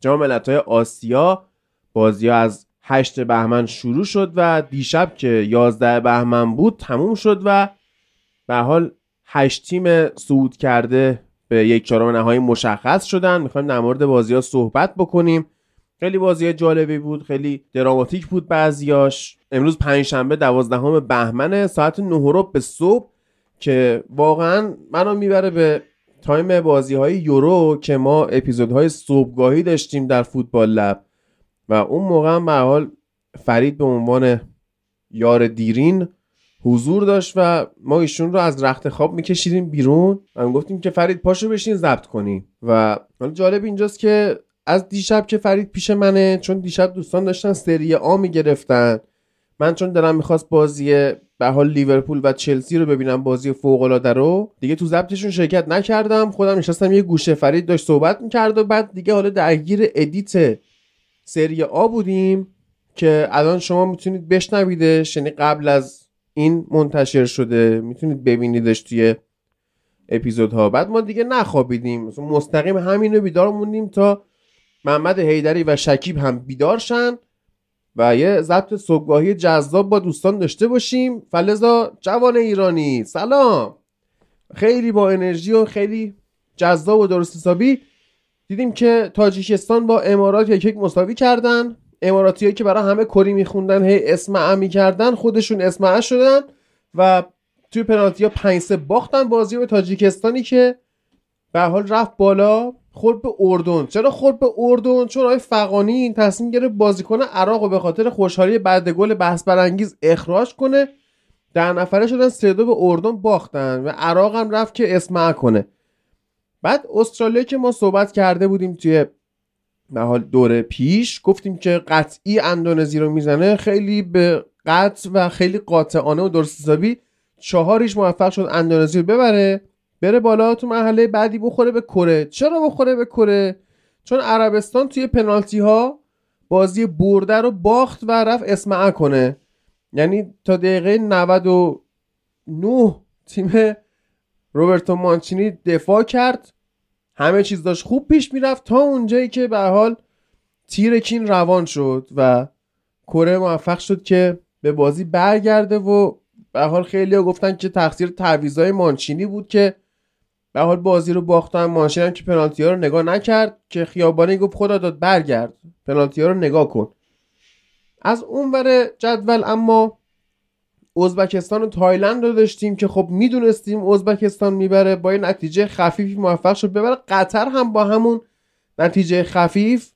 جام ملت‌های آسیا بازی از 8 بهمن شروع شد و دیشب که 11 بهمن بود تموم شد و به حال 8 تیم صعود کرده به یک چهارم نهایی مشخص شدن. می‌خوایم در مورد بازی ها صحبت بکنیم. خیلی بازی جالبی بود خیلی دراماتیک بود بعضیاش. امروز پنجشنبه دوازدهم بهمن ساعت 9 به صبح که واقعا منو می‌بره به تایم بازی های یورو که ما اپیزودهای صبحگاهی داشتیم در فوتبال لب. و اون موقع هم به حال فرید به عنوان یار دیرین حضور داشت و ما ایشون رو از رخت خواب میکشیدیم بیرون و گفتیم که فرید پاشو بشین ضبط کنیم و حالا جالب اینجاست که از دیشب که فرید پیش منه چون دیشب دوستان داشتن سری آ می‌گرفتن من چون دلم می‌خواست بازی به حال لیورپول و چلسی رو ببینم بازی فوق العاده رو. دیگه تو ضبطشون شرکت نکردم. خودم نشستم یه گوشه فرید داشت صحبت می‌کرد و بعد دیگه حالا درگیر ادیت سری آ بودیم که الان شما می‌تونید بشنویدش. یعنی قبل از این منتشر شده. می‌تونید ببینیدش توی اپیزودها. بعد ما دیگه نخوابیدیم. مستقیم همین رو بیدار موندیم تا محمد حیدری و شکیب هم بیدار شن. و یه ضبط صبحگاهی جذاب با دوستان داشته باشیم. فلزا جوان ایرانی سلام. خیلی با انرژی و خیلی جذاب و درست حسابی. دیدیم که تاجیکستان با امارات یک یک مساوی کردن. اماراتی که برای همه کری میخوندن هی اسم می کردن خودشون اسم شدن و توی پنالتی ها 5 باختن بازی به تاجیکستانی که به حال رفت بالا. خورد به اردن. چرا خورد به اردن؟ چون آقای فقانی تصمیم گرفت بازیکن عراق و به خاطر خوشحالی بعد گل بحث برانگیز اخراج کنه. در نفره شدن سه به اردن باختن و عراق هم رفت که اسمع کنه. بعد استرالیا که ما صحبت کرده بودیم توی به حال دوره پیش گفتیم که قطعی اندونزی رو می‌زنه خیلی به قطع و خیلی قاطعانه و درست حسابی چهاریش موفق شد اندونزی رو ببره. بره بالا تو مرحله بعدی بخوره به کره. چرا بخوره به کره؟ چون عربستان توی پنالتی ها بازی برده رو باخت و رفت اسمعه کنه. یعنی تا دقیقه 99 تیم روبرتو مانچینی دفاع کرد. همه چیز داشت خوب پیش می‌رفت تا اونجایی که به حال تیر کین روان شد و کره موفق شد که به بازی برگرده و به حال خیلی ها گفتن که تقصیر تعویضای مانچینی بود که به حال بازی رو باختن مانشین هم که پنالتی ها رو نگاه نکرد که خیابانی گفت خدا داد برگرد. پنالتی ها رو نگاه کن. از اون جدول اما ازبکستان و تایلند رو داشتیم که خب می‌دونستیم ازبکستان می‌بره. با یه نتیجه خفیفی موفق شد. ببره قطر هم با همون نتیجه خفیف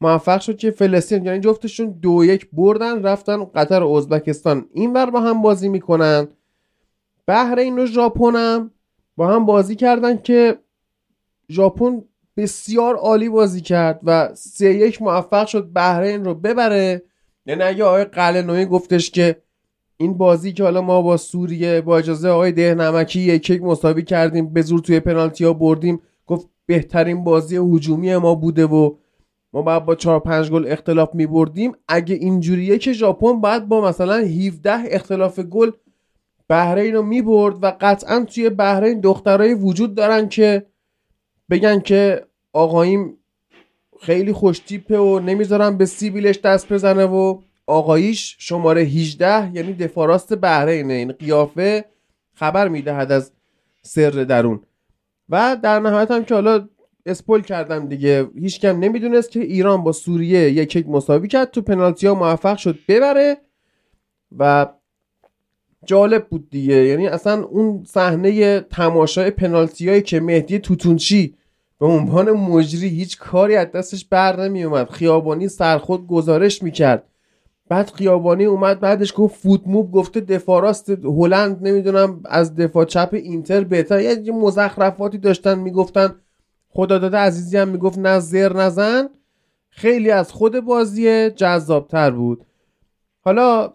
موفق شد که فلسطین یعنی جفتشون دو یک بردن رفتن قطر و ازبکستان. این ور با هم بازی می‌کنن. بحرین و ژاپن هم با هم بازی کردن که ژاپن بسیار عالی بازی کرد و سه یک موفق شد بحرین رو ببره. یعنی اگه آقای قلنوی گفتش که این بازی که حالا ما با سوریه با اجازه آقای ده نمکی یک یک مساوی کردیم به زور توی پنالتی ها بردیم گفت بهترین بازی هجومی ما بوده و ما باید با 4 5 گل اختلاف می بردیم اگه اینجوریه که ژاپن باید با مثلا 17 اختلاف گل بحرین رو می‌برد و قطعا توی بحرین دخترایی وجود دارن که بگن که آقاییم خیلی خوشتیپه و نمی‌ذارن به سیبیلش دست بزنه و آقاییش شماره 18 یعنی دفاراست بحرینه این قیافه خبر می‌دهد از سر درون. و در نهایت هم که حالا اسپول کردم دیگه هیچ کم نمی‌دونست که ایران با سوریه یک یک مساوی کرد تو پنالتی ها موفق شد ببره و جالب بود دیگه. یعنی اصلا اون صحنه تماشای پنالتیایی که مهدی توتونچی به عنوان مجری هیچ کاری از دستش بر نمی اومد خیابانی سرخود گزارش می‌کرد. بعد خیابانی اومد بعدش گفت فوت موب گفته دفاع راست هلند نمی‌دونم از دفاع چپ اینتر بهتر. یه مزخرفاتی داشتن می‌گفتن. خدا داده عزیزی هم می‌گفت نه زر نزن خیلی از خود بازی جذابتر بود. حالا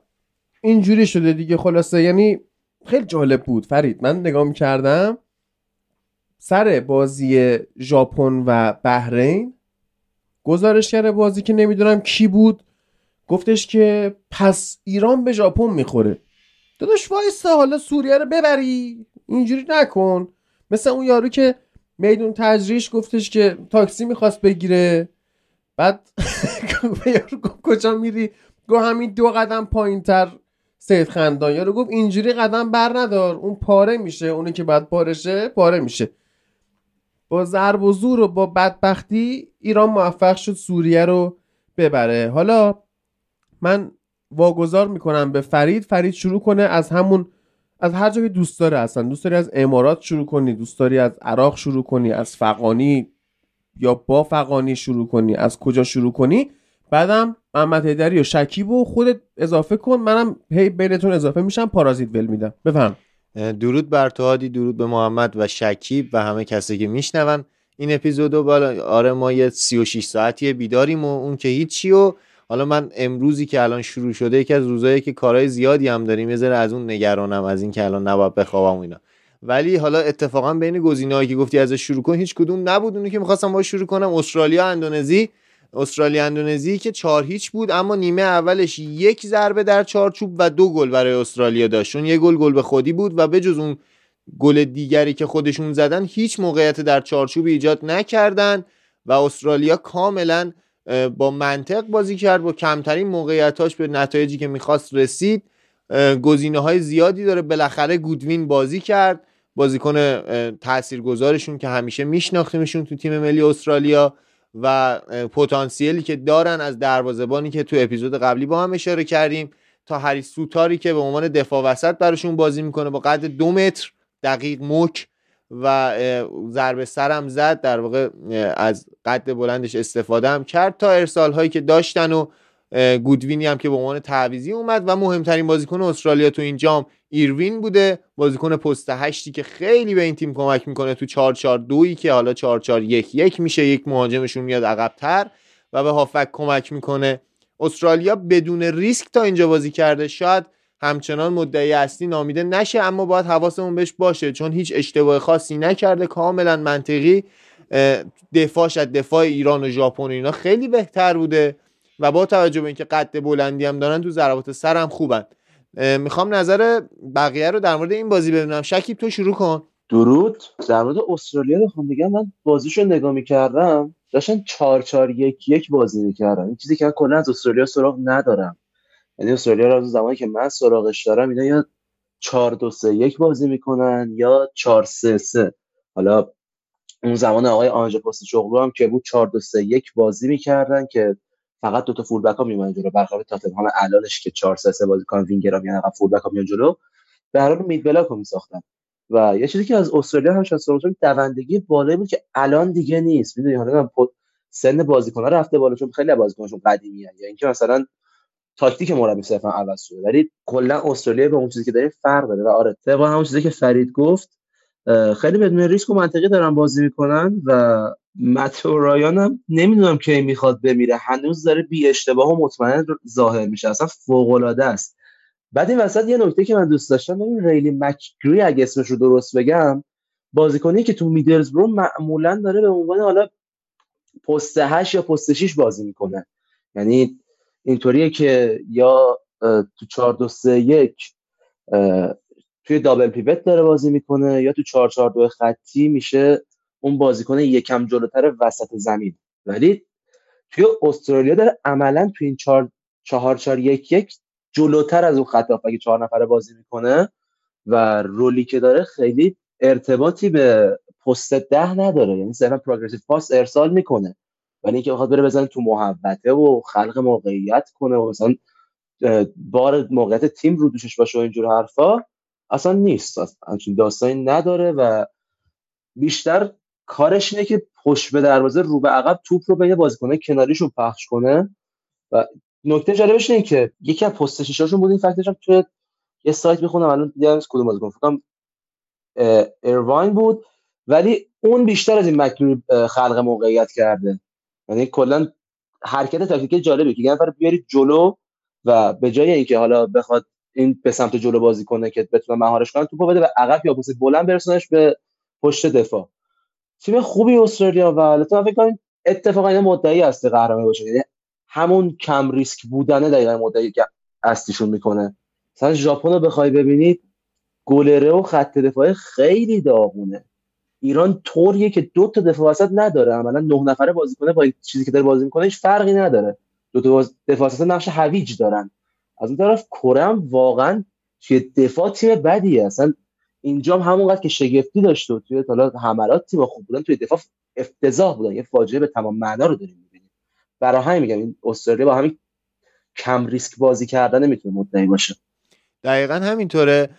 اینجوری شده دیگه خلاصه. یعنی خیلی جالب بود. فرید من نگاه می‌کردم. سر بازی ژاپن و بحرین گزارشگر بازی که نمی‌دونم کی بود. گفتش که پس ایران به ژاپن می‌خوره. داداش وایسا حالا سوریه رو ببری. اینجوری نکن. مثل اون یارو که میدون تجریش گفتش که تاکسی می‌خواست بگیره. بعد یارو کجا میری؟ گفت همین دو قدم پایین تر سید خندان. یارو گفت اینجوری قدم بر ندار. اون پاره میشه. اونی که بعد پارشه پاره میشه. با ضرب و زور و با بدبختی ایران موفق شد سوریه رو ببره. حالا من واگذار می‌کنم به فرید. فرید شروع کنه از همون از هر جایی دوست داره اصلا. دوست داری از امارات شروع کنی؟ دوست داری از عراق شروع کنی؟ از فقانی یا با فقانی شروع کنی؟ از کجا شروع کنی؟ بعدم محمد هیدری و شکیب و خودت اضافه کن. منم هی بینتون اضافه میشم. پارازیت ول میدم. بفهم. درود بر تو درود به محمد و شکیب و همه کسی که میشنون. این اپیزودو بالا آره ما یه 36 ساعتی بیداریم و اون که هیچی و حالا من امروزی که الان شروع شده یکی از روزایی که کارهای زیادی هم داریم یه ذره از اون نگرانم از این که الان نباید بخوابم اینا. ولی حالا اتفاقا بین گزینه‌هایی که گفتی ازش شروع کن هیچ کدوم نبود. اونی که می‌خواستم باش شروع کنم استرالیا اندونزی. استرالیا اندونزی که چهار هیچ بود اما نیمه اولش یک ضربه در چارچوب و دو گل برای استرالیا داشت. یه گل گل به خودی بود و بجز اون گل دیگری که خودشون زدن هیچ موقعیت در چارچوب ایجاد نکردن و استرالیا کاملا با منطق بازی کرد با کمترین موقعیتاش به نتایجی که می‌خواست رسید. گزینه های زیادی داره. بالاخره گودوین بازی کرد. بازیکن تاثیرگذارشون که همیشه میشناختیمشون تو تیم ملی استرالیا. و پتانسیلی که دارن از دروازه‌بانی که تو اپیزود قبلی با هم اشاره کردیم تا هری سوتاری که به عنوان دفاع وسط براشون بازی می‌کنه با قد دو متر دقیق مک و ضربه سرم زد در واقع از قد بلندش استفاده هم کرد تا ارسال هایی که داشتن و گودوینی هم که به عنوان تعویزی اومد و مهمترین بازیکن استرالیا تو این جام ایروین بوده. بازیکن پست هشتی که خیلی به این تیم کمک می‌کنه تو 4 4 2 که حالا 4 4 1 1 میشه یک مهاجمشون میاد عقبتر و به هافک کمک می‌کنه. استرالیا بدون ریسک تا اینجا بازی کرده. شاید همچنان مدعی اصلی نامیده نشه اما باید حواسمون بهش باشه چون هیچ اشتباه خاصی نکرده. کاملا منطقی. دفاعش از دفاع ایران و ژاپن اینا خیلی بهتر بوده. و با توجه به اینکه قد بلندی هم دارن تو ضربات سر هم خوبن می‌خوام نظر بقیه رو در مورد این بازی ببینم. شکیب تو شروع کن. درود. در مورد استرالیا بخوام بگم من بازیشو نگاه می‌کردم داشتن 4 4 1 1 بازی می‌کردن. این چیزی که من کلا از استرالیا سراغ ندارم. یعنی استرالیا رو از زمانی که من سراغش دارم اینا یا 4 2 3 1 بازی می‌کنن یا 4 3 3 حالا اون زمان آقای آنژ چغلو هم که بود 4 2 3 1 بازی می‌کردن که فقط دو تا فول بک ها میومدن جلو. برخلاف تاتنهام الانش که 4 3 3 بازی کنن وینگر میان عقب فول بک ها میان جلو. به هر حال مید بلاک رو میساختن. و یه چیزی که از استرالیا هم شاید دوندگی بالایی بود که الان دیگه نیست. می‌دونی حالا سن بازیکن‌ها رفته بالا چون خیلی بازیکنشون قدیمی. یا اینکه مثلا تاکتیک مربی صرفا عوض شده. ولی کلا استرالیا به اون چیزی که داره فرق داره. و آره طبق همون چیزی که فرید گفت خیلی بدون ریسک و منطقی دارن بازی می‌کنن و متو رایان هم نمی‌دونم کی می‌خواد بمیره. هنوز داره بی اشتباه و مطمئن ظاهر میشه. اصلا فوق العاده است. بعد این وسط یه نکته که من دوست داشتم ببین ریلی مکگری اگه اسمش رو درست بگم بازیکنی که تو میدلزبرو معمولا داره به عنوان حالا پست 8 یا پست 6 بازی می‌کنه. یعنی اینطوریه که یا تو 4 2 3 1 توی دابل پیوت داره بازی می‌کنه یا تو 4 4 2 خطی میشه اون بازیکن یکم جلوتر وسط زمین. ولی توی استرالیا داره عملا تو این 4 4 4 1 1 جلوتر از اون خط اگه چهار نفره بازی می‌کنه و رولی که داره خیلی ارتباطی به پست ده نداره. یعنی صرفا پروگرسیو پاس ارسال می‌کنه. ولی اینکه بخواد بره بزنه تو محوطه و خلق موقعیت کنه و مثلا بار موقعیت تیم رو دوشش باشه و اینجور حرفا اصلا نیست. همچین داستانی نداره و بیشتر کارش اینه که پشت به دروازه رو به عقب توپ رو بین بازیکنه کناریشون پخش کنه. و نکته جالبش اینه که یکی از پست شیشاشون بود این فکتش هم توی یه سایت می‌خونم الان دیدم کدوم بازیکن؟ فکر ایرواین بود. ولی اون بیشتر از این مکری خلق موقعیت کرده. یعنی کلا حرکت تاکتیکی جالبه که نفر بیاری جلو و به جای اینکه حالا بخواد این به سمت جلو بازی کنه که بتونه مهارش کنه توپو بده به عقب یا پس بلند برسونش به پشت دفاع. تیم خوبی استرالیا و البته فکر کنم اتفاقا این مدعی است قهرمانی باشه. یعنی همون کم ریسک بودنه دقیقا مدعی که اصلیشون می‌کنه. مثلا ژاپن رو بخوای ببینید گلره و خط دفاعی خیلی داغونه. ایران طوریه که دو تا دفاع وسط نداره. عملا نه نفره بازی کنه با چیزی که داره بازی می‌کنه هیچ فرقی نداره. دو تا دفاع وسط نقش هویج دارن. از اون طرف کره هم واقعا توی دفاع تیم بدیه. اصلا اینجا هم همونقدر که شگفتی داشته و توی حالا حملات تیم خوب بودن توی دفاع افتضاح بودن. یه فاجعه به تمام معنا رو داریم می‌بینیم. برای همین میگم این استرالیا با همین کم ریسک بازی کردن نمی‌تونه مدعی باشه. دقیقا همینطوره.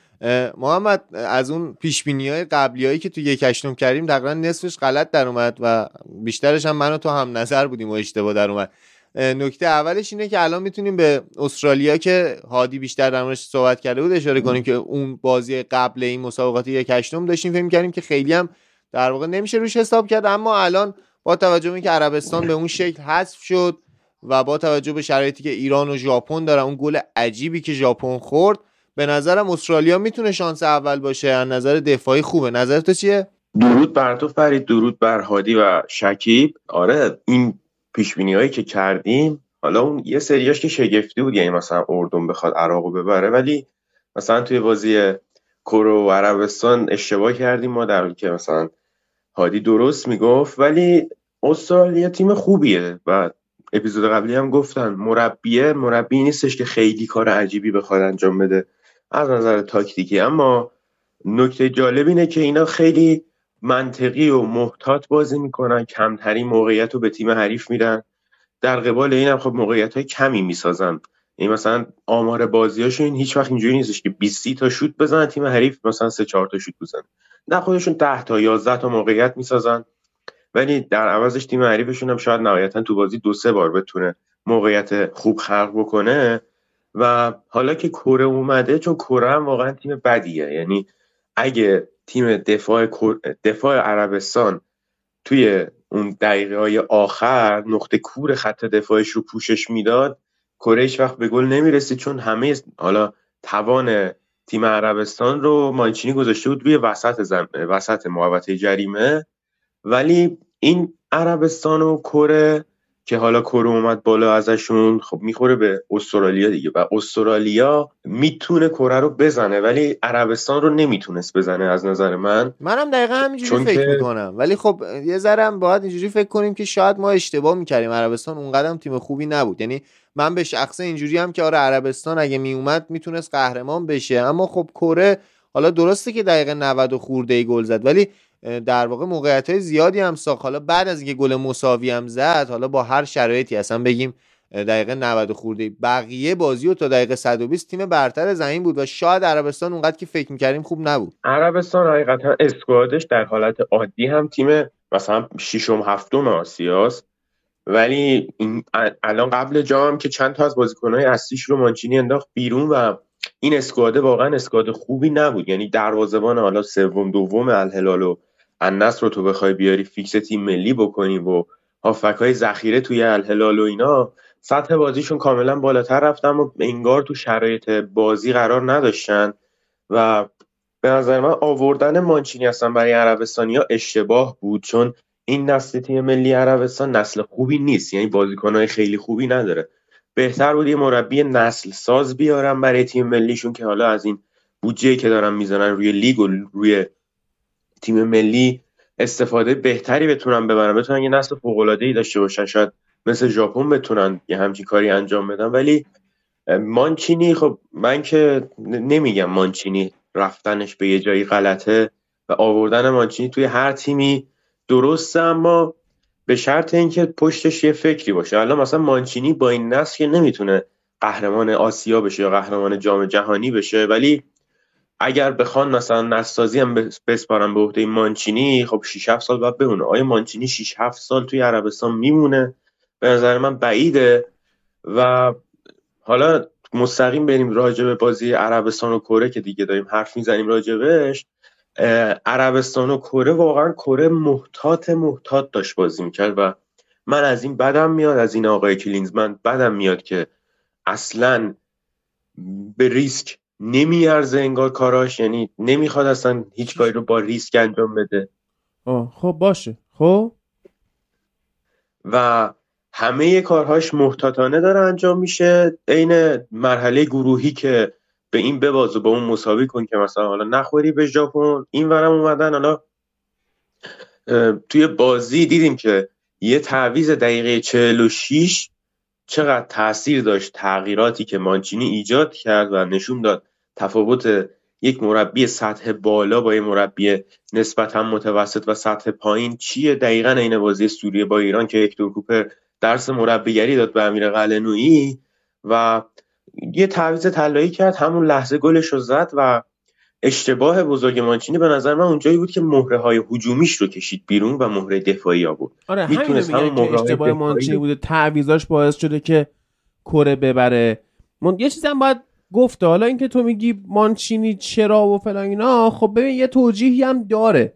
محمد از اون پیش های قبلی هایی که تو یک هشتم کردیم تقریبا نصفش غلط در اومد و بیشترش هم من تو هم نظر بودیم و اشتباه در اومد. نکته اولش اینه که الان می‌تونیم به استرالیا که هادی بیشتر در موردش صحبت کرده بود اشاره کنیم که اون بازی قبل این مسابقات یک هشتم داشتیم. فکر کردیم که خیلی هم در واقع نمیشه روش حساب کرد اما الان با توجه به اینکه عربستان به اون شکل حذف شد و با توجه به شرایطی که ایران و ژاپن دارن اون گل عجیبی که ژاپن خورد به نظرم استرالیا می‌تونه شانس اول باشه. از نظر دفاعی خوبه. نظر تو چیه؟ درود بر تو فرید. درود بر هادی و شکیب. آره این پیش هایی که کردیم حالا اون یه سریاش که شگفتی بود یعنی مثلا اردن بخواد عراقو ببره ولی مثلا توی بازی کرو و عربستان اشتباه کردیم ما در که مثلا هادی درست می‌گفت ولی استرالیا تیم خوبیه و اپیزود قبلی هم گفتن مربیه مربی نیستش که خیلی کار عجیبی بخواد انجام بده از نظر تاکتیکی. اما نکته جالب اینه که اینا خیلی منطقی و محتاط بازی می‌کنن کمترین موقعیت رو به تیم حریف میدن. در قبال این هم خب موقعیت های کمی می‌سازن. این مثلا آمار بازیاشون هیچ وقت اینجوری نیستش که 20 تا شوت بزنن تیم حریف مثلا 3 4 تا شوت بزنن نه خودشون 10 تا 11 تا موقعیت می‌سازن. ولی در عوضش تیم حریفشون هم شاید نهایتا تو بازی دو سه بار بتونه موقعیت خوب خلق بکنه. و حالا که کره اومده چون کره هم واقعا تیم بدیه. یعنی اگه تیم دفاع دفاع عربستان توی اون دقیقه های آخر نقطه کور خط دفاعش رو پوشش می‌داد. کره وقت به گل نمی‌رسید چون همه حالا توان تیم عربستان رو مانچینی گذاشته بود روی وسط زم... وسط محوطه جریمه. ولی این عربستان و کره که حالا کره اومد بالا ازشون خب می‌خوره به استرالیا دیگه. و استرالیا می‌تونه کره رو بزنه ولی عربستان رو نمی‌تونست بزنه از نظر من. منم دقیقا همینجوری فکر که... می‌کنم. ولی خب یه ذره باید اینجوری فکر کنیم که شاید ما اشتباه می‌کردیم. عربستان اونقدر تیم خوبی نبود. یعنی من به شخصه اینجوری هم که آره عربستان اگه میومد می‌تونست قهرمان بشه. اما خب کره حالا درسته که دقیقه 90 خورده ای گل زد ولی در واقع موقعیت های زیادی هم ساخت. حالا بعد از اینکه گل مساوی هم زد حالا با هر شرایطی اصلا بگیم دقیقه 90 خورده بقیه بازی و تا دقیقه 120 تیم برتر زمین بود و شاید عربستان اونقدر که فکر می‌کردیم خوب نبود. عربستان حقیقتا اسکوادش در حالت عادی هم تیم مثلا ششم هفتم آسیاست. ولی الان قبل جام که چند تا از بازیکنهای اصلیش رو مانچینی انداخت بیرون و این اسکواده واقعا اسکواد خوبی نبود. یعنی دروازه‌بان حالا سوم دوم الهلال و النصر رو تو بخوای بیاری فیکس تیم ملی بکنی و هافک های ذخیره توی الهلال و اینا سطح بازیشون کاملا بالاتر رفتن و انگار تو شرایط بازی قرار نداشتن و به نظر من آوردن مانچینی هستن برای عربستانی ها اشتباه بود چون این نسل تیم ملی عربستان نسل خوبی نیست یعنی بازیکنهای خیلی خوبی نداره. بهتر بود یه مربی نسل ساز بیارن برای تیم ملیشون که حالا از این بودجه که دارن می‌زنن روی لیگ و روی تیم ملی استفاده بهتری بتونن ببرن. بتونن یه نسل فوق داشته باشن. شاید مثل ژاپن بتونن یه همچین کاری انجام بدن. ولی مانچینی خب من که نمیگم مانچینی رفتنش به یه جایی غلطه و آوردن مانچینی توی هر تیمی درسته اما به شرط اینکه پشتش یه فکری باشه. الان مثلا مانچینی با این نسل که نمی‌تونه قهرمان آسیا بشه یا قهرمان جام جهانی بشه ولی اگر بخوان مثلا نسازی هم بسپارن به عهده مانچینی خب 6 7 سال بعد بمونه. آیا مانچینی 6 7 سال توی عربستان میمونه. به نظر من بعیده. و حالا مستقیم بریم راجع به بازی عربستان و کره که دیگه داریم حرف می‌زنیم راجبش. عربستان و کره واقعا کره محتاط محتاط داشت بازی می‌کرد و من از این بدم میاد از این آقای کلینزمن بدم میاد که اصلا به ریسک نمیارزه انگار کاراش یعنی نمی‌خواد اصلا هیچ کاری رو با ریسک انجام بده. آه خب باشه. خب؟ و همه کارهاش محتاطانه داره انجام میشه. عین مرحله گروهی که به این بباز و با اون مساوی کن که مثلا حالا نخوری به ژاپن. این ورم اومدن حالا توی بازی دیدیم که یه تعویز دقیقه 46 چقدر تاثیر داشت تغییراتی که مانچینی ایجاد کرد و نشون داد تفاوت یک مربی سطح بالا با یک مربی نسبتا متوسط و سطح پایین چیه؟ دقیقا این بازی سوریه با ایران که هکتور کوپر درس مربیگری داد به امیر قلنویی و یه تعویض طلایی کرد همون لحظه گلش رو زد و اشتباه بزرگ مانچینی به نظر من اونجایی بود که مهره های هجومیش رو کشید بیرون و مهره دفاعی آورد. آره همین که اشتباه مانچینی بوده. تعویضاش باعث شده که کره ببره. من... یه چیزی هم باید گفته. حالا اینکه تو میگی مانچینی چرا و فلان اینا خب ببین یه توجیهی هم داره.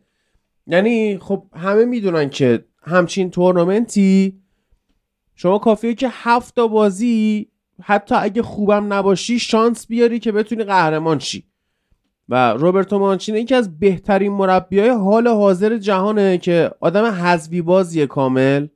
یعنی خب همه می‌دونن که همچین تورنمنتی شما کافیه که هفت تا بازی حتی اگه خوبم نباشی شانس بیاری که بتونی قهرمان شی. و روبرتو مانچینی یکی از بهترین مربیای حال حاضر جهانه که آدم حذوی بازی کامل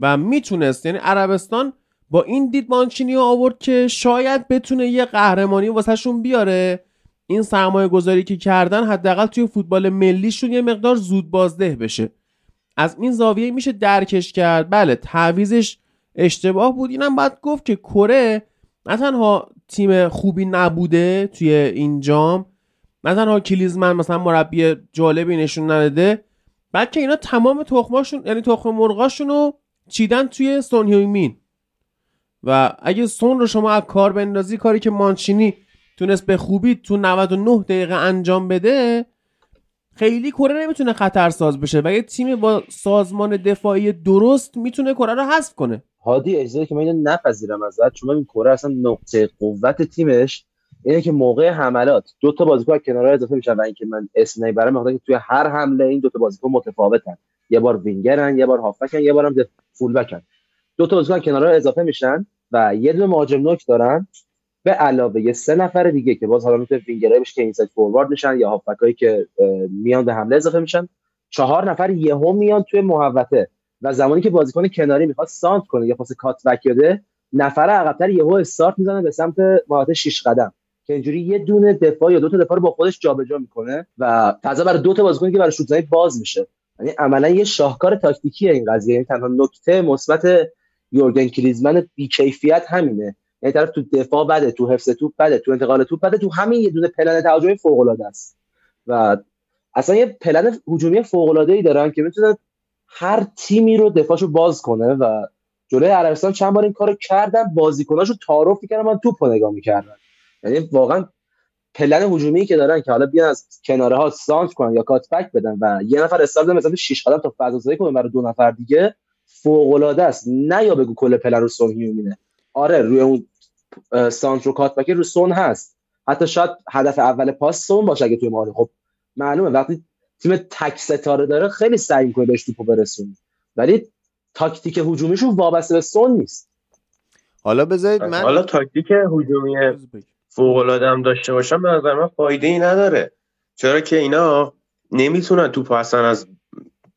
و می‌تونست یعنی عربستان با این دید مانچینی آورد که شاید بتونه یه قهرمانی واسهشون بیاره. این سرمایه گذاری که کردن حداقل توی فوتبال ملیشون یه مقدار زود بازده بشه. از این زاویه میشه درکش کرد. بله تعویزش اشتباه بود. اینم باید گفت که کره نه تنها تیم خوبی نبوده توی این جام تنها کلیزمن مثلا مربی جالبی نشون نداده. بلکه اینا تمام تخماشون یعنی تخم مرغاشون رو چیدن توی سون مین. و اگه سون رو شما از کار بندازی کاری که مانچینی تونست به خوبی تو 99 دقیقه انجام بده خیلی کره نمی‌تونه خطرساز بشه. و یه تیم با سازمان دفاعی درست می‌تونه کره رو حذف کنه. هادی اجازه که من اینو نپذیرم ازت چون این کره اصلا نقطه قوت تیمش اینه که موقع حملات دو تا بازیکن کنارها اضافه میشن و اینکه من اسم نمی‌برم که توی هر حمله این دو تا بازیکن متفاوتن. یه بار وینگرن یه بار هافبکن یه بارم فول بکن دو تا بازیکن کنارها اضافه میشن و یه دونه مهاجم نوک دارن. به علاوه یه سه نفر دیگه که باز حالا می‌تونه وینگرای بشه که inside forward میشن یا هافبکایی که میان به حمله اضافه میشن. چهار نفر یهو میان توی محوطه و زمانی که بازیکن کناری می‌خواد سانت کنه یا پاس کات بک بده نفر عقبتر یهو استارت می‌زنه به سمت محوطه 6 قدم. که اینجوری یه دونه دفاع یا دو تا دفاع رو با خودش جابجا می‌کنه و فضا برای دو تا بازیکنی که برای شوت باز میشه. یعنی عملا یه شاهکار تاکتیکی این قضیه. یعنی تنها نکته مثبت یورگن کلیزمن بیکیفیت همینه. یعنی طرف تو دفاع بده تو حفظ توپ بده تو انتقال توپ بده تو همین یه دونه پلن تهاجمی فوق العاده است. و اصلا یه پلن هجومی فوق العاده ای دارن که می‌تونن هر تیمی رو دفاعشو باز کنه و جلوی عربستان چند بار این کارو کردن بازیکناشو تعارف می‌کردن من توپ نگاه می‌کردن. یعنی واقعا پلن هجومی که دارن که حالا بیان از کناره ها سانت کنن یا کات بک بدن و یه نفر استارت مثلا 6 قدم تا فضا سازی کنه برای دو نفر دیگه فوق العاده است. نه یا بگو کل پلن رو سون هیومینه. آره روی اون سانت رو کات بک رو سون هست. حتی شاید هدف اول پاس سون باشه اگه توی مهاجم خب معلومه. وقتی تیم تک ستاره داره خیلی سعی می‌کنه بهش توپو برسونه. ولی تاکتیک هجومیشون وابسته به سون نیست. حالا بذارید من حالا تاکتیک هجومی فوق هم داشته باشم به نظر من فایده ای نداره. چرا که اینا نمی‌تونن توپ اصلا از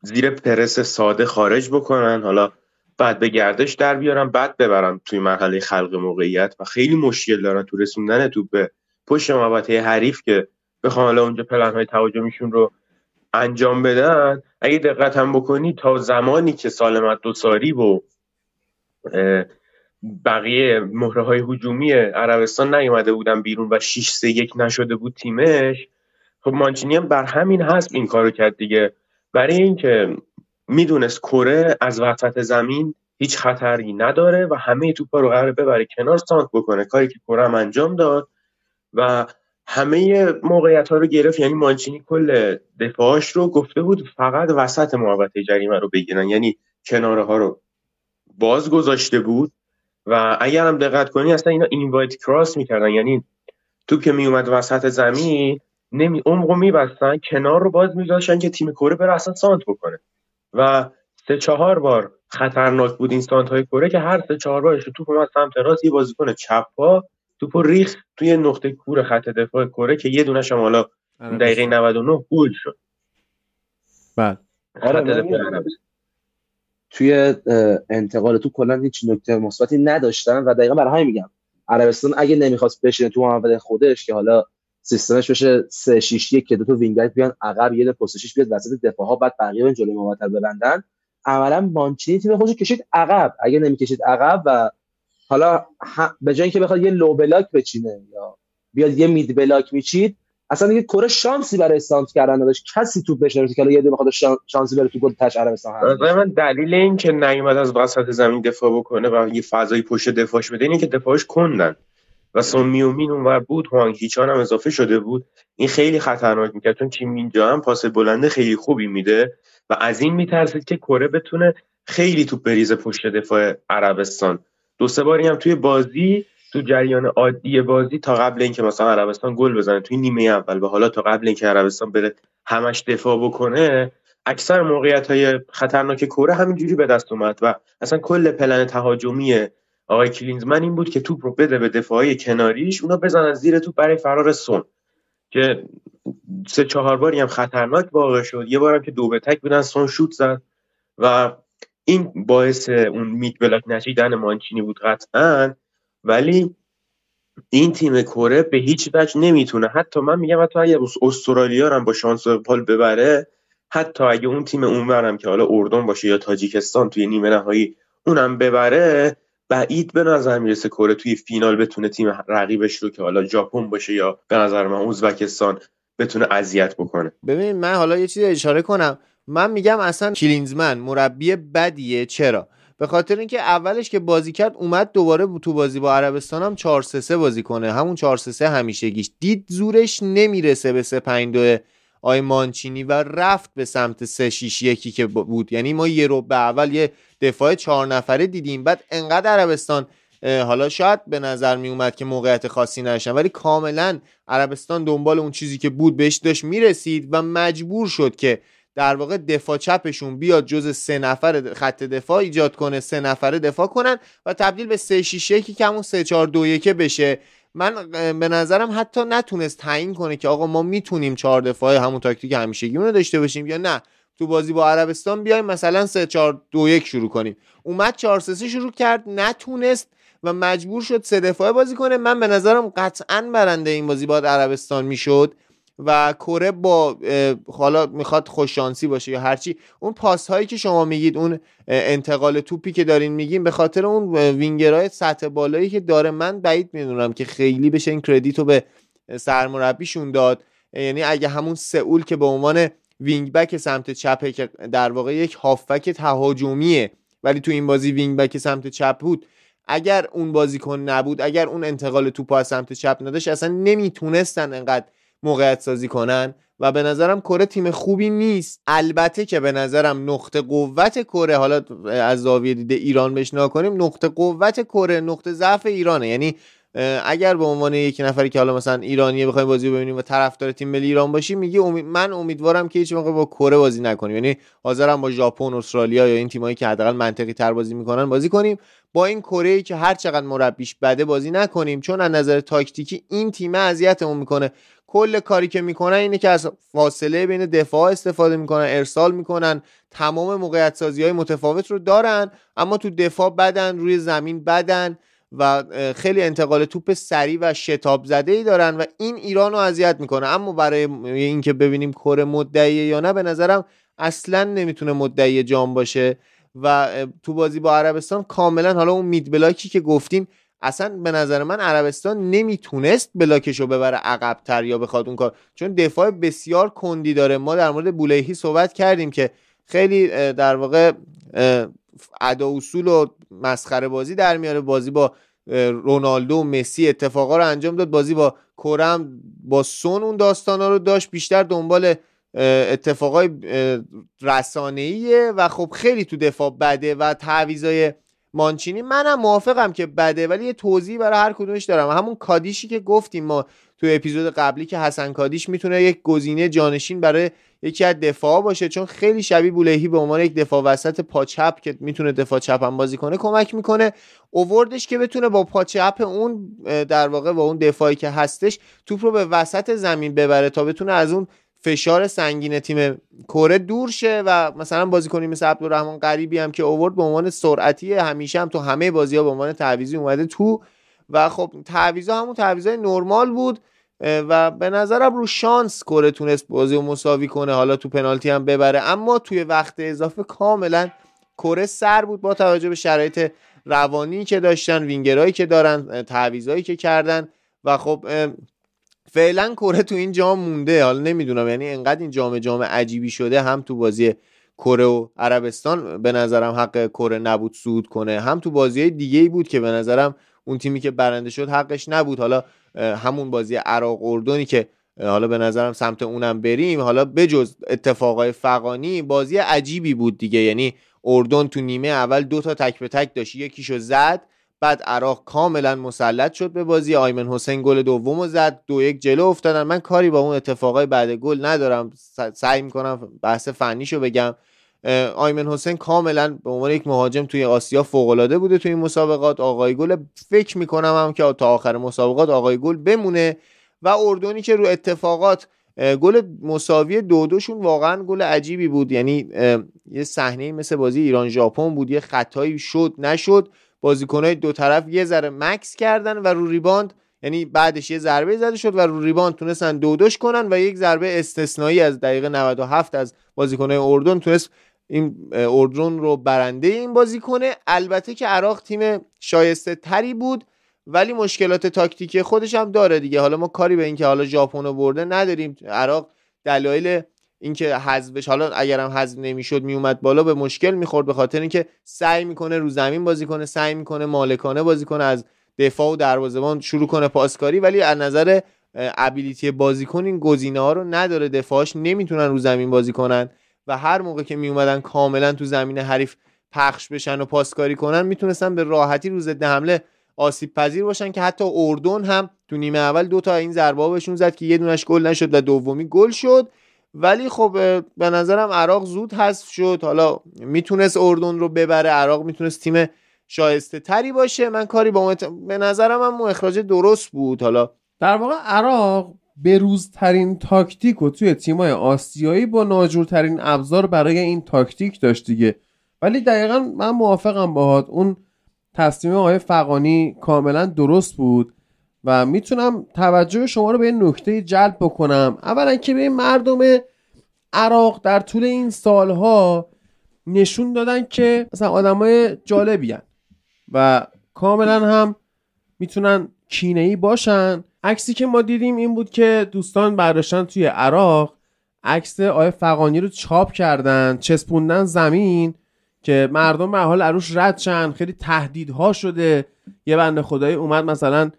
زیر پرس ساده خارج بکنن. حالا بعد به گردش در بیارن بعد ببرن توی مرحله خلق موقعیت و خیلی مشکل دارن تو رسوندن توپ به پشت محوطه حریف که بخوام حالا اونجا پلن های تهاجمیشون رو انجام بدن. اگه دقت هم بکنی تا زمانی که سالمت دوساری و بقیه مهره های هجومی عربستان نیومده بودن بیرون و 6 3 1 نشده بود تیمش. خب مانچینی هم بر همین هست این کارو کرد دیگه. برای اینکه می‌دونست کره از وسط زمین هیچ خطری نداره و همه توپا رو قرار ببره کنار سانت بکنه کاری که کره هم انجام داد. و همه موقعیت ها رو گرفت یعنی مانچینی کل دفاعش رو گفته بود فقط وسط محوطه جریمه رو بگیرن. یعنی کناره ها رو باز گذاشته بود. و اگر هم دقت کنی اصلا اینا اینوایت کراس می‌کردن. یعنی تو که میومد وسط زمین نمی عمقو میبستن کنار رو باز میذاشتن که تیم کره بره اصلا سانت بکنه. و سه چهار بار خطرناک بود این سانت های کره که هر سه چهار بارش توپ اومد سمت راست یه بازیکن چپ پا توپ ریخ توی نقطه کور خط دفاع کره که یه دونش هم حالا دقیقه 99 گل شد. بله آره توی انتقال تو کلا هیچ نکته مثبتی نداشتن و دقیقا برای همین میگم عربستان اگه نمی‌خواست بشینه تو محوطه خودش که حالا سیستمش بشه 3 6 1 که دو تا wing بیان عقب یه پست بیاد وسط دفاع ها بعد بقیه جلوی محوطه رو ببندن. عملا مانچینی تیم خودش کشید عقب. اگه نمی‌کشید عقب و حالا به جای اینکه بخواد یه low block بچینه یا بیاد یه mid block میچید اصلا دیگه کره شانسی برای استانت کردن نداشت. کسی توپ بهش که حالا یه دونه بخواد شانسی بره تو گل تهش عربستان هست من دلیل این که نیومد از وسط زمین دفاع بکنه و یه فضایی پشت دفاعش بده اینه که دفاعش کندن. و سون میومین اونور بود هوانگ هیچان هم اضافه شده بود. این خیلی خطرناک می‌کرد چون چین مینجا هم پاس بلنده خیلی خوبی میده و از این میترسید که کره بتونه خیلی توپ بریزه پشت دفاع عربستان. دو سه باری هم توی بازی تو جریان عادی بازی تا قبل اینکه مثلا عربستان گل بزنه توی نیمه اول و حالا تا قبل اینکه عربستان بره همش دفاع بکنه اکثر موقعیت های خطرناک کره همینجوری به دست اومد و اصلا کل پلن تهاجمی آقای کلینزمن این بود که توپ رو بده به دفاعی کناریش اونا بزنن زیر توپ برای فرار سون که سه چهار باری هم خطرناک واقع شد. یه بارم که دو به تک بودن سون شوت زد و این باعث اون میت بلاک نشیدن مانچینی بود قطعا. ولی این تیم کره به هیچ وجه نمی‌تونه. حتی من میگم حتی اگه استرالیا هم با شانس پال ببره حتی اگه اون تیم اونورم که حالا اردن باشه یا تاجیکستان توی نیمه نهایی اونم ببره بعید به نظر می‌رسه کره توی فینال بتونه تیم رقیبش رو که حالا ژاپن باشه یا به نظر من ازبکستان بتونه اذیت بکنه. ببین من حالا یه چیزی اشاره کنم. من میگم اصلا کلینزمن مربی بدیه. چرا؟ به خاطر اینکه اولش که بازی کرد اومد دوباره تو بازی با عربستان هم 4 3 بازی کنه. همون 4 3 همیشگیش. دید زورش نمی‌رسه به 3 5 2 آی مانچینی و رفت به سمت 3 6 1 که بود. یعنی ما یه رو به اول یه دفاع چهار نفره دیدیم. بعد انقدر عربستان حالا شاید به نظر می اومد که موقعیت خاصی نشن ولی کاملا عربستان دنبال اون چیزی که بود بهش داشت می‌رسید و مجبور شد که در واقع دفاع چپشون بیاد جز سه نفر خط دفاع ایجاد کنه سه نفره دفاع کنن و تبدیل به سه 6 1 که همون سه 4 2 1 بشه. من به نظرم حتی نتونست تعیین کنه که آقا ما می‌تونیم چهار دفاع همون تاکتیک همیشگیمون رو داشته باشیم یا نه. تو بازی با عربستان بیایم مثلا 3 4 2 1 شروع کنیم. اومد 4 3 شروع کرد نتونست و مجبور شد سه دفاعه بازی کنه. من به نظرم قطعا برنده این بازی با عربستان می‌شد. و کره با حالا می‌خواد خوششانسی باشه یا هرچی اون پاس هایی که شما میگید اون انتقال توپی که دارین میگین به خاطر اون وینگرهای سطح بالایی که داره من بعید می‌دونم که خیلی بشه این کردیت رو به سرمربیشون داد. یعنی اگه همون سئول که به عنوان wing back سمت چپه که در واقع یک هافبک تهاجمیه ولی تو این بازی wing back سمت چپ بود اگر اون بازیکن نبود اگر اون انتقال توپ از سمت چپ نداشت اصلا نمی‌تونستن انقدر موقعیت سازی کنن و به نظرم کره تیم خوبی نیست. البته که به نظرم نقطه قوت کره حالا از زاویه دید ایران بحث کنیم نقطه قوت کره نقطه ضعف ایرانه. یعنی اگر به عنوان یک نفری که حالا مثلا ایرانی بخوایم بازی ببینیم و طرفدار تیم ملی ایران باشیم میگه امید من امیدوارم که هیچ موقع با کره بازی نکنیم. یعنی حاضرم با ژاپن استرالیا یا این تیمایی که حداقل منطقی تر بازی می‌کنن بازی کنیم. با این کره که هر چقدر مربیش بده بازی نکنیم چون از نظر تاکتیکی این تیم اذیتمون می‌کنه. کل کاری که می‌کنن اینه که از فاصله بین دفاع استفاده می‌کنن ارسال می‌کنن تمام موقعیت سازی های متفاوت رو دارن اما تو دفاع بدن روی زمین بدن و خیلی انتقال توپ سریع و شتاب زده ای دارن و این ایران رو اذیت می‌کنه. اما برای اینکه ببینیم کره مدعیه یا نه به نظرم اصلا نمی‌تونه مدعی جام باشه. و تو بازی با عربستان کاملا حالا اون مید بلاکی که گفتیم اصلا به نظر من عربستان نمی‌تونست بلاکش رو ببره عقبتر یا بخواد اون کار. چون دفاع بسیار کندی داره. ما در مورد بولهی صحبت کردیم که خیلی در واقع ادا اصول و مسخره بازی در میاره. بازی با رونالدو و مسی اتفاقا رو انجام داد. بازی با کورم با سون اون داستانا رو داشت. بیشتر دنبال اتفاقای رسانه‌ایه و خب خیلی تو دفاع بده و تعویضای مانچینی. منم موافقم که بده ولی یه توضیح برای هر کدومش دارم. همون کادیشی که گفتیم ما تو اپیزود قبلی که حسن کادیش می‌تونه یک گزینه جانشین برای یکی از دفاع باشه چون خیلی شبیه بولهی به عنوان یک دفاع وسط پاچپ که می‌تونه دفاع چپ هم بازی کنه کمک می‌کنه. اووردش که بتونه با پاچپ اون در واقع با اون دفاعی که هستش توپ رو به وسط زمین ببره تا بتونه از اون فشار سنگین تیم کره دور شه و مثلا بازیکنی مثل عبدالرحمن غریبی هم که اوورد به عنوان سرعتی همیشه هم تو همه بازی ها به عنوان تعویزی اومده تو. و خب تعویضا همون تعویضای نرمال بود و به نظرم رو شانس کره تونست بازی رو مساوی کنه حالا تو پنالتی هم ببره. اما توی وقت اضافه کاملا کره سر بود با توجه به شرایط روانی که داشتن وینگرایی که دارن تعویضایی که کردن. و خب فعلا کره تو این جام مونده. حالا نمی‌دونم یعنی انقدر این جام جام عجیبی شده هم تو بازی کره و عربستان به نظرم حق کره نبود سود کنه هم تو بازی دیگه ای بود که به نظرم اون تیمی که برنده شد حقش نبود. حالا همون بازی عراق اردنی که حالا به نظرم سمت اونم بریم. حالا بجز اتفاقای فقانی بازی عجیبی بود دیگه. یعنی اردن تو نیمه اول دو تا تک به تک داشت یکیشو زد بعد عراق کاملا مسلط شد به بازی. آیمن حسین گل دومو زد دو یک جلو افتادن. من کاری با اون اتفاقای بعد گل ندارم. سعی می‌کنم بحث فنیشو بگم. آیمن حسین کاملا به عنوان یک مهاجم توی آسیا فوق العاده بوده توی این مسابقات. آقای گل فکر می‌کنم هم که تا آخر مسابقات آقای گل بمونه. و اردنی که رو اتفاقات گل مساوی دو دوشون واقعا گل عجیبی بود. یعنی یه صحنه مثل بازی ایران ژاپن بود. یه خطایی شد نشد. بازیکنهای دو طرف یه ذره مکث کردن و رو rebound یعنی بعدش یه ضربه زده شد و رو rebound تونستن دو دوش کنن و یک ضربه استثنایی از دقیقه 97 از بازیکنهای اردن تونست این اردن رو برنده این بازی کنه. البته که عراق تیم شایسته تری بود ولی مشکلات تاکتیکی خودش هم داره دیگه. حالا ما کاری به اینکه حالا ژاپن رو برده نداریم. عراق دلایل اینکه حذفش حالا اگرم حذف نمی‌شد میومد بالا به مشکل می‌خورد به خاطر اینکه سعی می‌کنه رو زمین بازی کنه سعی می‌کنه مالکانه بازی کنه از دفاع و دروازه‌بان شروع کنه پاسکاری ولی از نظر ابیلیتی بازیکن این گزینه ها رو نداره دفاعش نمی‌تونن رو زمین بازی کنن و هر موقع که میومدن کاملا تو زمین حریف پخش بشن و پاسکاری کنن می‌تونستن به راحتی رو ضد حمله آسیب پذیر باشن که حتی اردن هم تو نیمه اول دو تا این ضربه بهشون زد که یه دونش گل نشد و دومی گل شد. ولی خب به نظرم عراق زود حذف شد. حالا می‌تونست اردن رو ببره عراق می‌تونست تیم شایسته تری باشه. من کاری با به نظرم هم اخراج درست بود. حالا در واقع عراق بروزترین تاکتیک و توی تیمای آسیایی با ناجورترین ابزار برای این تاکتیک داشت دیگه. ولی دقیقا من موافقم باهات. اون تصمیم آقای فقانی کاملا درست بود. و می‌تونم توجه شما رو به این نکته جلب بکنم. اولا که به مردم عراق در طول این سالها نشون دادن که مثلا آدمای جالبی هن و کاملا هم می‌تونن کینه ای باشن. عکسی که ما دیدیم این بود که دوستان برداشتن توی عراق عکس آقای فقانی رو چاپ کردن چسبوندن زمین که مردم به حال عروش رد شن خیلی تهدیدها شده. یه بنده خدایی اومد مثلا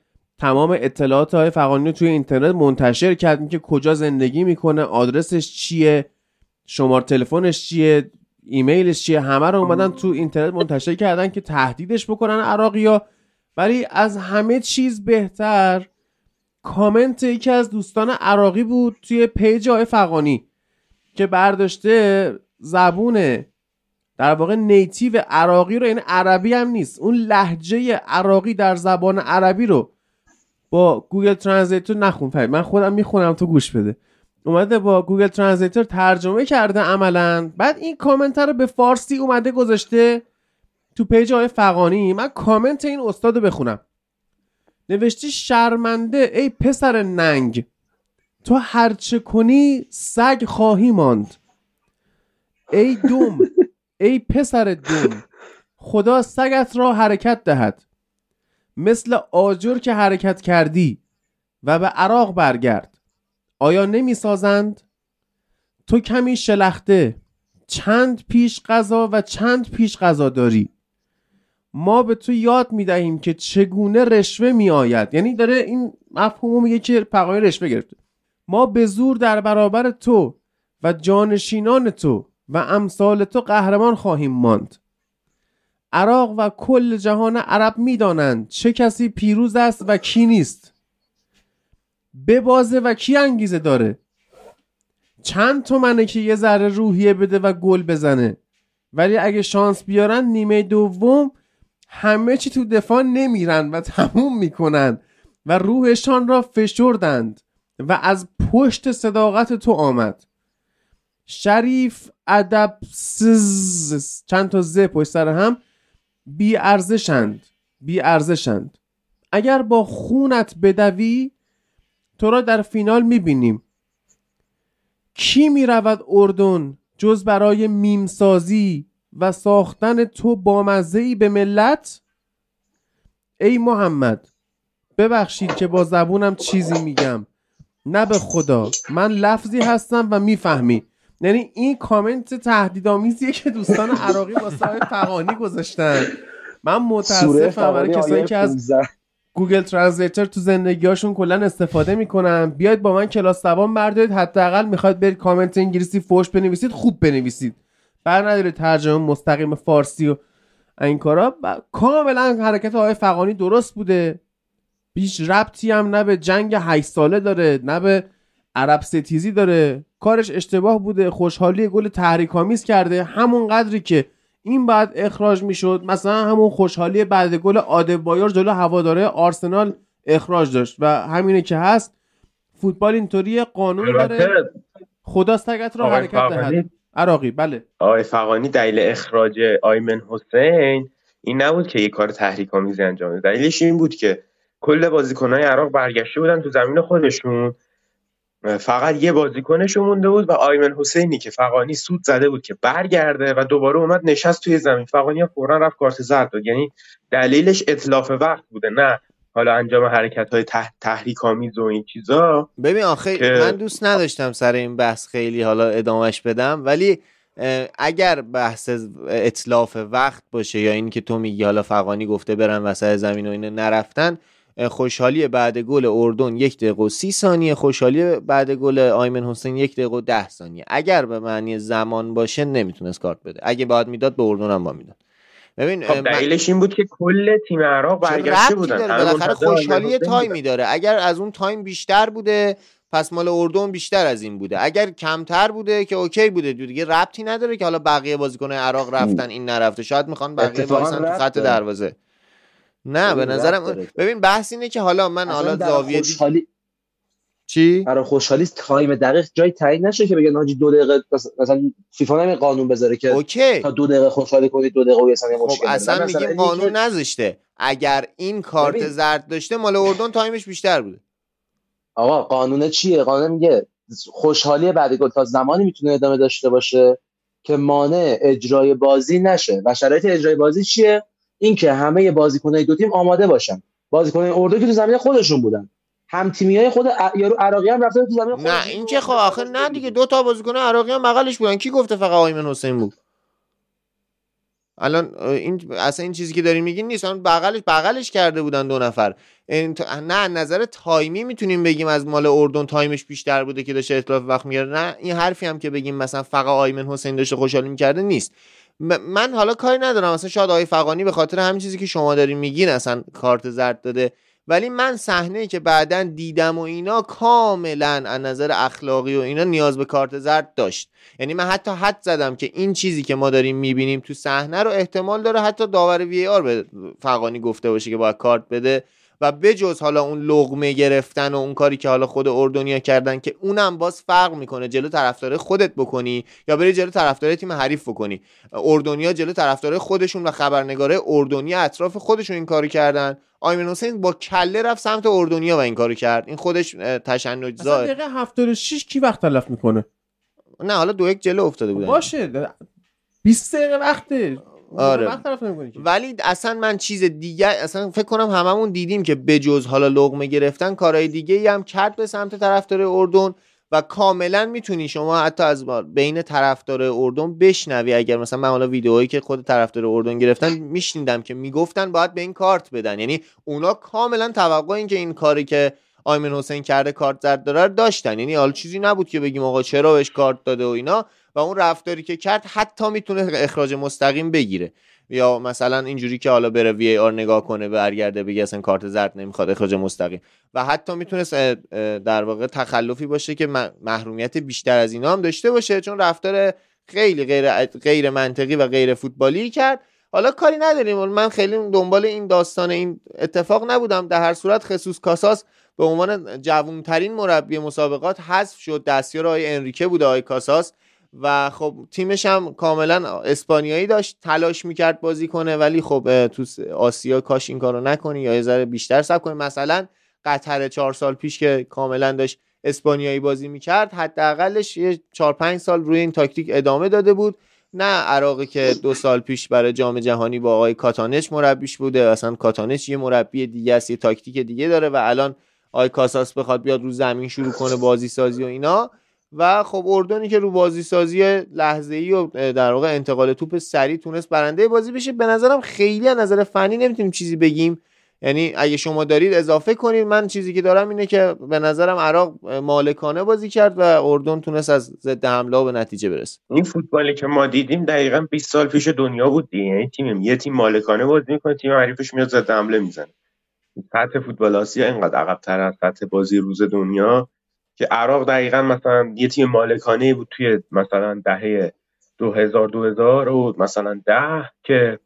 تمام اطلاعات های فقانی رو توی اینترنت منتشر کرد. که کجا زندگی می‌کنه آدرسش چیه شمار تلفنش چیه ایمیلش چیه همه رو اومدن تو اینترنت منتشر کردن که تهدیدش بکنن عراقیا ولی از همه چیز بهتر کامنت یکی از دوستان عراقی بود توی پیج آقای فغانی که برداشته زبون در واقع native عراقی رو این یعنی عربی هم نیست اون لهجه عراقی در زبان عربی رو با Google Translator نخون فرید من خودم می‌خونم تو گوش بده. اومده با Google Translator ترجمه کرده عملا. بعد این کامنت رو به فارسی اومده گذاشته تو پیج های فغانی من کامنت این استاد رو بخونم. نوشتی شرمنده ای پسر ننگ. تو هرچه کنی سگ خواهی ماند. ای دوم ای پسر دوم. خدا سگت را حرکت دهد. مثل آجر که حرکت کردی و به عراق برگرد. آیا نمی سازند؟ تو کمی شلخته چند پیش غذا و چند پیش غذا داری. ما به تو یاد می دهیم که چگونه رشوه می آید. یعنی داره این مفهوم میگه که پقای رشوه گرفته. ما به زور در برابر تو و جانشینان تو و امثال تو قهرمان خواهیم ماند. عراق و کل جهان عرب می‌دانند چه کسی پیروز است و کی نیست. ببازه و کی انگیزه داره؟ چند تومنه که یه ذره روحیه بده و گل بزنه. ولی اگه شانس بیارن نیمه دوم همه چی تو دفاع نمیرن و تموم می‌کنن و روحشان را فشردند و از پشت صداقت تو آمد. شریف ادب چند تا ز پشت سر هم بی ارزشند بی ارزشند اگر با خونت بدوی تو را در فینال می‌بینیم. کی می‌رود اردن جز برای میمسازی و ساختن تو بامزه ای به ملت؟ ای محمد ببخشید که با زبونم چیزی میگم. نه به خدا من لفظی هستم و می‌فهمی. یعنی این کامنت تهدیدآمیزیه که دوستان عراقی با صاحب فغانی گذاشتن. من متاسفم برای کسایی که از Google Translator تو زندگیاشون کلا استفاده می‌کنن. بیاید با من کلاس زبان بردارید. حداقل می‌خواید برید کامنت انگلیسی فوش بنویسید خوب بنویسید. بر نداره ترجمه مستقیم فارسی و این کارا. کاملا حرکت آقای فقانی درست بوده. بیش ربطی هم نه به جنگ 8 ساله داره نه به عرب ستیزی داره. کارش اشتباه بوده. خوشحالی گل تحریکامیز کرده. همون قدری که این بعد اخراج می‌شد مثلا همون خوشحالی بعد گل آدبایار جلو هواداره آرسنال اخراج داشت. و همینه که هست. فوتبال اینطوری قانون داره. خدا سگت را حرکت دهد عراقی بله. آقای فقانی دلیل اخراج آیمن حسین این نبود که یه کار تحریک آمیزی انجام بده. دلیلش این بود که کل بازیکنهای عراق برگشته بودن تو زمین خودشون. فقط یه بازیکنشون مونده بود و آیمن حسینی که فقانی سود زده بود که برگرده و دوباره اومد نشست توی زمین. فقانی فورا رفت کارت زرد داد. یعنی دلیلش اطلاف وقت بوده نه حالا انجام حرکت های تح... تحریک آمیز و این چیزا ببین آخه که... من دوست نداشتم سر این بحث خیلی حالا ادامش بدم ولی اگر بحث اطلاف وقت باشه یا اینکه تو میگی حالا فقانی گفته برن وسط زمین و اینو نرفتن خوشحالی بعد گل اردن یک دقیقه و سی ثانیه خوشحالی بعد گل آیمن حسین یک دقیقه و ده ثانیه. اگر به معنی زمان باشه نمی‌تونست کارت بده. اگه باید می‌داد به اردن هم با می‌داد. ببین خب دلیلش این بود که کل تیم عراق برگشته بودن. بالاخره خوشحالی تایمی داره اگر از اون time بیشتر بوده پس مال اردن بیشتر از این بوده. اگر کمتر بوده که OK بوده دیگه ربطی نداره که حالا بقیه بازیکن عراق رفتن این نرفته. شاید می‌خوان بقیه وایسن تو خط دروازه. نه به نظرم ببین بحث اینه که حالا من حالا زاویه خوشحالی... چی؟ برای خوشحالی time دقیق جای تعیین نشه که بگن حاجی دو دقیقه مثلا فیفا نمی قانون بذاره که OK. تا دو دقیقه خوشحالی کنید دو دقیقه و خب مشکل اصلا میگیم قانون که... نذاشته. اگر این کارت ببین. زرد داشته مال اردن time ش بیشتر بوده. آقا قانون چیه؟ قانون میگه خوشحالی بعد گل تا زمانی می‌تونه ادامه داشته باشه که مانع اجرای بازی نشه. و شرایط اجرای بازی چیه؟ اینکه همه بازیکنای دو تیم آماده باشن. بازیکنای اردن که تو زمین خودشون بودن. هم تیمی های خود یارو عراقی هم رفتن تو زمین نه این که خب آخر نه دیگه دو تا بازیکن عراقی هم بغلش بودن. کی گفته فقط آیمن حسین بود؟ الان این اصلا این چیزی که داری میگین نیست. اون بغلش بغلش کرده بودن دو نفر. نه نظر time ی می‌تونیم بگیم از مال اردن time ش بیشتر بوده که داشته اتلاف وقت می‌گیره نه این حرفی هم که بگیم مثلا فقط آیمن حسین داشته خوشحالی می‌کرده نیست. من حالا کاری ندارم. مثلا شاید آقای فغانی به خاطر همین چیزی که شما دارین میگین اصلا کارت زرد داده. ولی من صحنه که بعدا دیدم و اینا کاملا از نظر اخلاقی و اینا نیاز به کارت زرد داشت. یعنی من حتی حد زدم که این چیزی که ما داریم می‌بینیم تو صحنه رو احتمال داره حتی داور وی آر به فقانی گفته باشه که باید کارت بده. و بجز حالا اون لغمه گرفتن و اون کاری که حالا خود اردنیا کردن که اونم باز فرق می‌کنه. جلو طرفدار خودت بکنی یا بری جلو طرفدار تیم حریف بکنی. اردنیا جلو طرفدار خودشون و خبرنگاره اردنیا اطراف خودشون این کارو کردن. آیمن حسین با کله رفت سمت اردنیا و این کارو کرد. این خودش تشنج زا دقیقه 76 کی وقت تلف می‌کنه؟ نه حالا دو یک جلو افتاده بودن. باشه 20 دقیقه وقته. آره. ولی اصلا من چیز دیگه اصلا فکر کنم هممون دیدیم که بجز حالا لغمه گرفتن کارهای دیگه ای هم کرد به سمت طرفدار اردن و کاملا می‌تونی شما حتی از بین طرفدار اردن بشنوی. اگر مثلا من حالا ویدئویی که خود طرفدار اردن گرفتن میشنیدم که می‌گفتن باید به این کارت بدن. یعنی اونا کاملا توقع این که این کاری که آیمن حسین کرده کارت زرد داره داشتن. یعنی حالا چیزی نبود که بگیم آقا چرا بهش کارت داده و اینا. و اون رفتاری که کرد حتی می‌تونه اخراج مستقیم بگیره. یا مثلا اینجوری که حالا بره وی آر نگاه کنه برگرده بگه اصلا کارت زرد نمی‌خواد اخراج مستقیم. و حتی می‌تونست در واقع تخلفی باشه که محرومیت بیشتر از اینا هم داشته باشه. چون رفتار خیلی غیر غیر منطقی و غیر فوتبالی کرد. حالا کاری نداریم. من خیلی دنبال این داستان این اتفاق نبودم. در هر صورت خصوص کاساس به عنوان جوانترین مربی مسابقات حذف شد. دستیار آقای انریکه بوده آقای کاساس. و خب تیمش هم کاملا اسپانیایی داشت تلاش می‌کرد بازی کنه ولی خب تو آسیا کاش این کارو نکنی یا یه ذره بیشتر صبر کنی. مثلا قطر چهار سال پیش که کاملا داشت اسپانیایی بازی می‌کرد حداقلش یه چهار پنج سال روی این تاکتیک ادامه داده بود. نه عراقی که دو سال پیش برای جام جهانی با آقای کاتانچ مربیش بوده. اصلا کاتانچ یه مربی دیگه است یه تاکتیک دیگه داره و الان آقای کاساس بخواد بیاد رو زمین شروع کنه بازی سازی و اینا. و خب اردنی که رو بازی سازی لحظه ای و در واقع انتقال توپ سریع تونست برنده بازی بشه به نظرم خیلی از نظر فنی نمی‌تونیم چیزی بگیم. یعنی اگه شما دارید اضافه کنید من چیزی که دارم اینه که به نظرم عراق مالکانه بازی کرد و اردن تونست از ضد حمله به نتیجه برسه. این فوتبالی که ما دیدیم دقیقا 20 سال پیش دنیا بود دیگه. یعنی تیم یه تیم مالکانه بازی می‌کنه تیم حریفش میاد ضد حمله می‌زنه. سطح فوتبال آسیا اینقدر عقب‌تر از سطح بازی روز دنیا. که عراق دقیقا مثلا یه تیم مالکانه بود توی مثلا دهه 2000 2000 و مثلا ده که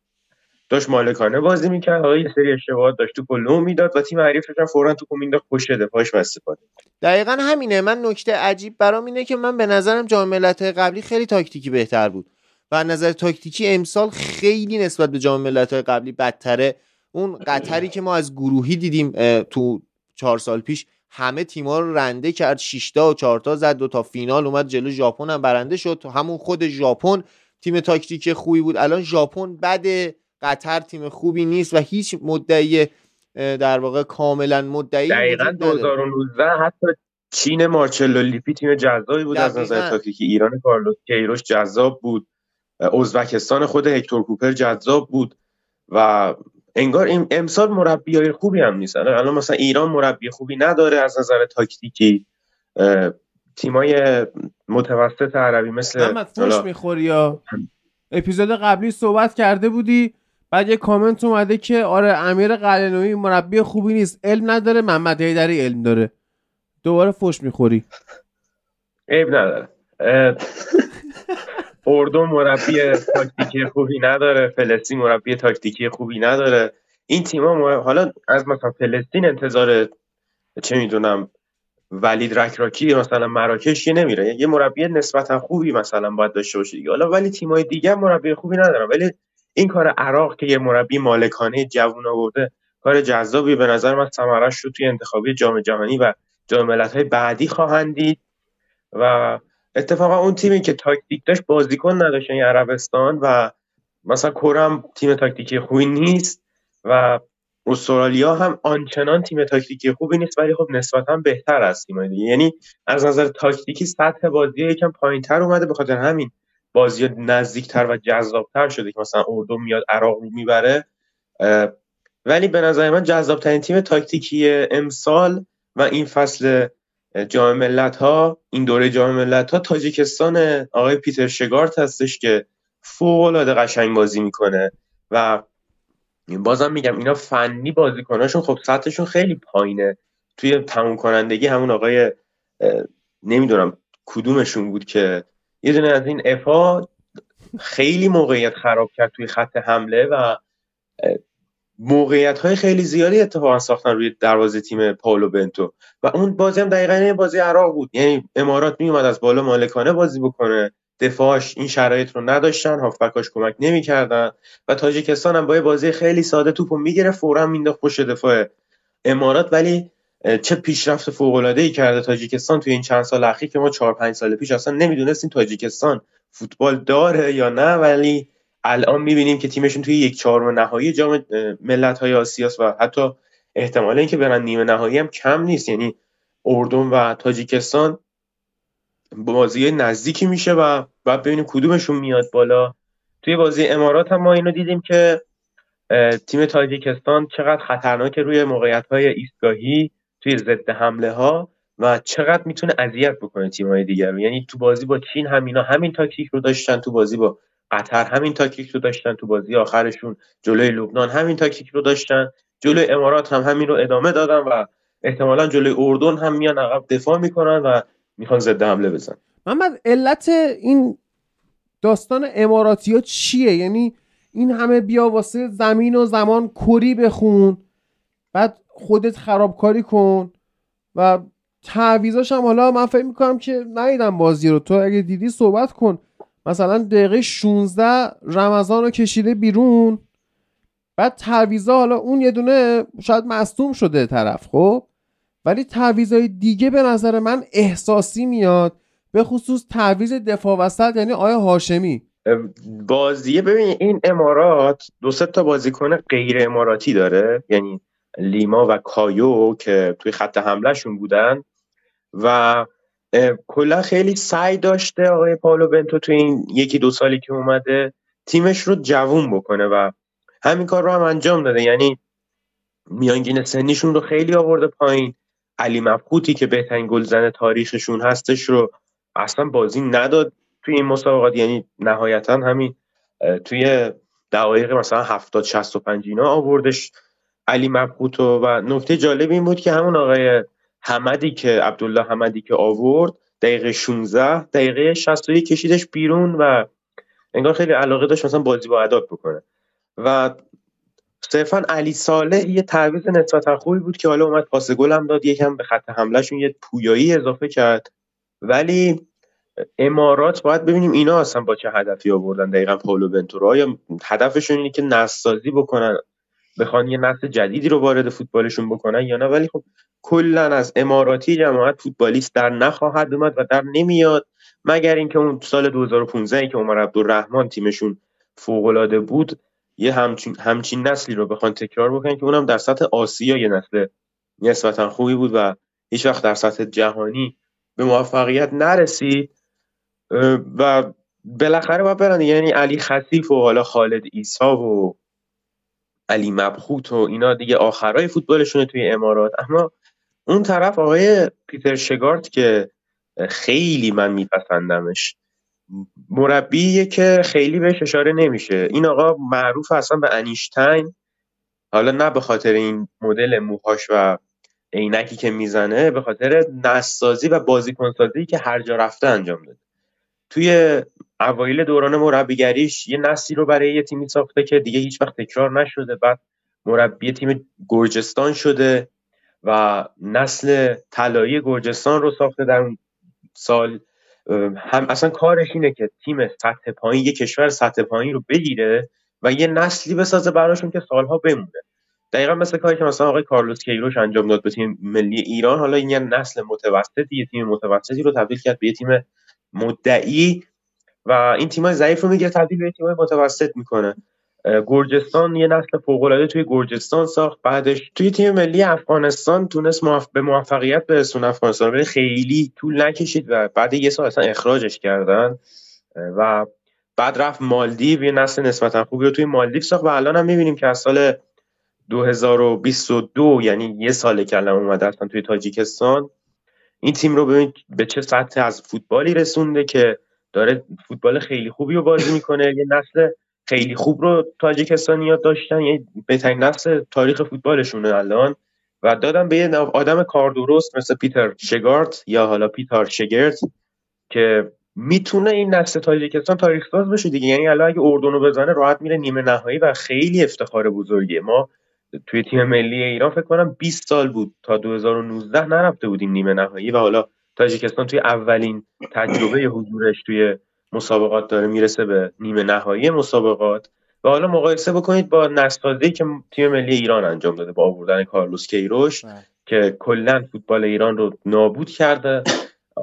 داشت مالکانه بازی می‌کرد. حالا یه سری اشتباهات داشت تو لو می‌داد و تیم حریفش هم فورا تو مینداخت پشت دفاعش و استفاده دقیقا همینه. من نکته عجیب برام اینه که من به نظرم جام ملت‌های قبلی خیلی تاکتیکی بهتر بود و نظر تاکتیکی امسال خیلی نسبت به جام ملت‌های قبلی بدتره. اون قطری که ما از گروهی دیدیم تو چهار سال پیش همه تیما رو رنده کرد 6 تا و 4 تا زد دو تا فینال اومد جلو ژاپن هم برنده شد. همون خود ژاپن تیم تاکتیک خوبی بود. الان ژاپن بده قطر تیم خوبی نیست و هیچ مدعی در واقع کاملا مدعی دقیقا 2019 حتی چین مارچلو لیپی تیم جذابی بود از نظر تاکتیکی. ایران کارلوس کیروش جذاب بود. ازبکستان خود هکتور کوپر جذاب بود و انگار این امسال مربیای خوبی هم نیست. الان مثلا ایران مربی خوبی نداره از نظر تاکتیکی. تیمای متوسط عربی مثل فوش می‌خوری یا؟ اپیزود قبلی صحبت کرده بودی بعد یه کامنت اومده که آره امیر قلنوی مربی خوبی نیست. علم نداره محمد هیدری علم داره. دوباره فوش می‌خوری. عیب نداره. اردن مربی تاکتیکی خوبی نداره فلسطین مربی تاکتیکی خوبی نداره. این تیما حالا از مثلا فلسطین انتظار چه می‌دونم ولید رکراکی مثلا مراکش نمیره. یه مربی نسبتا خوبی مثلا باید داشته باشه حالا ولی تیمای دیگه مربی خوبی نداره ولی این کار عراق که یه مربی مالکانه جوون آورده کار جذابی به نظر من ثمرش رو توی انتخابی جام جهانی و جام ملت‌های بعدی خواهند دید و اتفاقا اون تیمی که تاکتیک داشت بازیکن نداشت یعنی عربستان و مثلا کرم تیم تاکتیکی خوبی نیست و استرالیا هم آنچنان تیم تاکتیکی خوبی نیست ولی خب نسبتا بهتر از تیم یعنی از نظر تاکتیکی سطح بازی یکم پایینتر اومده به خاطر همین بازی نزدیکتر و جذابتر شده که مثلا اردو میاد عراق رو می‌بره. ولی به نظر من جذابترین تیم تاکتیکی امسال و این فصل جام ملت ها این دوره جام ملت ها تاجیکستان آقای پیتر شگارت هستش که فوق العاده قشنگ بازی می‌کنه و بازم میگم اینا فنی بازیکناشون خب سطحشون خیلی پایینه. توی تموم کنندگی همون آقای نمی‌دونم کدومشون بود که یه دونه از این افا خیلی موقعیت خراب کرد توی خط حمله و موقعیت های خیلی زیادی اتفاقا ساختن روی دروازه تیم پاولو بنتو. و اون بازی هم دقیقا بازی عراق بود. یعنی امارات میومد از بالا مالکانه بازی بکنه. دفاعش این شرایط رو نداشتن. هافبکاش کمک نمی‌کردن. و تاجیکستان هم با بازی خیلی ساده توپو می‌گیره فورا مینداخت پشت دفاع امارات. ولی چه پیشرفت فوق العاده ای کرده تاجیکستان توی این چند سال اخیر که ما 4 5 سال پیش اصلا نمی‌دونستیم تاجیکستان فوتبال داره یا نه. ولی الان می‌بینیم که تیمشون توی یک چهارم نهایی جام ملت های آسیاس و حتی احتمال اینکه برن نیمه نهایی هم کم نیست. یعنی اردن و تاجیکستان بازی نزدیکی میشه و بعد ببینیم کدومشون میاد بالا. توی بازی امارات هم ما اینو دیدیم که تیم تاجیکستان چقدر خطرناک روی موقعیت های ایستگاهی توی ضد حمله ها و چقدر می‌تونه اذیت بکنه تیم های دیگر یعنی تو بازی با چین همینا همین تاکتیک رو داشتن تو بازی با قطر همین تاکتیک رو داشتن تو بازی آخرشون جلوی لبنان همین تاکتیک رو داشتن. جلوی امارات هم همین رو ادامه دادن و احتمالا جلوی اردن هم میان عقب دفاع می‌کنن و می‌خوان ضد حمله بزن محمد علت این داستان اماراتی ها چیه؟ یعنی این همه بیا واسه زمین و زمان کری بخون بعد خودت خرابکاری کن و تعویزاش هم حالا من فکر می‌کنم که ندیدم بازی رو. تو اگه دیدی صحبت کن. مثلا دقیقه 16 رمضان رو کشیده بیرون. بعد تعویزا حالا اون یه دونه شاید مصدوم شده طرف خب؟ ولی تعویزهای دیگه به نظر من احساسی میاد به خصوص تعویز دفاع وسط یعنی آیا هاشمی. بازیه ببین این امارات دو تا بازیکن غیر اماراتی داره یعنی لیما و کایو که توی خط حملهشون بودن و کلا خیلی سعی داشته آقای پاولو بنتو توی این یکی دو سالی که اومده تیمش رو جوون بکنه و همین کار رو هم انجام داده. یعنی میانگین سنیشون رو خیلی آورده پایین. علی مفقوتی که بهترین گلزن تاریخشون هستش رو اصلا بازی نداد توی این مسابقات. یعنی نهایتا همین توی دقایق مثلا 70 65 اینا آوردش علی مبهوتو و نکته جالب این بود که همون آقای حمدی که عبدالله حمدی که آورد دقیقه 16 دقیقه 61 کشیدش بیرون و انگار خیلی علاقه داشت مثلا بازی با عداد بکنه. و صرفا علی صالح یه تعویض نسبتا خوبی بود که حالا اومد پاس گل هم داد یکم به خط حملهشون یه پویایی اضافه کرد. ولی امارات باید ببینیم اینا اصلا با چه هدفی آوردن دقیقا پاولو بنتورا آیا هدفشون اینه که نسازی بکنن؟ بخوان یه نسل جدیدی رو وارد فوتبالشون بکنن یا نه. ولی خب کلا از اماراتی جماعت فوتبالیست در نخواهد اومد و در نمیاد. مگر اینکه اون سال 2015 که عمر عبدالرحمن تیمشون فوق بود یه همچین, همچین نسلی رو بخوان تکرار بکنن که اونم در سطح آسیا یه نسل نسبتا خوبی بود و هیچ وقت در سطح جهانی به موفقیت نرسید. و بالاخره باید برن یعنی علی خصیف و حالا خالد ایسا و علی مبخوت و اینا دیگه آخرای فوتبالشونه توی امارات. اما اون طرف آقای پیتر شگارت که خیلی من میپسندمش مربیه که خیلی بهش اشاره نمیشه. این آقا معروف اصلا به انیشتین حالا نه به خاطر این مدل موهاش و عینکی که می‌زنه به خاطر نسازی و بازیکنسازی که هر جا رفته انجام داده. توی اوایل دوران مربیگریش یه نسلی رو برای یه تیمی ساخته که دیگه هیچ وقت تکرار نشده. بعد مربی تیم گرجستان شده و نسل طلایی گرجستان رو ساخته در اون سال. هم اصلا کارش اینه که تیم سطح پایین یه کشور سطح پایین رو بگیره و یه نسلی بسازه براشون که سالها بمونه. دقیقا مثل کاری که مثلا آقای کارلوس کیروش انجام داد به تیم ملی ایران. حالا این یه نسل متوسطی یه تیم متوسطی رو تبدیل کرد به یه تیم مدعی و این تیمای ضعیف رو میگه تبدیل به تیمای متوسط می‌کنه. گرجستان یه نسل فوق توی گرجستان ساخت. بعدش توی تیم ملی افغانستان تونست به موفقیت برسون افغانستان ولی خیلی طول نکشید و بعد یه سال اصلا اخراجش کردن. و بعد رفت مالدیو یه نسل نسبتا خوبی رو توی مالدیو ساخت و الان هم می‌بینیم که از سال 2022 یعنی یه سال الان اومده اصلا توی تاجیکستان این تیم رو ببین به چه سطح از فوتبالی رسونده که داره فوتبال خیلی خوبی رو بازی می‌کنه. یه نسل خیلی خوب رو تاجیکستانی داشتن. یعنی بهترین نسل تاریخ فوتبالشونه الان. و دادم به یه آدم کار درست مثل پیتر شگارت یا حالا پیتر شگرت که می‌تونه این نسل تاجیکستان تاریخ ساز بشه دیگه. یعنی الان اگه اردن بزنه راحت میره نیمه نهایی و خیلی افتخار بزرگیه. ما توی تیم ملی ایران فکر کنم 20 سال بود. تا 2019 نرفته بودیم نیمه نهایی و حالا تاجیکستان توی اولین تجربه حضورش توی مسابقات داره می‌رسه به نیمه نهایی مسابقات. و حالا مقایسه بکنید با نسازی که تیم ملی ایران انجام داده با آوردن کارلوس کیروش بله. که کلا فوتبال ایران رو نابود کرده.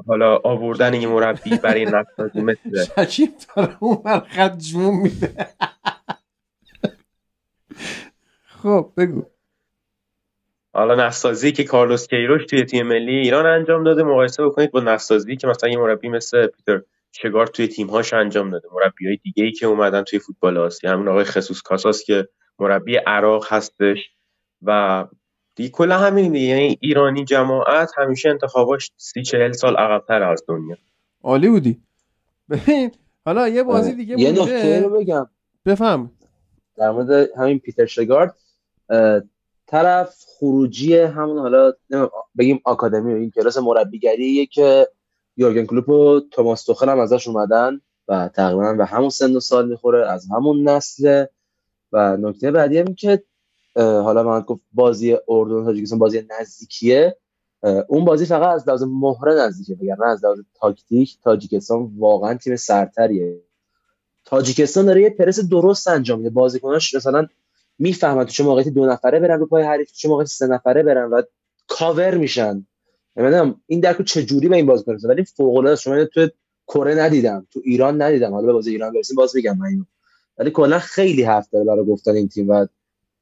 حالا آوردن یه مربی برای نسازی مثل شکیب داره اون خط جمون میده. خب بگو. حالا نسازی که کارلوس کیروش توی تیم ملی ایران انجام داده مقایسه بکنید با نسازی که مثلا یه مربی مثل پیتر شگار توی تیمهاش انجام داده. مربی های دیگه ای که اومدن توی فوتبال آسیا همون آقای خصوص کاساس که مربی عراق هستش و دیگه کلا همین دیگه. یعنی ایرانی جماعت همیشه انتخاباش سی چهل سال عقبتر از دنیا. عالی بودی. ببین حالا یه بازی دیگه یه نکته رو بگم. بفهم. در مورد همین پیتر شگارد طرف خروجی همون حالا بگیم آکادمی و این کلاس مربیگریه که یورگن کلوپ و توماس توخل هم ازش اومدن و تقریبا به همون سن و سال می‌خوره از همون نسل. و نکته بعدی هم که حالا من گفت بازی اردن تاجیکستان بازی نزدیکیه. اون بازی فقط از لحاظ مهره نزدیکه وگرنه از لحاظ تاکتیک تاجیکستان واقعا تیم سرتریه تاجیکستان داره یه پرس درست انجام میده. بازیکناش مثلا می‌فهمن تو چه موقعیتی دو نفره برن رو پای حریف تو چه موقعیتی سه نفره برن و کاور میشن. نمی‌دونم این درکو چه جوری به این بازیکن رسید ولی فوق العاده. شما تو کره ندیدم تو ایران ندیدم. حالا به بازی ایران برسیم باز بگم من اینو. ولی کلا خیلی حرف داره برای گفتن این تیم و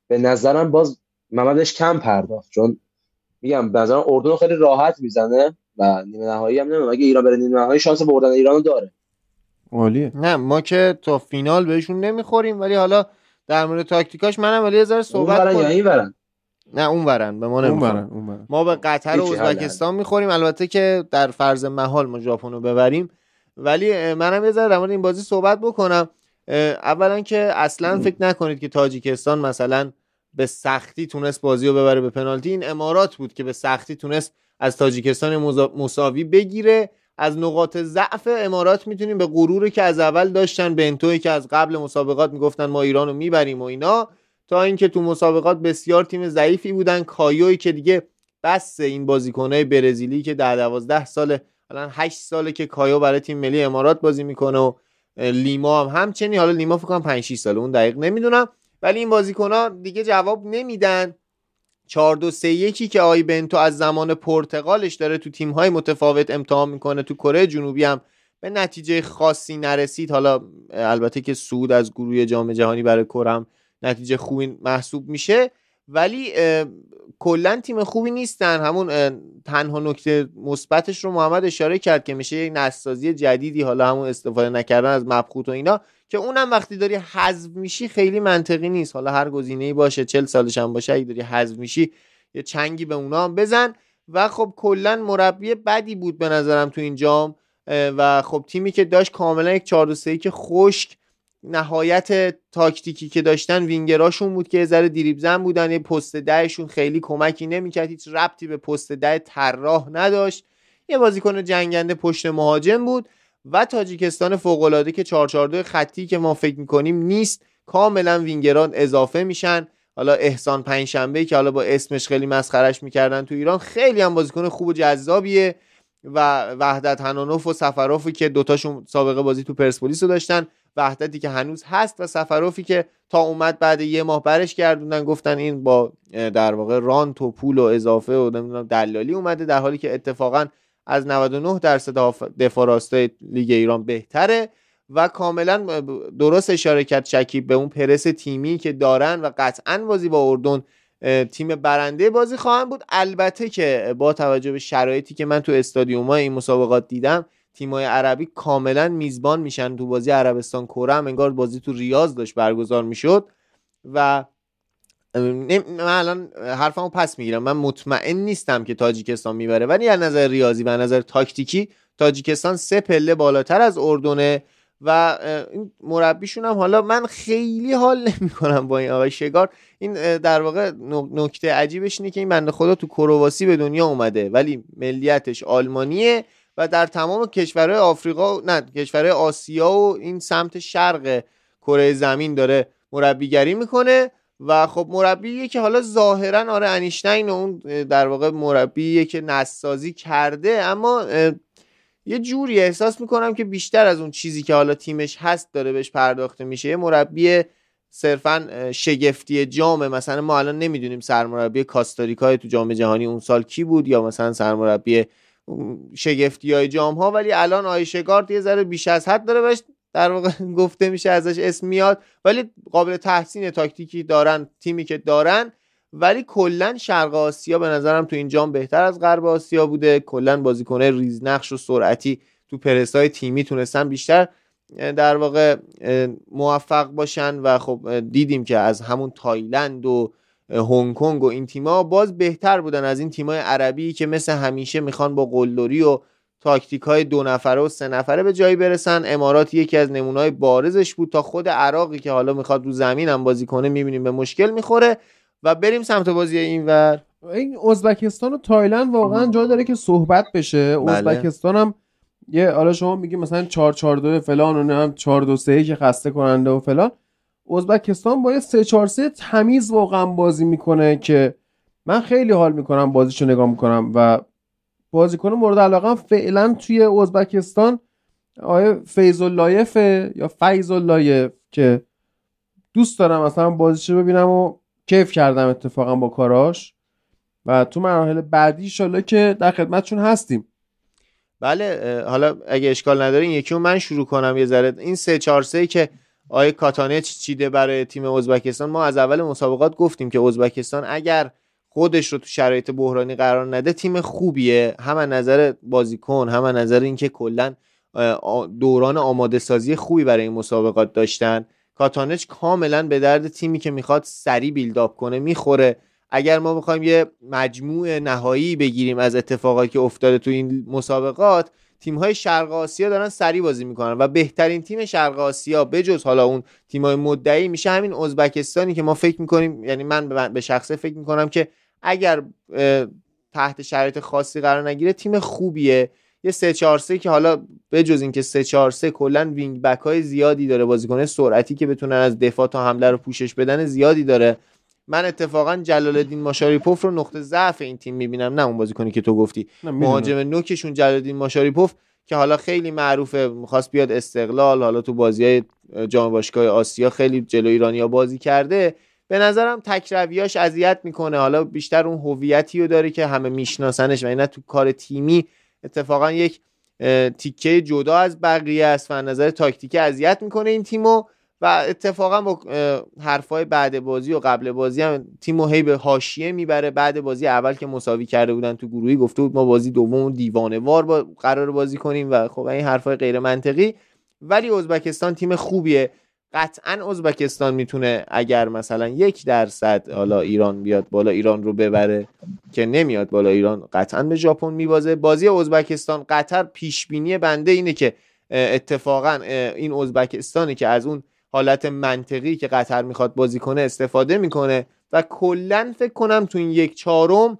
به نظرم باز محمد بهش کم پرداخت. چون میگم به نظرم اردن خیلی راحت می‌زنه و نیمه نهایی هم نمی‌دونم اگه ایران بره نیمه نهایی شانس بردن ایرانو داره. عالیه. نه ما که تا فینال بهشون نمی‌خوریم ولی حالا در مورد تاکتیکاش منم ولی یه ذره اون صحبت کنم. این ورن نه اون ورن به ما اون نمی‌خورن برن اون برن ما به قطر و ازبکستان می‌خوریم. البته که در فرض محال ما ژاپن رو ببریم. ولی منم یه ذره در مورد این بازی صحبت بکنم. اولا که اصلا فکر نکنید که تاجیکستان مثلا به سختی تونست بازی رو ببره به پنالتی. این امارات بود که به سختی تونست از تاجیکستان مزا- مساوی بگیره. از نقاط ضعف امارات می‌تونیم به غروری که از اول داشتن بنتوی که از قبل مسابقات می‌گفتن ما ایران رو می‌بریم و اینا تا اینکه تو مسابقات بسیار تیم ضعیفی بودن. کایوی که دیگه بس این بازیکنهای برزیلی که در 12 سال الان 8 ساله که کایو برای تیم ملی امارات بازی می‌کنه و لیما هم همچنین. حالا لیما فکر کنم 5 6 ساله اون دقیق نمی‌دونم. ولی این بازیکن‌ها دیگه جواب نمیدن. 4 2 3 1 که آی بنتو از زمان پرتغالش داره تو تیم‌های متفاوت امتحان می‌کنه تو کره جنوبی هم به نتیجه خاصی نرسید. حالا البته که سود از گروه جام جهانی برای کرم نتیجه خوبی محسوب میشه. ولی کلا تیم خوبی نیستن. همون تنها نکته مثبتش رو محمد اشاره کرد که میشه یک نسازی جدیدی حالا همون استفاده نکردن از مبخوت و اینا. که اونم وقتی داری حذف میشی خیلی منطقی نیست. حالا هر گزینه‌ای باشه 40 سالش هم باشه اگه داری حذف میشی یه چنگی به اونا هم بزن. و خب کلا مربی بدی بود به نظرم تو این جام. و خب تیمی که داشت کاملا یک 4 2 که خشک نهایت تاکتیکی که داشتن وینگراشون بود که ذره دریب زن بودن یه پست دهشون خیلی کمکی نمی‌کرد هیچ ربطی به پست ده طراح نداشت. یه بازیکن جنگنده پشت مهاجم بود. و تاجیکستان فوق‌العاده که 442 خطی که ما فکر می‌کنیم نیست کاملا وینگران اضافه میشن. حالا احسان پنجشنبه که حالا با اسمش خیلی مسخرش می‌کردن تو ایران خیلی هم بازیکن خوب و جذابیه و وحدت هنانوف و سفروفی که دوتاشون سابقه بازی تو پرسپولیس رو داشتن. وحدتی که هنوز هست و سفروفی که تا اومد بعد یه ماه برش گردوندن گفتن این با در واقع رانت و پول و اضافه و نمی‌دونم دلالی اومده در حالی که اتفاقا از 99 درصد دفاع راستای لیگ ایران بهتره و کاملا درست اشاره کرد شکیب به اون پرس تیمی که دارن و قطعا بازی با اردن تیم برنده بازی خواهند بود. البته که با توجه به شرایطی که من تو استادیوم این مسابقات دیدم تیمای عربی کاملا میزبان میشن تو بازی عربستان کره. هم انگار بازی تو ریاض داشت برگزار می‌شد و من الان حرفمو پس می‌گیرم. من مطمئن نیستم که تاجیکستان می‌بره. ولی از نظر ریاضی و از نظر تاکتیکی تاجیکستان سه پله بالاتر از اردنه و این مربیشون هم حالا من خیلی حال نمی‌کنم با این آقای شگار. این در واقع نک- نکته عجیبش اینه که این بنده خدا تو کرواسی به دنیا اومده. ولی ملیتش آلمانیه و در تمام کشورهای آفریقا نه کشورهای آسیا و این سمت شرق کره زمین داره مربیگری می‌کنه. و خب مربیه که حالا ظاهرا آره انیشتین اون در واقع مربیه که نسازی کرده اما یه جوری احساس می‌کنم که بیشتر از اون چیزی که حالا تیمش هست داره بهش پرداخته میشه. یه مربی صرفا شگفتی جامه. مثلا ما الان نمی‌دونیم سرمربی کاستاریکا تو جام جهانی اون سال کی بود یا مثلا سرمربی شگفتی های جام ها ولی الان آیشگارد یه ذره بیش از حد داره بهش در واقع گفته میشه ازش اسم میاد. ولی قابل تحسین تاکتیکی دارن تیمی که دارن. ولی کلا شرق آسیا به نظرم تو این جام بهتر از غرب آسیا بوده. کلا بازیکنه ریزنقش و سرعتی تو پرسای تیمی تونستن بیشتر در واقع موفق باشن. و خب دیدیم که از همون تایلند و هنگ کنگ و این تیما باز بهتر بودن از این تیمای عربی که مثل همیشه می‌خوان با قلدری و تاکتیک های دو نفره و سه نفره به جایی برسن. امارات یکی از نمونای بارزش بود تا خود عراقی که حالا می‌خواد رو زمین هم بازی کنه می‌بینیم به مشکل می‌خوره. و بریم سمت بازی اینور این ازبکستان و تایلند واقعا جا داره که صحبت بشه. بله. ازبکستان هم یه حالا شما میگی مثلا 4 4 2 فلان و نه 4 2 3 که خسته کننده و فلان. ازبکستان با یه 3 4 3 تمیز واقعا بازی می‌کنه که من خیلی حال می‌کنم بازیشو نگاه می‌کنم و بازیکن مورد علاقه فعلا توی ازبکستان آقای فیض اللایف یا فیض اللایف که دوست دارم مثلا بازیشو ببینم و کیف کردم اتفاقا با کاراش. و تو مراحل بعدی ایشالله که در خدمتشون هستیم. بله حالا اگه اشکال نداره این یکی رو من شروع کنم یه ذره. این سه چهار سه که آیه کاتانچ چیده برای تیم ازبکستان ما از اول مسابقات گفتیم که ازبکستان اگر خودش رو تو شرایط بحرانی قرار نده تیم خوبیه. هم از نظر بازیکن هم از نظر اینکه کلا دوران آماده سازی خوبی برای این مسابقات داشتن. کاتانچ کاملا به درد تیمی که می‌خواد سری بیلداپ کنه می‌خوره. اگر ما بخوایم یه مجموع نهایی بگیریم از اتفاقاتی که افتاده تو این مسابقات تیم های شرق آسیا دارن سری بازی می‌کنن و بهترین تیم شرق آسیا بجز حالا اون تیم های مدعی میشه همین ازبکستانی که ما فکر می‌کنیم یعنی من به شخصه فکر می‌کنم که اگر تحت شرایط خاصی قرار نگیره تیم خوبیه. یه 3 4 3 که حالا بجز اینکه 3 4 3 کلا وینگ بک های زیادی داره بازیکن سرعتی که بتونن از دفاع تا حمله رو پوشش بدن زیادی داره. من اتفاقا جلال الدین ماشاریپوف رو نقطه ضعف این تیم می‌بینم نه اون بازیکنی که تو گفتی. مهاجم نوکشون جلال الدین ماشاریپوف که حالا خیلی معروفه می‌خواست بیاد استقلال حالا تو بازی های جام باشگاه آسیا خیلی جلو ایرانیا بازی کرده. به نظرم تکرویاش اذیت می‌کنه. حالا بیشتر اون هویتی رو داره که همه میشناسنش و اینا تو کار تیمی اتفاقا یک تیکه جدا از بقیه است و از نظر تاکتیکی اذیت می‌کنه این تیمو و اتفاقا با حرفای بعد بازی و قبل بازی هم تیمو هی به حاشیه می‌بره. بعد بازی اول که مساوی کرده بودن تو گروهی گفته بود ما بازی دوم دیوانه وار با قرار بازی کنیم و خب این حرفای غیر منطقی ولی ازبکستان تیم خوبیه. قطعا ازبکستان می‌تونه اگر مثلا یک درصد حالا ایران بیاد بالا ایران رو ببره که نمیاد بالا ایران قطعا به ژاپن میبازه. بازی ازبکستان قطر پیش بینی بنده اینه که اتفاقا این ازبکستانی که از اون حالت منطقی که قطر می‌خواد بازی کنه استفاده می‌کنه و کلا فکر کنم تو این یک چهارم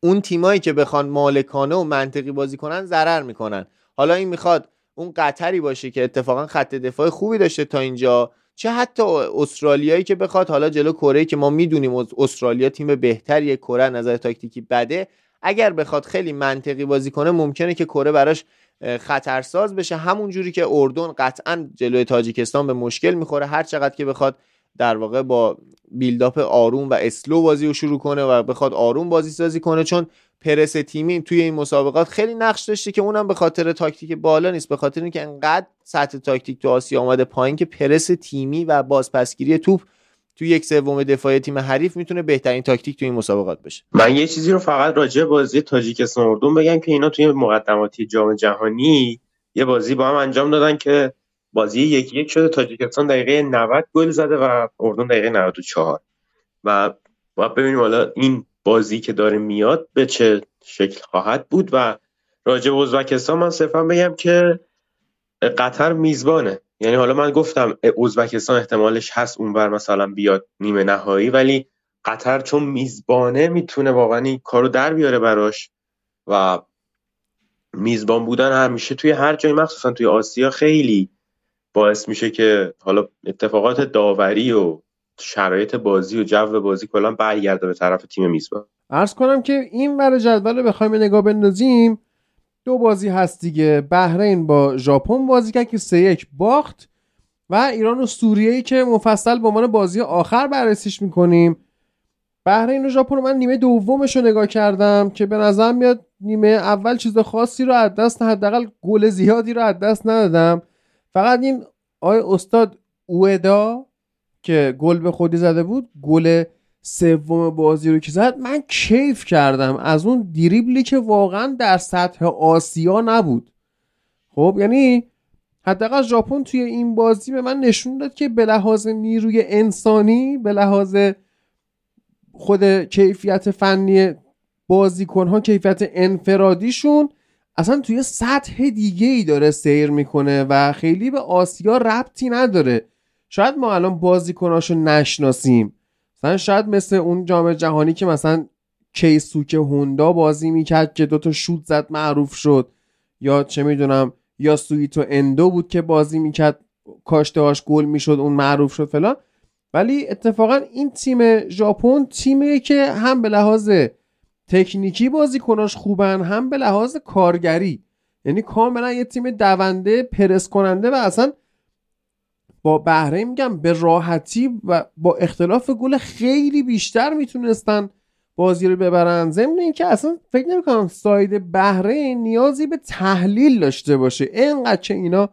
اون تیمایی که بخوان مالکانه و منطقی بازی کنن ضرر می‌کنن. حالا این می‌خواد اون قطری باشه که اتفاقا خط دفاع خوبی داشته تا اینجا. چه حتی استرالیایی که بخواد حالا جلو کره که ما می‌دونیم استرالیا تیم بهتریه کره نظر تاکتیکی بده. اگر بخواد خیلی منطقی بازی کنه ممکنه که کره براش خطرساز بشه. همون جوری که اردن قطعا جلوی تاجیکستان به مشکل می‌خوره. هر چقدر که بخواد در واقع با build up آروم و slow بازی رو شروع کنه و بخواد آروم بازی سازی کنه. چون پرس تیمی توی این مسابقات خیلی نقش داشته که اونم به خاطر تاکتیک بالا نیست به خاطر اینکه انقدر سطح تاکتیک تو آسیا آمده پایین که پرس تیمی و بازپسگیری توپ تو یک سوم دفاعی تیم حریف می‌تونه بهترین تاکتیک تو این مسابقات بشه. من یه چیزی رو فقط راجع به بازی تاجیکستان اردن بگم که اینا توی مقدماتی جام جهانی یه بازی با هم انجام دادن که بازی یک یک شده. تاجیکستان دقیقه 90 گل زده و اردن دقیقه 94 و باید ببینیم حالا این بازی که داره میاد به چه شکل خواهد بود و راجع به ازبکستان من صرفا بگم که قطر میزبانه. یعنی حالا من گفتم ازبکستان احتمالش هست اونور مثلا بیاد نیمه نهایی ولی قطر چون میزبانه می‌تونه واقعا این کارو در بیاره براش و میزبان بودن همیشه توی هر جایی مخصوصا توی آسیا خیلی باعث میشه که حالا اتفاقات داوری و شرایط بازی و جو بازی کلا برگرده به طرف تیم میزبان. عرض کنم که این ور جدول رو بخوایم نگاه بندازیم. دو بازی هست دیگه. بحرین با ژاپن بازی کرد که سه یک باخت و ایران و سوریه ای که مفصل به عنوان بازی آخر بررسیش می‌کنیم. بحرین و ژاپن من نیمه دومش رو نگاه کردم که به نظر میاد نیمه اول چیز خاصی رو از دست حداقل گل زیادی رو از دست ندادم. فقط این آقای استاد اودا که گل به خودی زده بود گل سوم بازی رو که زد من کیف کردم از اون دریبلی که واقعا در سطح آسیا نبود. خب یعنی حداقل ژاپن توی این بازی به من نشون داد که به لحاظ نیروی انسانی به لحاظ خود کیفیت فنی بازیکنها کیفیت انفرادیشون اصلا توی سطح دیگه ای داره سیر می‌کنه و خیلی به آسیا ربطی نداره. شاید ما الان بازیکناشو نشناسیم. مثلا شاید مثل اون جام جهانی که مثلا کیسوک هوندا بازی می‌کرد که دوتا شوت زد معروف شد. یا چه می‌دونم یا سویتو اندو بود که بازی می‌کرد کاشتهاش گل می‌شد اون معروف شد فلان. ولی اتفاقا این تیم ژاپن تیمیه که هم به لحاظ تکنیکی بازیکناش خوبن هم به لحاظ کارگری. یعنی کاملا یه تیم دونده پرس کننده و اصلا با بحرین میگم به راحتی و با اختلاف گل خیلی بیشتر می‌تونستن بازی رو ببرن. ضمن اینکه اصلا فکر نمی‌کنم ساید بحرین نیازی به تحلیل داشته باشه. اینقدر که اینا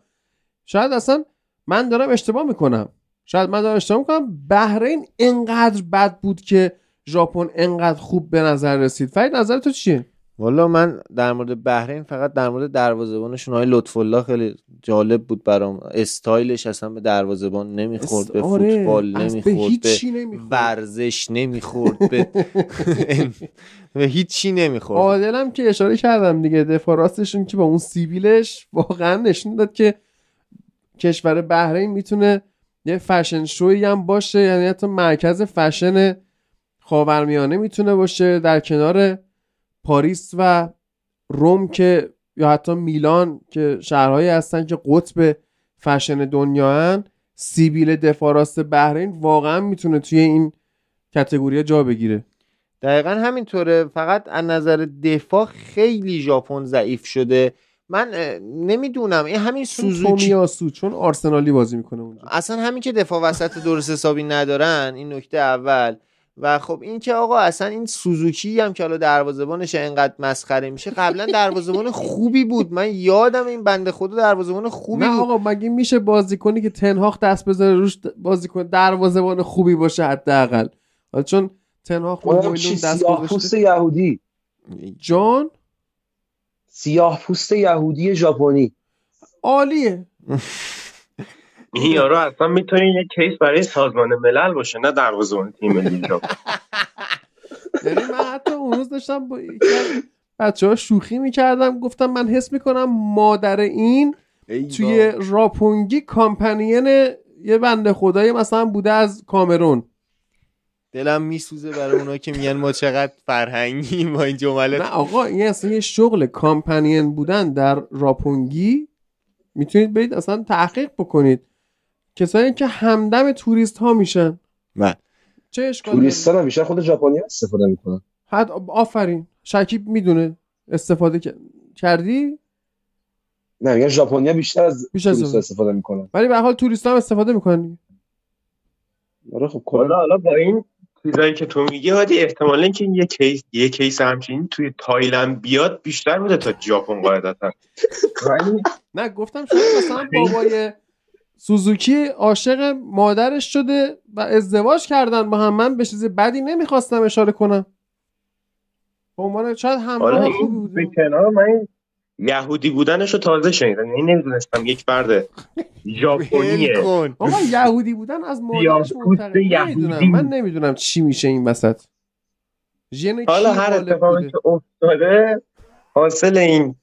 شاید اصلا من دارم اشتباه می‌کنم. شاید من دارم اشتباه می‌کنم. بحرین اینقدر بد بود که ژاپن انقدر خوب به نظر رسید. فرید نظر تو چیه؟ والا من در مورد بحرین فقط در مورد دروازه‌بانشون های لطف الله خیلی جالب بود برام. استایلش اصلا به دروازه‌بان نمی‌خورد به آره، فوتبال نمی‌خورد به ورزش نمی‌خورد به به هیچی نمی‌خورد. عادلم که اشاره کردم دیگه دفاع راستشون که با اون سیبیلش واقعا نشون داد که کشور بحرین می‌تونه یه فشن شوی هم باشه یعنی حتی مرکز فشن خاورمیانه می‌تونه باشه. در کنار پاریس و روم که یا حتی میلان که شهرهایی هستن که قطب فشن دنیا هن سیبیل دفاع راست بحرین واقعا می‌تونه توی این کتگوری جا بگیره. دقیقا همینطوره. فقط از نظر دفاع خیلی ژاپن ضعیف شده. من نمی‌دونم. این همین سوزوکی. تومیاسو چون آرسنالی بازی می‌کنه اونجا. اصلا همین که دفاع وسط درست حسابی ندارن این نکته اول. و خب این که آقا اصلا این سوزوکی هم که حالا دروازه‌بانش انقدر مسخره میشه قبلا دروازه‌بان خوبی بود. من یادم این بنده خدا دروازه‌بان خوبی نه بود. آقا مگه میشه بازیکنی که تنهاق دست بذاره روش بازیکن دروازه‌بان خوبی باشه حداقل؟ حالا چون اونم چی مویلون دست سیاه پوست یهودی. جان؟ سیاه پوست یهودی ژاپنی. عالیه. این یارو اصلا می‌تونه یه کیس برای سازمان ملل باشه نه دروازه‌بان تیم ملی یعنی من حتی اون روز داشتم با بچه ها شوخی می‌کردم گفتم من حس می‌کنم مادر این توی راپونگی کامپنین یه بنده خدایی مثلا بوده از کامرون. دلم میسوزه برای اونا که میگن ما چقدر فرهنگی با این جمله نه آقا این اصلا یه شغل کامپنین بودن در راپونگی. می‌تونید برید اصلا تحقیق بکنید. کسایی که همدم توریست ها میشن. بله. چه اشکال داره؟ توریستان هم بیشتر خود ژاپنی استفاده می‌کنن. صد آفرین. شکیب می‌دونه استفاده کردی؟ نه میگن ژاپنیا بیشتر از بیشتر توریست استفاده می‌کنن. ولی به هر حال توریست هم استفاده می‌کنن. آره خب حالا کلا. حالا با این چیزایی که تو میگی هادی احتمالا که یه case یه case همچین توی تایلند بیاد بیشتر بوده تا ژاپن قاعدتا. ولی نه گفتم شاید مثلا بابای سوزوکی عاشق مادرش شده و ازدواج کردن با هم. من به چیز بدی نمی‌خواستم اشاره کنم. به عنوان شاید همراه خوبی این به بوده کنار من این یهودی بودنش رو تازه شنیدم. یعنی نمی‌دونستم یک فرد ژاپنیه. آقا یهودی بودن از مادرش منتقل. من نمی‌دونم چی میشه این وسط. حالا هر اتفاقی؟ که افتاده حاصل این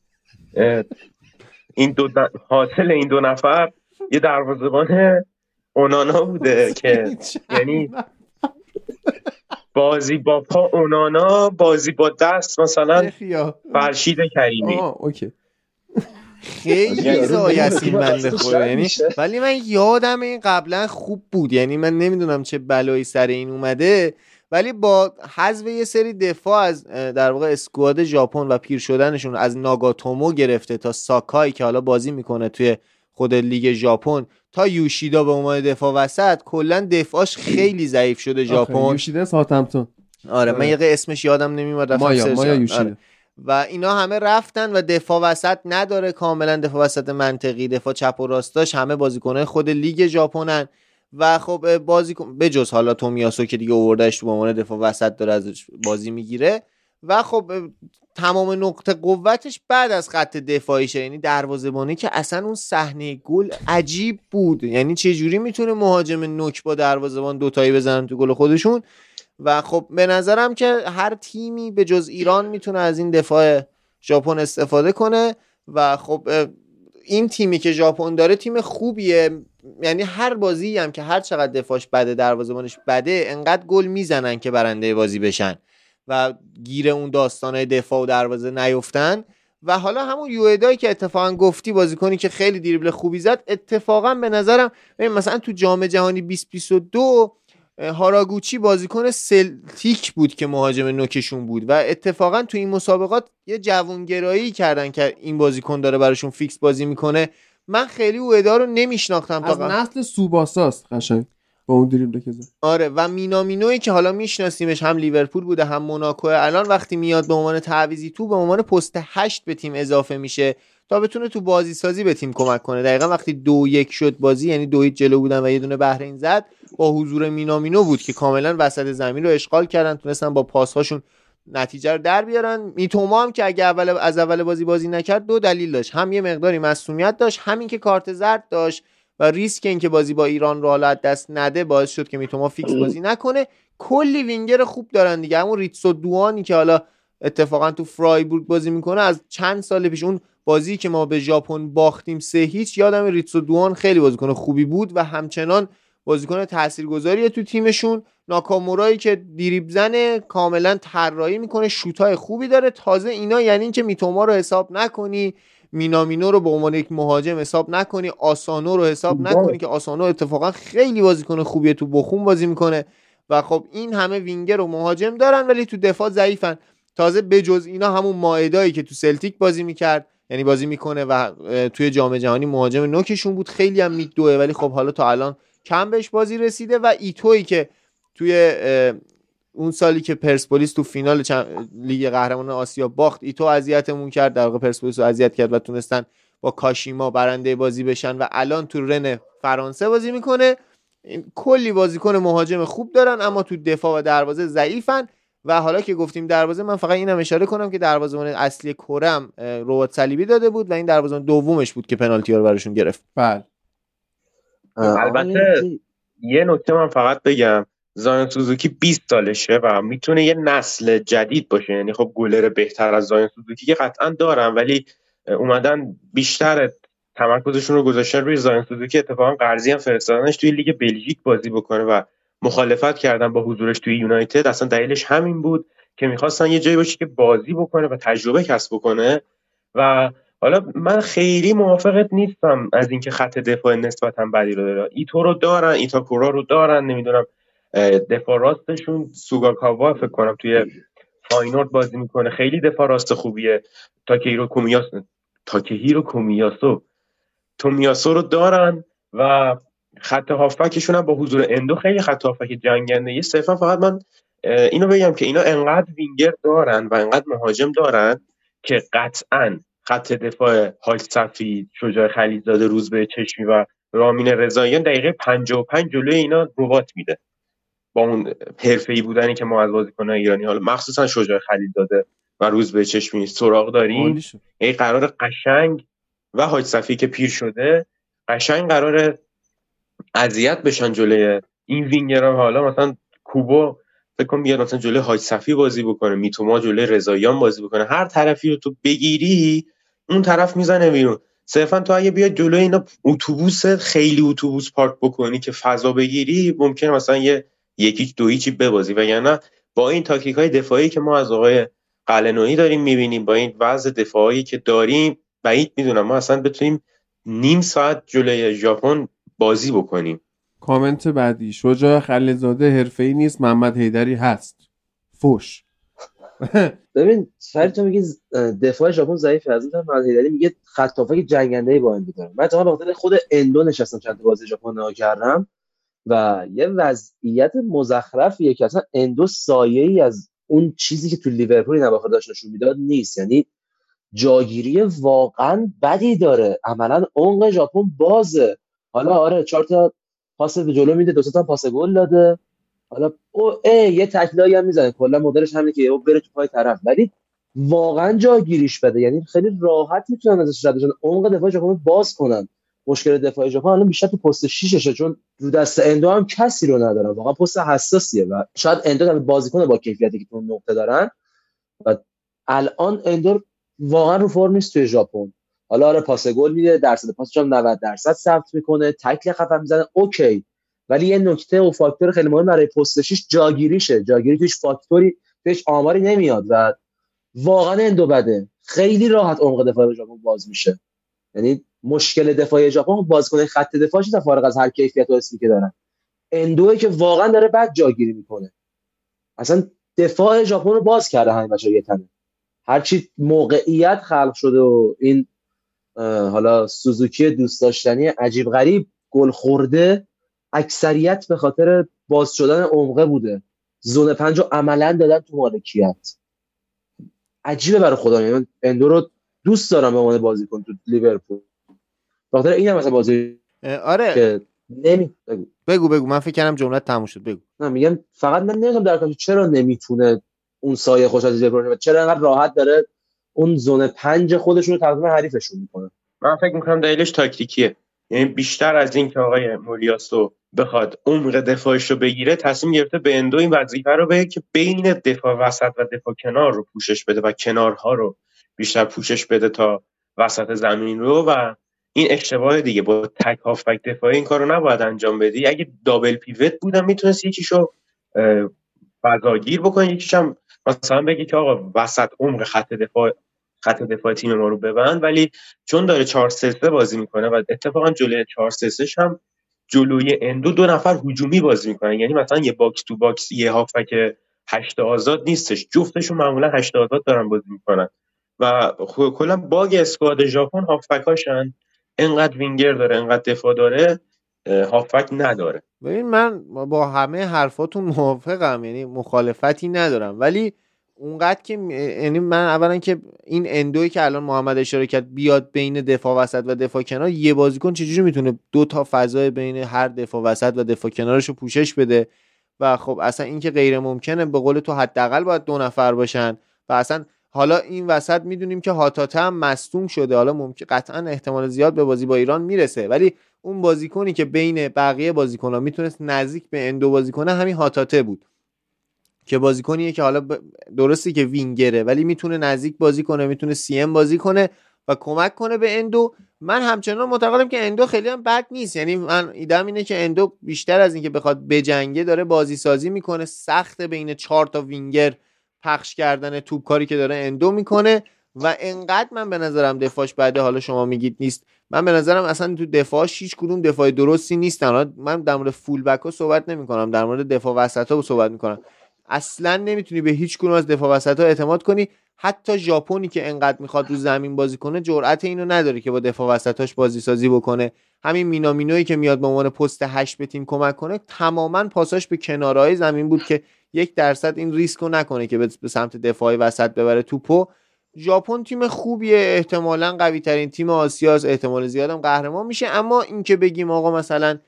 این دو حاصل این دو نفر یه دروازه‌بان اونانا بوده که یعنی بازی با پا اونانا بازی با دست مثلا فرشید کریمی. اوکی. خیلی یعنی زایست این بنده خدا یعنی میشه. ولی من یادم این قبلا خوب بود. یعنی من نمی‌دونم چه بلایی سر این اومده. ولی با حذف یه سری دفاع از در واقع اسکواد ژاپن و پیر شدنشون از ناگاتومو گرفته تا ساکای که حالا بازی می‌کنه توی خود لیگ ژاپن تا یوشیدا به عنوان دفاع وسط کلا دفاعش خیلی ضعیف شده ژاپن. یوشیده ساوثهمپتون. آره من آره. یه اسمش یادم نمیاد مایا مایا آره. و اینا همه رفتن و دفاع وسط نداره کاملا دفاع وسط منطقی دفاع چپ و راستاش همه بازیکنهای خود لیگ ژاپنن. و خب بازیکن بجز حالا تومیاسو که دیگه اووردهش تو به عنوان دفاع وسط داره ازش بازی می‌گیره و خب تمام نقطه قوتش بعد از خط دفاعیشه. یعنی دروازه‌بانی که اصلا اون صحنه گل عجیب بود. یعنی چه جوری می‌تونه مهاجم نوک با دروازه‌بان دوتایی بزنن تو گل خودشون؟ و خب به نظرم که هر تیمی به جز ایران می‌تونه از این دفاع ژاپن استفاده کنه و خب این تیمی که ژاپن داره تیم خوبیه. یعنی هر بازی هم که هر چقدر دفاعش بده دروازه‌بانش بده انقدر گل می‌زنن که برنده بازی بشن. و گیر اون داستانهای دفاع و دروازه نیفتن. و حالا همون یوئدایی که اتفاقا گفتی بازیکنی که خیلی دریبل خوبی زد اتفاقا به نظرم مثلا تو جام جهانی 2022 هاراگوچی بازیکن سلتیک بود که مهاجم نوکشون بود و اتفاقا تو این مسابقات یه جوانگرایی کردن که این بازیکن داره براشون فیکس بازی می‌کنه. من خیلی اوئدا رو نمیشناختم از نسل سوباساست قشنگ. با اون دریبل که آره و مینامینوی که حالا میشناسیمش هم لیورپول بوده هم موناکو. الان وقتی میاد به عنوان تعویضی تو به عنوان پست 8 به تیم اضافه میشه تا بتونه تو بازی سازی به تیم کمک کنه. دقیقا وقتی دو یک شد بازی یعنی دو جلو بودن و یه دونه بهرین زد با حضور مینامینو بود که کاملا وسط زمین رو اشغال کردن تونستن با پاسهاشون نتیجه رو در بیارن. میتوما هم که اگه اول از اول بازی بازی نکرد دو دلیل داشت. هم یه مقداری مصونیت داشت همین که کارت زرد داشت. و ریسک اینکه بازی با ایران رو حالا دست نده باعث شد که میتوما فیکس بازی نکنه. کلی وینگر خوب دارن دیگه. همون ریتسو دوانی که حالا اتفاقا تو فرایبورگ بازی می‌کنه از چند سال پیش اون بازی که ما به ژاپن باختیم سه هیچ یادم ریتسو دوان خیلی بازیکن خوبی بود و همچنان بازیکن تاثیرگذاریه تو تیمشون. ناکامورایی که دیریب زنه کاملا طراحی می‌کنه شوتای خوبی داره. تازه اینا یعنی اینکه میتوما رو حساب نکنی. مینامینو رو به عنوان یک مهاجم حساب نکنی آسانو رو حساب نکنی که آسانو اتفاقا خیلی بازیکن خوبیه تو بخون بازی می‌کنه و خب این همه وینگر و مهاجم دارن ولی تو دفاع ضعیفن. تازه بجز اینا همون مائدایی که تو سلتیک بازی می‌کرد یعنی بازی می‌کنه و توی جام جهانی مهاجم نوکشون بود خیلی هم میدوه ولی خب حالا تا الان کم بهش بازی رسیده و ایتویی که توی اون سالی که پرسپولیس تو فینال لیگ قهرمانان آسیا باخت ایتو اذیتمون کرد در واقع پرسپولیس رو اذیت کرد و تونستن با کاشیما برنده بازی بشن و الان تو رن فرانسه بازی می‌کنه. کلی بازیکن مهاجم خوب دارن اما تو دفاع و دروازه ضعیفن. و حالا که گفتیم دروازه من فقط اینم اشاره کنم که دروازه‌بان اصلی کرم ربات صلیبی داده بود و این دروازه‌بان دومش بود که پنالتی رو براشون گرفت. بله. البته یه نکته من فقط بگم. زاین سوزوکی 20 سالشه و می‌تونه یه نسل جدید باشه. یعنی خب گلر بهتر از زاین سوزوکی که قطعا دارن ولی اومدن بیشتر تمرکزشون رو گذاشتن روی زاین سوزوکی. اتفاقا قرضی هم فرستادنش توی لیگ بلژیک بازی بکنه و مخالفت کردن با حضورش توی یونایتد. اصلا دلیلش همین بود که می‌خواستن یه جایی باشه که بازی بکنه و تجربه کسب بکنه. و حالا من خیلی موافقت نیستم از اینکه خط دفاع نسبتا بدی رو داره. ایتو رو دارن ایتاکورا رو دارن نمی‌دونم دفاع راستشون سوگاکاوا فکر کنم توی فاینورد بازی می‌کنه. خیلی دفاع راست خوبیه. تاکهیرو کومیاس تاکهیرو کومیاسو. تومیاسو رو دارن و خط هافبکشون هم با حضور اندو خیلی خط هافبک جنگنده. یه صرفا فقط من اینو بگم که اینا انقدر وینگر دارن و انقدر مهاجم دارن که قطعا خط دفاع حاج صفی شجاع خلیزاده روزبه چشمی و رامین رضاییان دقیقه 55 جلوی اینا رباط میده. با اون حرفه‌ای بودنی که ما از بازیکن‌های ایرانی حالا مخصوصا شجاع خلیزاده و روز به چشمی سراغ داریم ای قرار قشنگ و حاج صفی که پیر شده قشنگ قرار اذیت بشن جلوی این وینگرها حالا مثلا کوبو فکر کنم بیاد مثلا جلوی حاج صفی بازی بکنه میتوما جلوی رضاییان بازی بکنه. هر طرفی رو تو بگیری اون طرف می‌زنه بیرون. صرفا تو اگه بیاد جلوی اینا اتوبوس خیلی اتوبوس پارک بکنی که فضا بگیری ممکنه مثلا یه یکی دو هیچی ببازی. وگرنه با این تاکتیک های دفاعی که ما از آقای قلعه‌نویی داریم می‌بینیم با این وضع دفاعی که داریم بعید می‌دونم ما اصلا بتونیم نیم ساعت جلوی ژاپن بازی بکنیم. کامنت بعدی. شجاع خلیزاده ای نیست محمد حیدری هست. فوش. ببین فرید تو میگی دفاع ژاپن ضعیف از این محمد حیدری میگه خط جنگنده با اندو داره من تا به خود اندو نشستم چند بازی ژاپن نگاه کردم. و یه وضعیت مزخرفیه که اصلا اندو سایه ای از اون چیزی که تو لیورپول این داشت نشون می‌داد نیست. یعنی جاگیری واقعا بدی داره. عملا عمق ژاپن بازه. حالا آره چهار تا پاس به جلو میده دو تا پاس گل داده. حالا او ای یه تکلایی هم می‌زنه. کلا مدلش همینه که او بره تو پای طرف. ولی واقعا جاگیریش بده. یعنی خیلی راحت می‌تونن ازش رد عمق دفاع ژاپن باز کنن. مشکل دفاع ژاپن الان بیشتر تو پست 6 چون رو دست اندو هم کسی رو ندارن. واقعا پست حساسیه و شاید اندو بازیکن با کیفیتی که تو نقطه دارن. و الان اندو واقعا رو فرم نیست توی ژاپن. حالا آره پاس گل میده درصد پاسش هم 90 درصد ثبت می‌کنه تکل خفن می‌زنه اوکی. ولی یه نکته و فاکتور خیلی مهم برای پست 6 جاگیریشه. جاگیری توش فاکتوری توش آماری نمیاد و واقعا اندو بده. خیلی راحت عمق دفاع ژاپن باز میشه. یعنی مشکل دفاعی ژاپن بازیکن خط دفاعش تا فارغ از هر کیفیت و اسمی که دارن. اندوه که واقعا داره بد جاگیری می‌کنه. اصلا دفاع ژاپن رو باز کرده همین بچا یه تنه. هرچی موقعیت خلق شده و این حالا سوزوکی دوست داشتنی عجیب غریب گل خورده اکثریت به خاطر باز شدن عمقه بوده. زون پنج رو عملا دادن تو مالکیت عجیبه برای خدا. یعنی اندو رو دوست دارم به عنوان بازیکن تو لیورپول. بخاطر اینم مثلا بازی آره. که نمی بگو. بگو من فکر کردم جملت تموم شد. بگو. نه میگم فقط من نمی‌دونم در چرا نمی‌تونه اون سایه خوش از لیورپول چرا انقدر راحت داره اون زون پنج خودشون رو تقدیم حریفشون می‌کنه؟ من فکر می‌کنم دلیلش تاکتیکیه. یعنی بیشتر از این که آقای مولیاسو بخواد عمق دفاعش رو بگیره تصمیم گرفته به اندو این وظیفه رو بگه که بین دفاع وسط و دفاع کنار رو پوشش بده و کنارها رو بیشتر پوشش بده تا وسط زمین رو و این اشتباه دیگه. با تک هافبک دفاعی این کارو نباید انجام بدی. اگه double pivot بودم می‌تونست یکیشو فضاگیر بکنه یکیش هم مثلا بگی که آقا وسط عمق خط دفاع خط دفاع تیم ما رو ببند. ولی چون داره 4 3 بازی می‌کنه و اتفاقا جلوی 4 3 هم جلوی اندو دو نفر هجومی بازی می‌کنن. یعنی مثلا یه box to box یه هافک هشت آزاد نیستش. جفتشون معمولا هشت آزاد دارن بازی می‌کنن. و کلا باگ اسکواد ژاپن هافکاشن انقدر وینگر داره انقدر دفاع داره هافک نداره. ببین من با همه حرفاتون موافقم یعنی مخالفتی ندارم. ولی اونقدر که یعنی من اولا که این اندوی که الان محمد اشاره کرد بیاد بین دفاع وسط و دفاع کنار یه بازیکن چجوری می‌تونه دو تا فضای بین هر دفاع وسط و دفاع کنارش رو پوشش بده؟ و خب اصلا این که غیر ممکنه به قول تو حداقل باید دو نفر باشن. و اصلا حالا این وسط می‌دونیم که هاتاته هم مصدوم شده. حالا ممکن قطعا احتمال زیاد به بازی با ایران می‌رسه. ولی اون بازیکنی که بین بقیه بازیکن‌ها می‌تونست نزدیک به اندو بازی کنه همین هاتاته بود. که بازیکنیه که حالا درستی که وینگره ولی می‌تونه نزدیک بازی کنه می‌تونه CM بازی کنه و کمک کنه به اندو. من همچنان معتقدم که اندو خیلی هم بد نیست. یعنی من ایدم اینه که اندو بیشتر از اینکه بخواد بجنگه داره بازی سازی می‌کنه. سخت بین چهار تا وینگر پخش کردن توپ کاری که داره اندو می‌کنه و انقدر من به نظرم دفاعش بعده حالا شما میگید نیست. من به نظرم اصلا تو دفاعش هیچ کدوم دفاع درستی نیستن. من در مورد فول بک ها صحبت نمی کنم در مورد دفاع وسط ها صحبت می‌کنم. اصلا نمی‌تونی به هیچ کدوم از دفاع وسط ها اعتماد کنی. حتی ژاپنی که انقدر می‌خواد رو زمین بازی کنه جرأت اینو نداره که با دفاع وسطاش بازی سازی بکنه. همین مینامینوی که میاد به عنوان پست 8 به تیم کمک کنه تماما پاساش به کنارهای زمین بود که یک درصد این ریسکو نکنه که به سمت دفاع وسط ببره توپو ژاپن تیم خوبیه احتمالا قوی ترین تیم آسیاس احتمال زیادم قهرمان میشه. اما اینکه بگیم آقا مثلا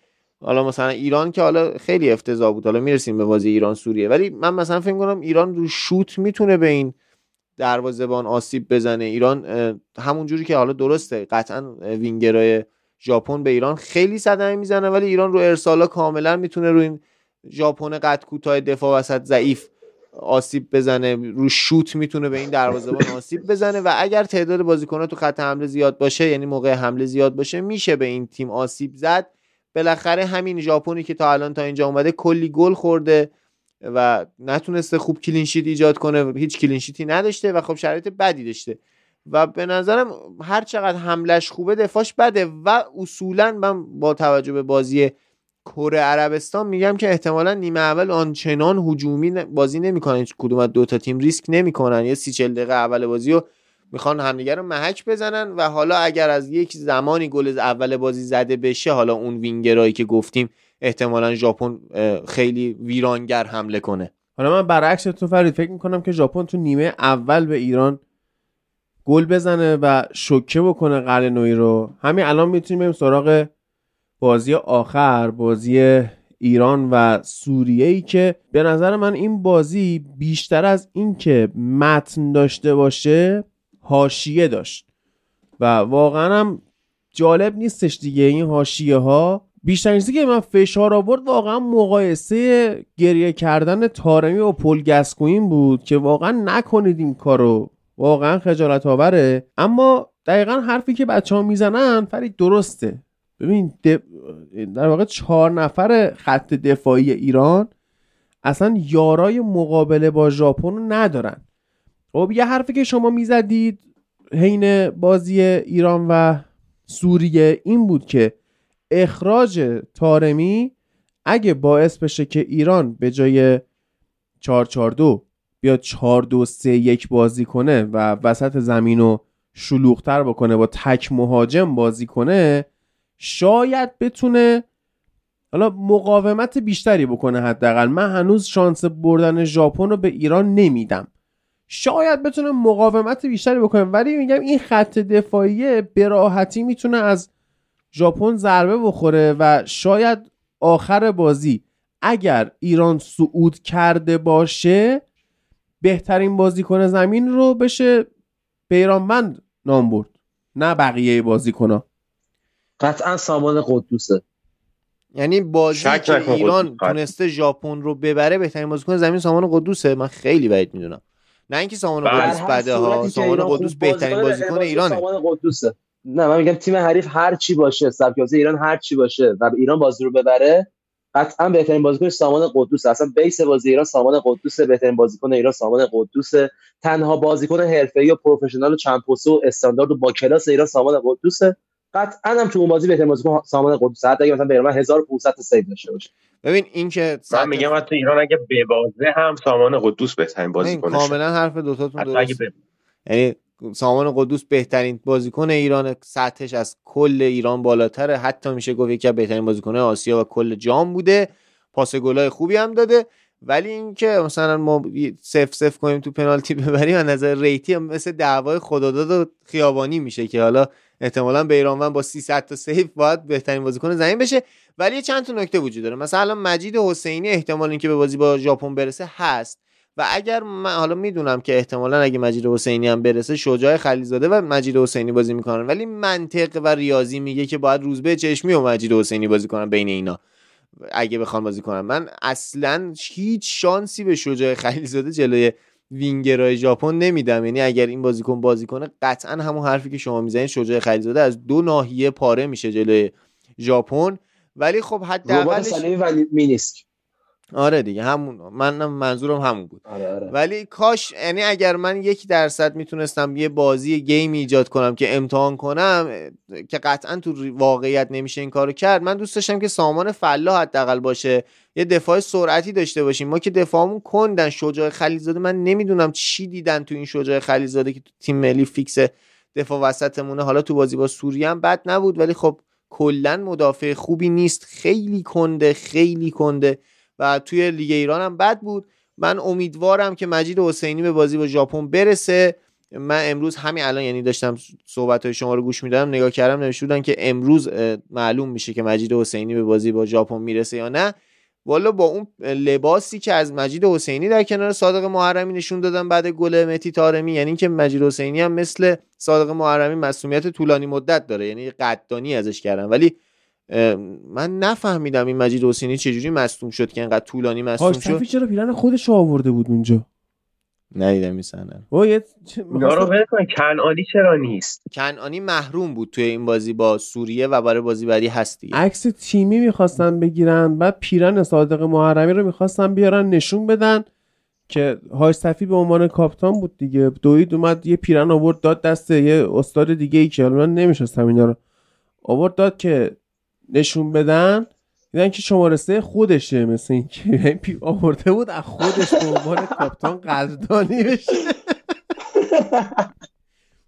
حالا مثلا ایران که حالا خیلی افتضاح بود. حالا می‌رسیم به بازی ایران سوریه. ولی من مثلا فکر کنم ایران رو شوت می‌تونه به این دروازه‌بان آسیب بزنه. ایران همون جوری که حالا درسته قطعا وینگرای ژاپن به ایران خیلی صدمه می‌زنه ولی ایران رو ارسالا کاملا می‌تونه رو این ژاپن قد کوتاه دفاع وسط ضعیف آسیب بزنه رو شوت می‌تونه به این دروازه‌بان آسیب بزنه و اگر تعداد بازیکن‌ها تو خط حمله زیاد باشه یعنی موقع حمله زیاد باشه میشه به این تیم آسیب زد. بالاخره همین ژاپنی که تا الان تا اینجا اومده کلی گل خورده و نتونسته خوب clean sheet ایجاد کنه. هیچ clean sheet ی نداشته و خب شرایط بدی داشته. و به نظرم هر چقدر حملش خوبه دفاعش بده و اصولا من با توجه به بازی کره عربستان میگم که احتمالا نیمه اول آنچنان هجومی بازی نمی‌کنن. هیچ کدوم از دو تا تیم ریسک نمی‌کنن. یه سی چل دقیقه اول بازی رو می‌خوان همدیگه رو محک بزنن و حالا اگر از یک زمانی گل اول بازی زده بشه حالا اون وینگرایی که گفتیم احتمالا ژاپن خیلی ویرانگر حمله کنه. حالا من برعکس تو فرید فکر می‌کنم که ژاپن تو نیمه اول به ایران گل بزنه و شوکه بکنه قلنوی رو. همین الان می‌تونیم بریم سراغ بازی آخر بازی ایران و سوریه ای که به نظر من این بازی بیشتر از اینکه متن داشته باشه هاشیه داشت. و واقعا هم جالب نیستش دیگه این هاشیه ها بیشتر چیزی که من فشار آورد واقعا مقایسه گریه کردن تارمی و پل گسکوین بود که واقعا نکنید این کارو. واقعا خجالت آوره. اما دقیقا حرفی که بچه ها می‌زنن فرید درسته. ببین در واقع چهار نفر خط دفاعی ایران اصلا یارای مقابله با ژاپن ندارن. خب یه حرفی که شما می‌زدید حین بازی ایران و سوریه این بود که اخراج تارمی اگه باعث بشه که ایران به جای 442 بیاد 4 2 3 1 بازی کنه و وسط زمین رو شلوغتر بکنه با تک مهاجم بازی کنه شاید بتونه حالا مقاومت بیشتری بکنه حداقل. من هنوز شانس بردن ژاپن رو به ایران نمیدم. شاید بتونه مقاومت بیشتری بکنه ولی میگم این خط دفاعی به راحتی می‌تونه از ژاپن ضربه بخوره و شاید آخر بازی اگر ایران صعود کرده باشه بهترین بازیکن زمین رو بشه بیرانوند نام برد نه بقیه بازیکنها. قطعا سامان قدوسه. یعنی بازی که ایران تونسته ژاپن رو ببره بهترین بازیکن زمین سامان قدوسه. من خیلی بعید می‌دونم. نه اینکه سامان بله. قدوس بده ها سامان قدوس بهترین بازیکن ایرانه. سامان قدوسه. نه من میگم تیم حریف هر چی باشه سبک ایران هر چی باشه و ایران بازی رو ببره قطعا بهترین بازیکن سامان قدوس اصلا base بازی ایران سامان قدوس بهترین بازیکن ایران سامان قدوس تنها بازیکن حرفه‌ای و professional و چند و استاندارد و با کلاس ایران سامان قدوس قطعا هم تو اون بازی بهترین بازیکن سامان قدوس حتی اگه مثلا بیرون 1500 save داشته باشه ببین این که من میگم حتی ایران اگه ببازه هم سامان قدوس بهترین بازیکنشه. کاملا حرف دو تاتون درست. یعنی سامان قدوس بهترین بازیکن ایران سطحش از کل ایران بالاتره. حتی میشه گفت یکی از بهترین بازیکن آسیا و کل جام بوده. پاس گلای خوبی هم داده. ولی اینکه مثلا ما سف سف کنیم تو پنالتی ببریم از نظر ریتی مثل دعوای خداداد و خیابانی میشه که حالا احتمالا بیرانوند با 300 تا سیف باید بهترین بازیکن زمین بشه. ولی چند تا نکته وجود داره. مثلا مجید حسینی احتمال اینکه به بازی با ژاپن برسه هست. و اگر من حالا می‌دونم که احتمالا اگه مجید حسینی هم برسه شجاع خلیزاده و مجید حسینی بازی می‌کنن. ولی منطق و ریاضی میگه که باید روزبه چشمی و مجید حسینی بازی کنن بین اینا. اگه بخوان بازی کنن من اصلا هیچ شانسی به شجاع خلیزاده جلوی وینگرای ژاپن نمیدم. یعنی اگر این بازیکن بازی کنه قطعا همون حرفی که شما می‌زنید شجاع خلیزاده از دو ناحیه پاره میشه جلوی ژاپن. ولی خب حداقلش و مینیسک آره دیگه همون. من منظورم همون بود. آره آره. ولی کاش یعنی اگر من یک درصد می‌تونستم یه بازی گیم ایجاد کنم که امتحان کنم که قطعا تو واقعیت نمیشه این کارو کرد من دوست داشتم که سامان فلا حداقل باشه یه دفاع سرعتی داشته باشیم. ما که دفاعمون کندن شجاع خلیزاده من نمی‌دونم چی دیدن تو این شجاع خلیزاده که تو تیم ملی فیکس دفاع وسطمونه. حالا تو بازی با سوریه هم بد نبود ولی خب کلا مدافع خوبی نیست. خیلی کنده خیلی کنده. و توی لیگ ایران هم بد بود. من امیدوارم که مجید حسینی به بازی با ژاپن برسه. من امروز همین الان یعنی داشتم صحبت های شما رو گوش می‌دادم نگاه کردم نوشته که امروز معلوم میشه که مجید حسینی به بازی با ژاپن می‌رسه یا نه. والا با اون لباسی که از مجید حسینی در کنار صادق محرمی نشون دادن بعد گل متی تارمی یعنی که مجید حسینی هم مثل صادق محرمی مسئولیت طولانی مدت داره یعنی قدردانی ازش کردن. ولی من نفهمیدم این مجید حسینی چجوری مصدوم شد که اینقدر طولانی مصدوم شد. چرا پیرن خودش آورده بود اونجا؟ ندیدم میسنن رو. کن کنعانی چرا نیست؟ کنعانی محروم بود توی این بازی با سوریه و برای بازی بعدی هستی عکس تیمی می‌خواستن بگیرن بعد پیرن صادق محرمی رو می‌خواستن بیارن نشون بدن که های صفی به عنوان کاپتان بود دیگه. دوید اومد یه پیرن آورد داد دست یه استاد دیگه ای که من نمیشستم اینا رو. آورد داد که نشون بدن دیدن که شماره سه خودشه مثل این که پی آورده بود از خودش به عنوان کاپتان قدردانی بشه.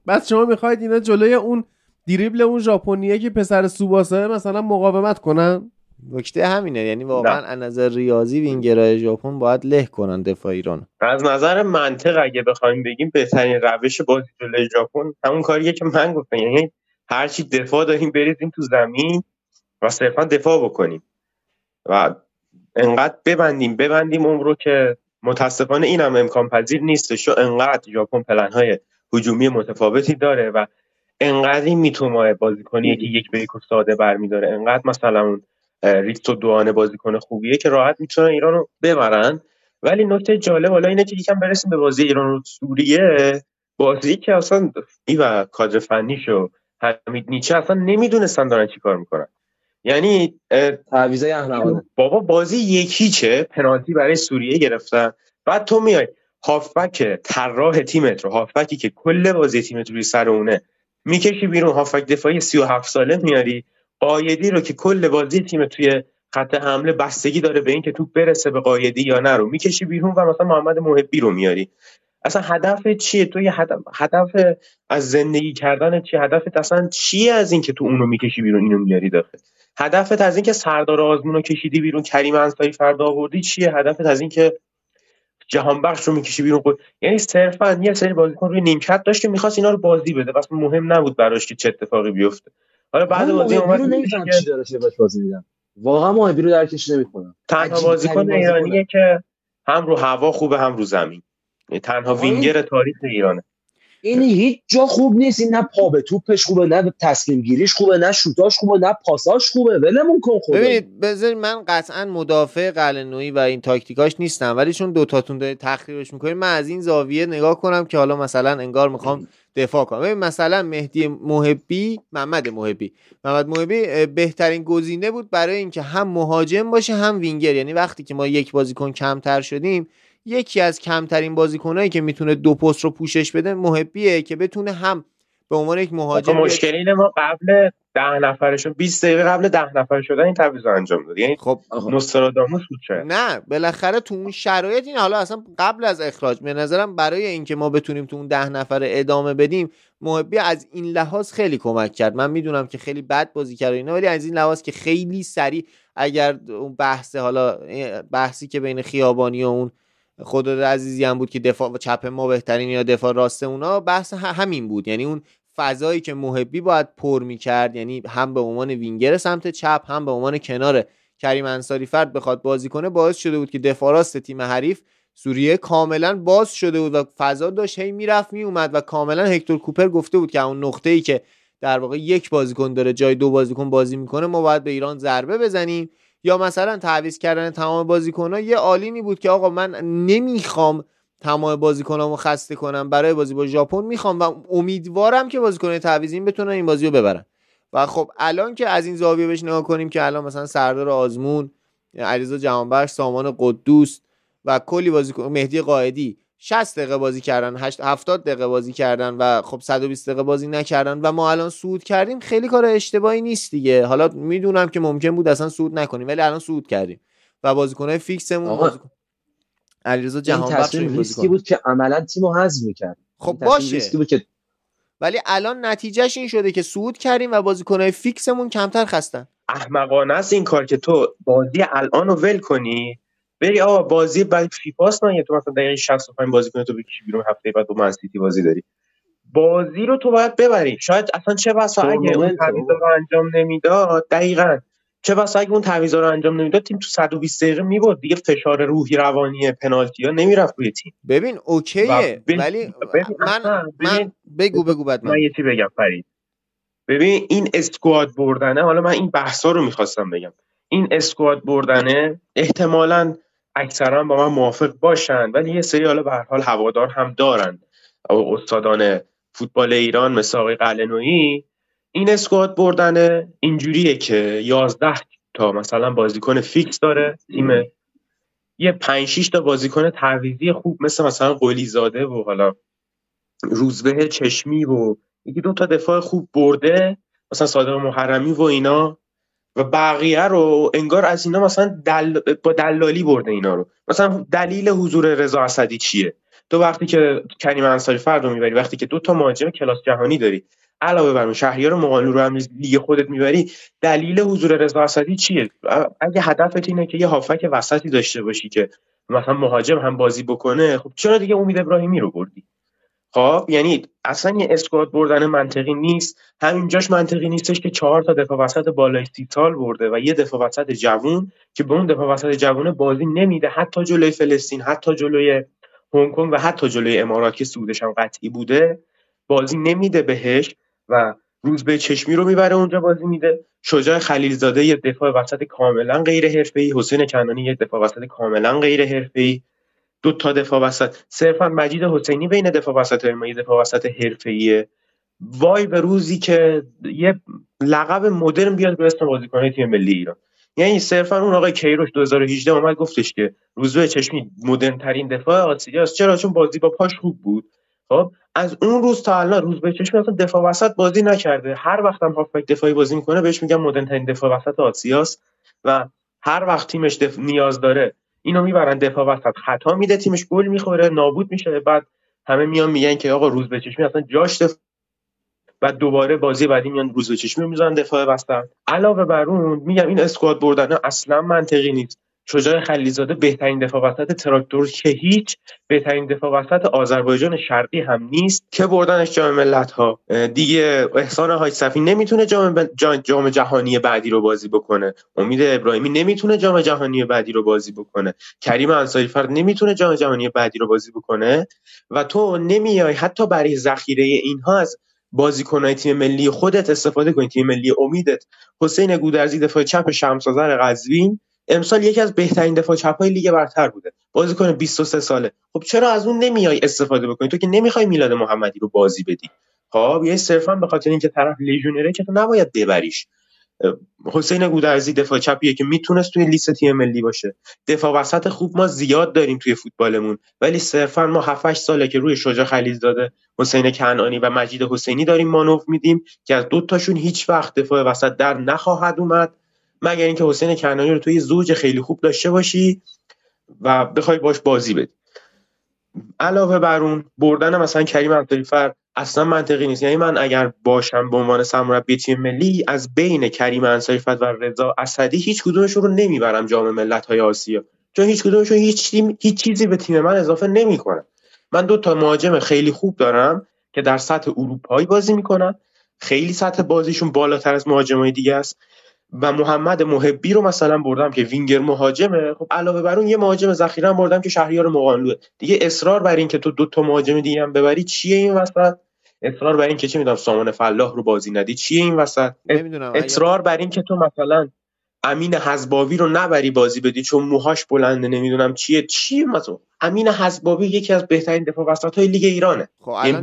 بس شما می‌خواید اینا جلوی اون دیریبل اون ژاپنیه که پسر سوباسه مثلا مقاومت کنن؟ نکته همینه یعنی واقعا از نظر ریاضی وینگرای ژاپن باید له کنن دفاع ایران. از نظر منطق اگه بخوایم بگیم بهترین روش بازی جلوی ژاپن همون کاریه که من گفتم یعنی هرچی دفاع داریم بریزیم تو زمین. و صرفا دفاع بکنیم. و انقدر ببندیم ببندیم اون رو که متاسفانه این هم امکان پذیر نیستش و انقدر ژاپن پلن های هجومی متفاوتی داره و انقدر این میتومای بازیکنیه که یک به یک ساده برمیداره. انقدر مثلا اون ریتو دوانه بازیکن خوبیه که راحت می‌تونن ایران رو ببرن. ولی نکته جالب حالا اینه که یکم برسیم به بازی ایران و سوریه. بازی که اصلا ای و کادر فنیشو حمید نیچه اصلا نمی‌دونستن دارن چی کار می‌کنن. یعنی تعویضای احمقانه بابا بازی یکی چه؟ پنالتی برای سوریه گرفتن. بعد تو میای هافبک طراح تیمت رو هافبکی که کل بازی تیمت روی سر اونه می‌کشی بیرون. هافبک دفاعی 37 ساله میاری. قایدی رو که کل بازی تیم توی خط حمله بستگی داره به اینکه توپ برسه به قایدی یا نه رو می‌کشی بیرون و مثلا محمد محبی رو میاری. اصلا هدف چیه؟ تو هدف, هدف از زندگی کردن چیه هدفت اصلا چیه از اینکه تو اونو می‌کشی بیرون اینو میاری داخل؟ هدفت از اینکه سردار آزمون رو کشیدی بیرون کریم انصاری فردا آوردی چیه؟ هدفت از اینکه جهان بخش رو می‌کشی بیرون. خود یعنی صرفا یه سری بازیکن روی نیمکت داشت که می‌خواست اینا رو بازی بده. بس مهم نبود براش که چه اتفاقی بیفته. حالا بعد بازی اومد چی داره بازی میدن. واقعا محبی رو درکش نمی‌کنم تنها بازیکن ایرانیه که هم رو هوا خوبه هم رو زمین. یعنی تنها وینگر تاریخ ایرانه. این هیچ جا خوب نیست. این نه پا به توپش خوبه نه تصمیم گیریش خوبه نه شوتاش خوبه نه پاساش خوبه. ولمون کن خوبه ببینید بذارید من قطعا مدافع قلنویی و این تاکتیکاش نیستم ولی چون دوتاتون دارید تخریبش می‌کنید من از این زاویه نگاه کنم که حالا مثلا انگار می‌خوام دفاع کنم. ببین مثلا مهدی محبی محمد محبی. محمد محبی بهترین گزینه بود برای اینکه هم مهاجم باشه هم وینگر. یعنی وقتی که ما یک بازیکن کمتر شدیم یکی از کمترین بازیکنایی که می‌تونه دو پست رو پوشش بده محبیه که بتونه هم به عنوان یک مهاجم مشکلی اینه ما قبل ده نفرشون 20 دقیقه قبل ده نفر شدن این تعویض انجام داد یعنی خب نوستراداموس بود شاید نه بالاخره تو اون شرایط این حالا اصلا قبل از اخراج به نظرم برای اینکه ما بتونیم تو اون ده نفر ادامه بدیم محبی از این لحاظ خیلی کمک کرد. من می‌دونم که خیلی بد بازی کرد اینا ولی از این لحاظ که خیلی سریع اگر اون بحث حالا بحثی که بین خیابانی و اون خداد عزیزی هم بود که دفاع چپ ما بهترین یا دفاع راست اونا بحث همین بود. یعنی اون فضایی که محبی باید پر می‌کرد یعنی هم به عنوان وینگر سمت چپ هم به عنوان کنار کریم انصاری فرد بخواد بازی کنه باعث شده بود که دفاع راست تیم حریف سوریه کاملا باز شده بود و فضا داشت هی می‌رفت میومد و کاملا هکتور کوپر گفته بود که اون نقطه ای که در واقع یک بازیکن داره جای دو بازیکن بازی می‌کنه ما باید به ایران ضربه بزنیم. یا مثلا تعویض کردن تمام بازیکن‌ها یه عالینی بود که آقا من نمی‌خوام تمام بازیکنامو خسته کنم برای بازی با ژاپن می‌خوام و امیدوارم که بازیکن تعویضین بتونن این بازی رو ببرن. و خب الان که از این زاویه بهش نگاه کنیم که الان مثلا سردار آزمون علیرضا جهانبخش سامان قدوس و کلی بازیکن مهدی قائدی 60 دقیقه بازی کردن 70 دقیقه بازی کردن و خب 120 دقیقه بازی نکردن و ما الان سود کردیم. خیلی کار اشتباهی نیست دیگه. حالا می‌دونم که ممکن بود اصلا سود نکنیم ولی الان سود کردیم و بازیکن‌های fix مون بازیکن علیرضا جهان بخش ریسکی بود که عملا تیمو حذف می‌کرد. خب باشه. بود که... ولی الان نتیجهش این شده که سود کردیم و بازیکن‌های fix مون کمتر خستن. احمقانه است این کار که تو بازی الان رو ول کنی. بری آقا بازی بعد فیفاست نه تو مثلا دقیقه 65 بازی کنی تو بکشی بیرون هفته بعد با منسیتی بازی داری. بازی رو تو باید ببری. شاید اصلا چه بسا اگه اون تعویض رو انجام نمی‌داد؟ دقیقا. چه بسا اگه اون تعویض رو انجام نمی‌داد تیم تو 120 دقیقه می‌برد دیگه. فشار روحی روانی پنالتی ها نمی‌رفت روی تیم. ببین اوکیه. ولی من, من بگو بگو بعد من, من یه چی بگم فرید. ببین این اسکواد بردنه حالا من این بحثا رو می‌خواستم بگم. این اسکواد بردنه احتمالاً اکثرا با من موافق باشن ولی یه سری حالا به هر حال هوادار هم دارن. استادان فوتبال ایران مثل آقای قلنویی این اسکواد بردن اینجوریه که 11 تا مثلا بازیکن فیکس داره. تیم یه 5 6 تا بازیکن تعویضی خوب مثل مثلا قلی زاده و حالا روزبه چشمی و یکی دو تا دفاع خوب برده. مثلا صادق محرمی و اینا. و بقیه رو انگار از اینا مثلا دل... با دلالی برده اینا رو. مثلا دلیل حضور رضا اسدی چیه؟ تو وقتی که کریم انصاری فرد رو می‌بری وقتی که دو تا مهاجم کلاس جهانی داری علاوه بر اون شهریار مقالو رو هم لیگ خودت می‌بری دلیل حضور رضا اسدی چیه؟ اگه هدفت اینه که یه هافک وسطی داشته باشی که مثلا مهاجم هم بازی بکنه خب چرا دیگه امید ابراهیمی رو بردی؟ خب یعنی اصلا یه اسکواد بردن منطقی نیست. همینجاش منطقی نیستش که چهار تا دفاع وسط بالای سی سال برده و یه دفاع وسط جوون که به اون دفاع وسط جوونه بازی نمیده. حتی جلوی فلسطین حتی جلوی هنگ کنگ و حتی جلوی امارات که سودش هم قطعی بوده بازی نمیده بهش و روز به چشمی رو می‌بره اونجا بازی میده. شجاع خلیلزاده یه دفاع وسط کاملا غیر حرفه‌ای حسین کنانی یه دفاع وسط کاملا غیر حرفه‌ای. دو تا دفاع وسط. صرفا مجید حسینی بین دفاع وسط ما یه دفاع وسط حرفه‌ایه. وای به روزی که یه لقب مدرن بیاد به اسم بازیکن تیم ملی ایران. یعنی صرفا اون آقای کیروش 2018 اومد گفتش که روزبه چشمی مدرن ترین دفاع آسیاست چرا؟ چون بازی با پاش خوب بود. خب؟ از اون روز تا الان روزبه چشمی اصلا دفاع وسط بازی نکرده. هر وقت هم هافبک دفاعی بازی می‌کنه بهش میگم مدرن ترین دفاع وسط آسیاست و هر وقت تیمش دف... نیاز داره اینو می‌برن دفاع وسط. خطا میده تیمش گل می‌خوره نابود میشه. بعد همه میان میگن که آقا روز به چشمی اصلا جاش دف... و دوباره بازی بعدی میان روز به چشمی می‌ذارن دفاع وسط. علاوه بر اون میگم این اسکواد بردن اصلا منطقی نیست. شجاع خلیزاده بهترین دفاع وسط تراکتور که هیچ بهترین دفاع وسط آذربایجان شرقی هم نیست. که بردنش جام ملت ها دیگه احسان های صفی نمی‌تونه جام, جام جهانی بعدی رو بازی بکنه. امید ابراهیمی نمی‌تونه جام جهانی بعدی رو بازی بکنه. کریم انصاری فرد نمی‌تونه جام جهانی بعدی رو بازی بکنه. و تو نمیای حتی برای ذخیره اینها از بازیکنهای تیم ملی خودت استفاده کنی. تیم ملی امیدت. حسین گودرزی دفاع چپ شمسازر قزوین. امسال یکی از بهترین دفاع چپ های لیگ برتر بوده. بازیکن 23 ساله. خب چرا از اون نمیای استفاده بکنی؟ تو که نمی‌خوای میلاد محمدی رو بازی بدی. خب یه صرفا به خاطر اینکه طرف لیژونره که تو نباید ببریش. حسین گودرزی دفاع چپیه که می‌تونست توی لیست تیم ملی باشه. دفاع وسط خوب ما زیاد داریم توی فوتبالمون. ولی صرفا ما 7 ساله که روی شجاع خلیل داده حسین کنعانی و مجید حسینی داریم مانو میدیم که از دو تاشون هیچ وقت دفاع وسط در نخواهد اومد. مگر اینکه حسین کنانی رو توی زوج خیلی خوب داشته باشی و بخوای باش بازی بدی. علاوه بر اون بردن مثلا کریم انصاری فر اصلا منطقی نیست. یعنی من اگر باشم به عنوان سرمربی تیم ملی از بین کریم انصاری و رضا اسدی هیچ کدومشون رو نمی‌برم جام ملت های آسیا. چون هیچ کدومشون هیچ تیم هیچ چیزی به تیم من اضافه نمی‌کنن. من دو تا مهاجم خیلی خوب دارم که در سطح اروپایی بازی می‌کنن. خیلی سطح بازیشون بالاتر از مهاجمای دیگه است. و محمد محبی رو مثلا بردم که وینگر مهاجمه. خب علاوه بر اون یه مهاجم ذخیره هم بردم که شهریار مقانلوه دیگه اصرار بر این که تو دو تا مهاجم دیگه هم ببری چیه این وسط؟ اصرار بر این که چه می‌دونم سامان فلاح رو بازی ندی چیه این وسط؟ اصرار بر این که تو مثلا امین حزباوی رو نبری بازی بدی چون موهاش بلنده نمی‌دونم چیه. چیه مثلا؟ امین حزباوی یکی از بهترین دفاع وسط های لیگ ایرانه. خب الان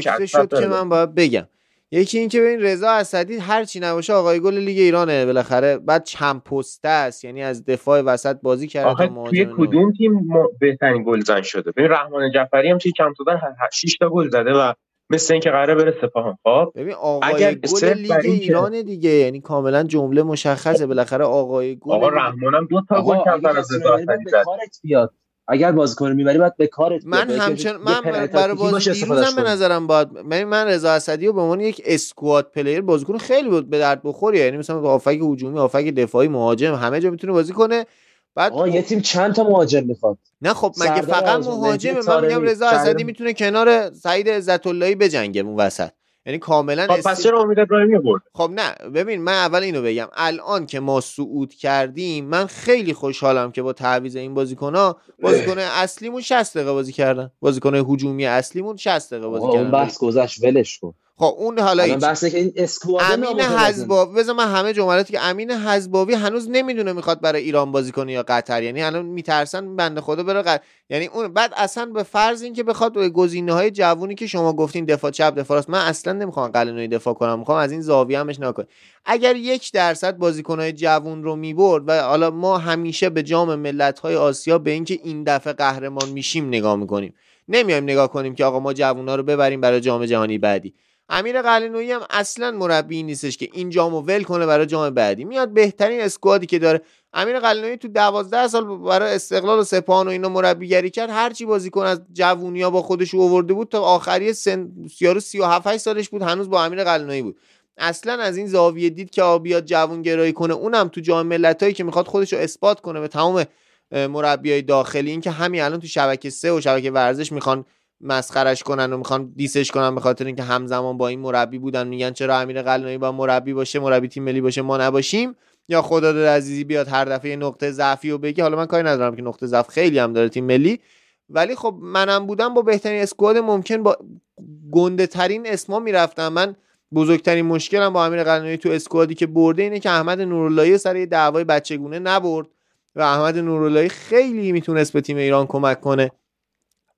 چند تا شد که من باید بگم. یکی اینکه ببین رضا اسدی هر چی نباشه آقای گل لیگ ایرانه. بالاخره بعد چند پسته است. یعنی از دفاع وسط بازی کرده تا توی کدوم تیم بهترین گل زن شده؟ ببین رحمان جعفری هم توی کم تا 6 تا گل زده و مثل اینکه قراره بره سپاهان. خب؟ ببین آقای اگر گل لیگ ایران دیگه. یعنی کاملا جمله مشخصه. بالاخره آقای گل آقا رحمان هم دو تا گل کمتر از رضا اسدی زد. اگر بازیکن می‌بری باید به کارت من همچنان من برای بازی دیروزم به نظرم باید من من رضا اسدی رو به عنوان یک اسکواد پلیر بازیکن خیلی بود به درد بخوری یعنی مثلا هافک هجومی هافک دفاعی مهاجم همه جا می‌تونه بازی کنه. بعد آقا یه تیم چند تا مهاجم می‌خواد؟ نه خب مگه فقط مهاجمه من میگم رضا اسدی می‌تونه کنار سعید عزت اللهی بجنگه اون وسط. یعنی کاملا خب پس چرا امید ابراهیمی برد؟ خب نه ببین من اول اینو بگم. الان که ما صعود کردیم من خیلی خوشحالم که با تعویض این بازیکن‌ها بازیکن اصلیمون 60 دقیقه بازی کردن. بازیکن هجومی اصلیمون 60 دقیقه بازی کردن. بحث گذشت ولش کن. خب اون حالا این امین حزباوی بذار من همه جملاتی که امین حزباوی هنوز نمی‌دونه می‌خواد برای ایران بازی کنه یا قطر. یعنی الان میترسن بنده خدا بره قطر. یعنی اون بعد اصلا به فرض اینکه بخواد گزینه های جوونی که شما گفتین دفاع چپ دفاع راست من اصلا نمی‌خوام قلنوی دفاع کنم. می‌خوام از این زاویه همش نکنم اگر یک درصد بازیکن های جوون رو می‌برد و حالا ما همیشه به جام ملت های آسیا به اینکه این دفعه قهرمان میشیم نگاه می‌کنیم. نمیایم نگاه کنیم که آقا ما جوونا رو ببریم برای جام جهانی بعدی. امیر قلنویی هم اصلا مربی نیستش که این جامو ول کنه برای جام بعدی. میاد بهترین اسکوادی که داره. امیر قلنویی تو دوازده سال برای استقلال و سپاهان و اینا مربیگری کرد. هر چی بازیکن از جوونیا با خودش اوورده بود تا آخری سن یارو 37 سالش بود هنوز با امیر قلنویی بود. اصلا از این زاویه دید که بیاد جوون گرایی کنه اونم تو جام ملتایی که می‌خواد خودش رو اثبات کنه به تمام مربیای داخلی. این که همین الان تو شبکه سه و شبکه ورزش می‌خوان مسخرش کنن و می‌خوان دیسش کنن به خاطر اینکه همزمان با این مربی بودن. میگن چرا امیر قلنوی با مربی باشه مربی تیم ملی باشه ما نباشیم. یا خدا عزیزی بیاد هر دفعه نقطه ضعفی رو بگی حالا من کاری ندارم که نقطه ضعف خیلی هم داره تیم ملی. ولی خب منم بودم با بهترین اسکواد ممکن با گنده ترین اسما می‌رفتم. من بزرگترین مشکلم با امیر قلنوی تو اسکوادی که برده اینه که احمد نوراللهی سر دعوای بچگونه نبرد. و احمد نوراللهی خیلی می‌تونست به تیم ایران کمک کنه.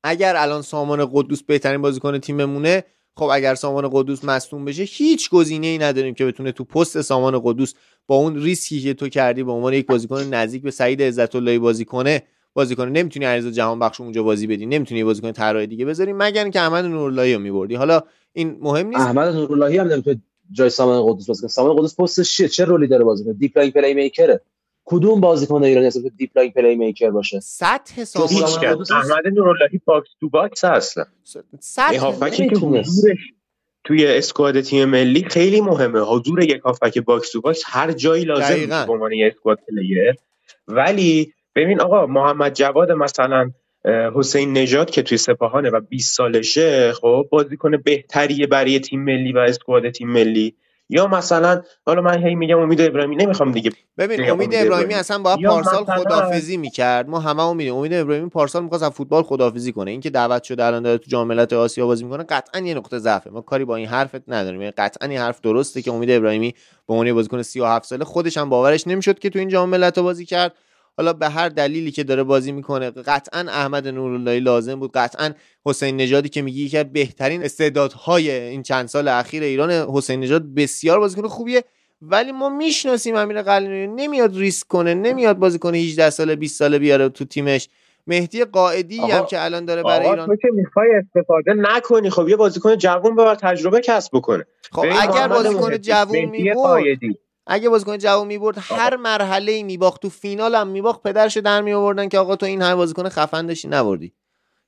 اگر الان سامان قدوس بهترین بازیکن تیممونه خب اگر سامان قدوس مصدوم بشه هیچ گزینه ای نداریم که بتونه تو پست سامان قدوس با اون ریسکی که تو کردی به عنوان یک بازیکن نزدیک به سعید عزت اللهی بازی کنه بازی کنه نمی‌تونی علیرضا جهان بخش اونجا بازی بدی نمی‌تونی بازیکن طراح دیگه بذاری مگر اینکه احمد نوراللهی رو میبردی. حالا این مهم نیست. احمد نوراللهی هم نمی‌تونه جای سامان قدوس بازی کنه. سامان قدوس پستش چیه چه role ی داره بازی کنه deep-lying playmaker ه کدوم بازیکن ایرانی هست که deep-lying playmaker باشه؟ سطح سامان احمد نوراللهی box to box اصلا این سطح هافکی که توی squad تیم ملی خیلی مهمه. حضور یک هافک box to box هر جایی لازم به عنوان یک squad player. ولی ببین آقا محمد جواد مثلا حسین نژاد که توی سپاهانه و 20 سالشه خب بازیکن بهتریه برای تیم ملی و squad تیم ملی. یا مثلا حالا من هی میگم امید ابراهیمی نمی‌خوام دیگه ببین امید امید ابراهیمی. اصلا یا پارسال مثلا- خدافزی می‌کرد. ما همه می‌دونیم. امید ابراهیمی پارسال می‌خواست از فوتبال خدافزی کنه. اینکه دعوت شده الان داره تو جام ملت آسیا بازی می‌کنه قطعا یه نقطه ضعفه. ما کاری با این حرفت نداریم. یعنی قطعا این حرف درسته که امید ابراهیمی به عنوان بازیکن 37 ساله خودش هم باورش نمی‌شد که تو این جام ملت بازی کرد. حالا به هر دلیلی که داره بازی می‌کنه قطعا احمد نوراللهی لازم بود. قطعا حسین نژادی که میگی یکی از بهترین استعدادهای این چند سال اخیر ایران حسین نژاد بسیار بازیکن خوبیه. ولی ما می‌شناسیم امیر قلعه‌نویی نمیاد ریسک کنه نمیاد بازیکن 18 ساله 20 ساله بیاره تو تیمش. مهدی قائدی هم که الان داره برای ایران تو که می‌خوای استفاده نکنی. خب یه بازیکن جوون ببر تجربه کسب بکنه. خب اگر بازیکن جوون قایدی. اگه بازیکن جوون می‌برد هر مرحله ای میباخت. تو فینال هم میباخت پدرشو در میآوردن که آقا تو این همه بازیکن خفن داشتی نبردی.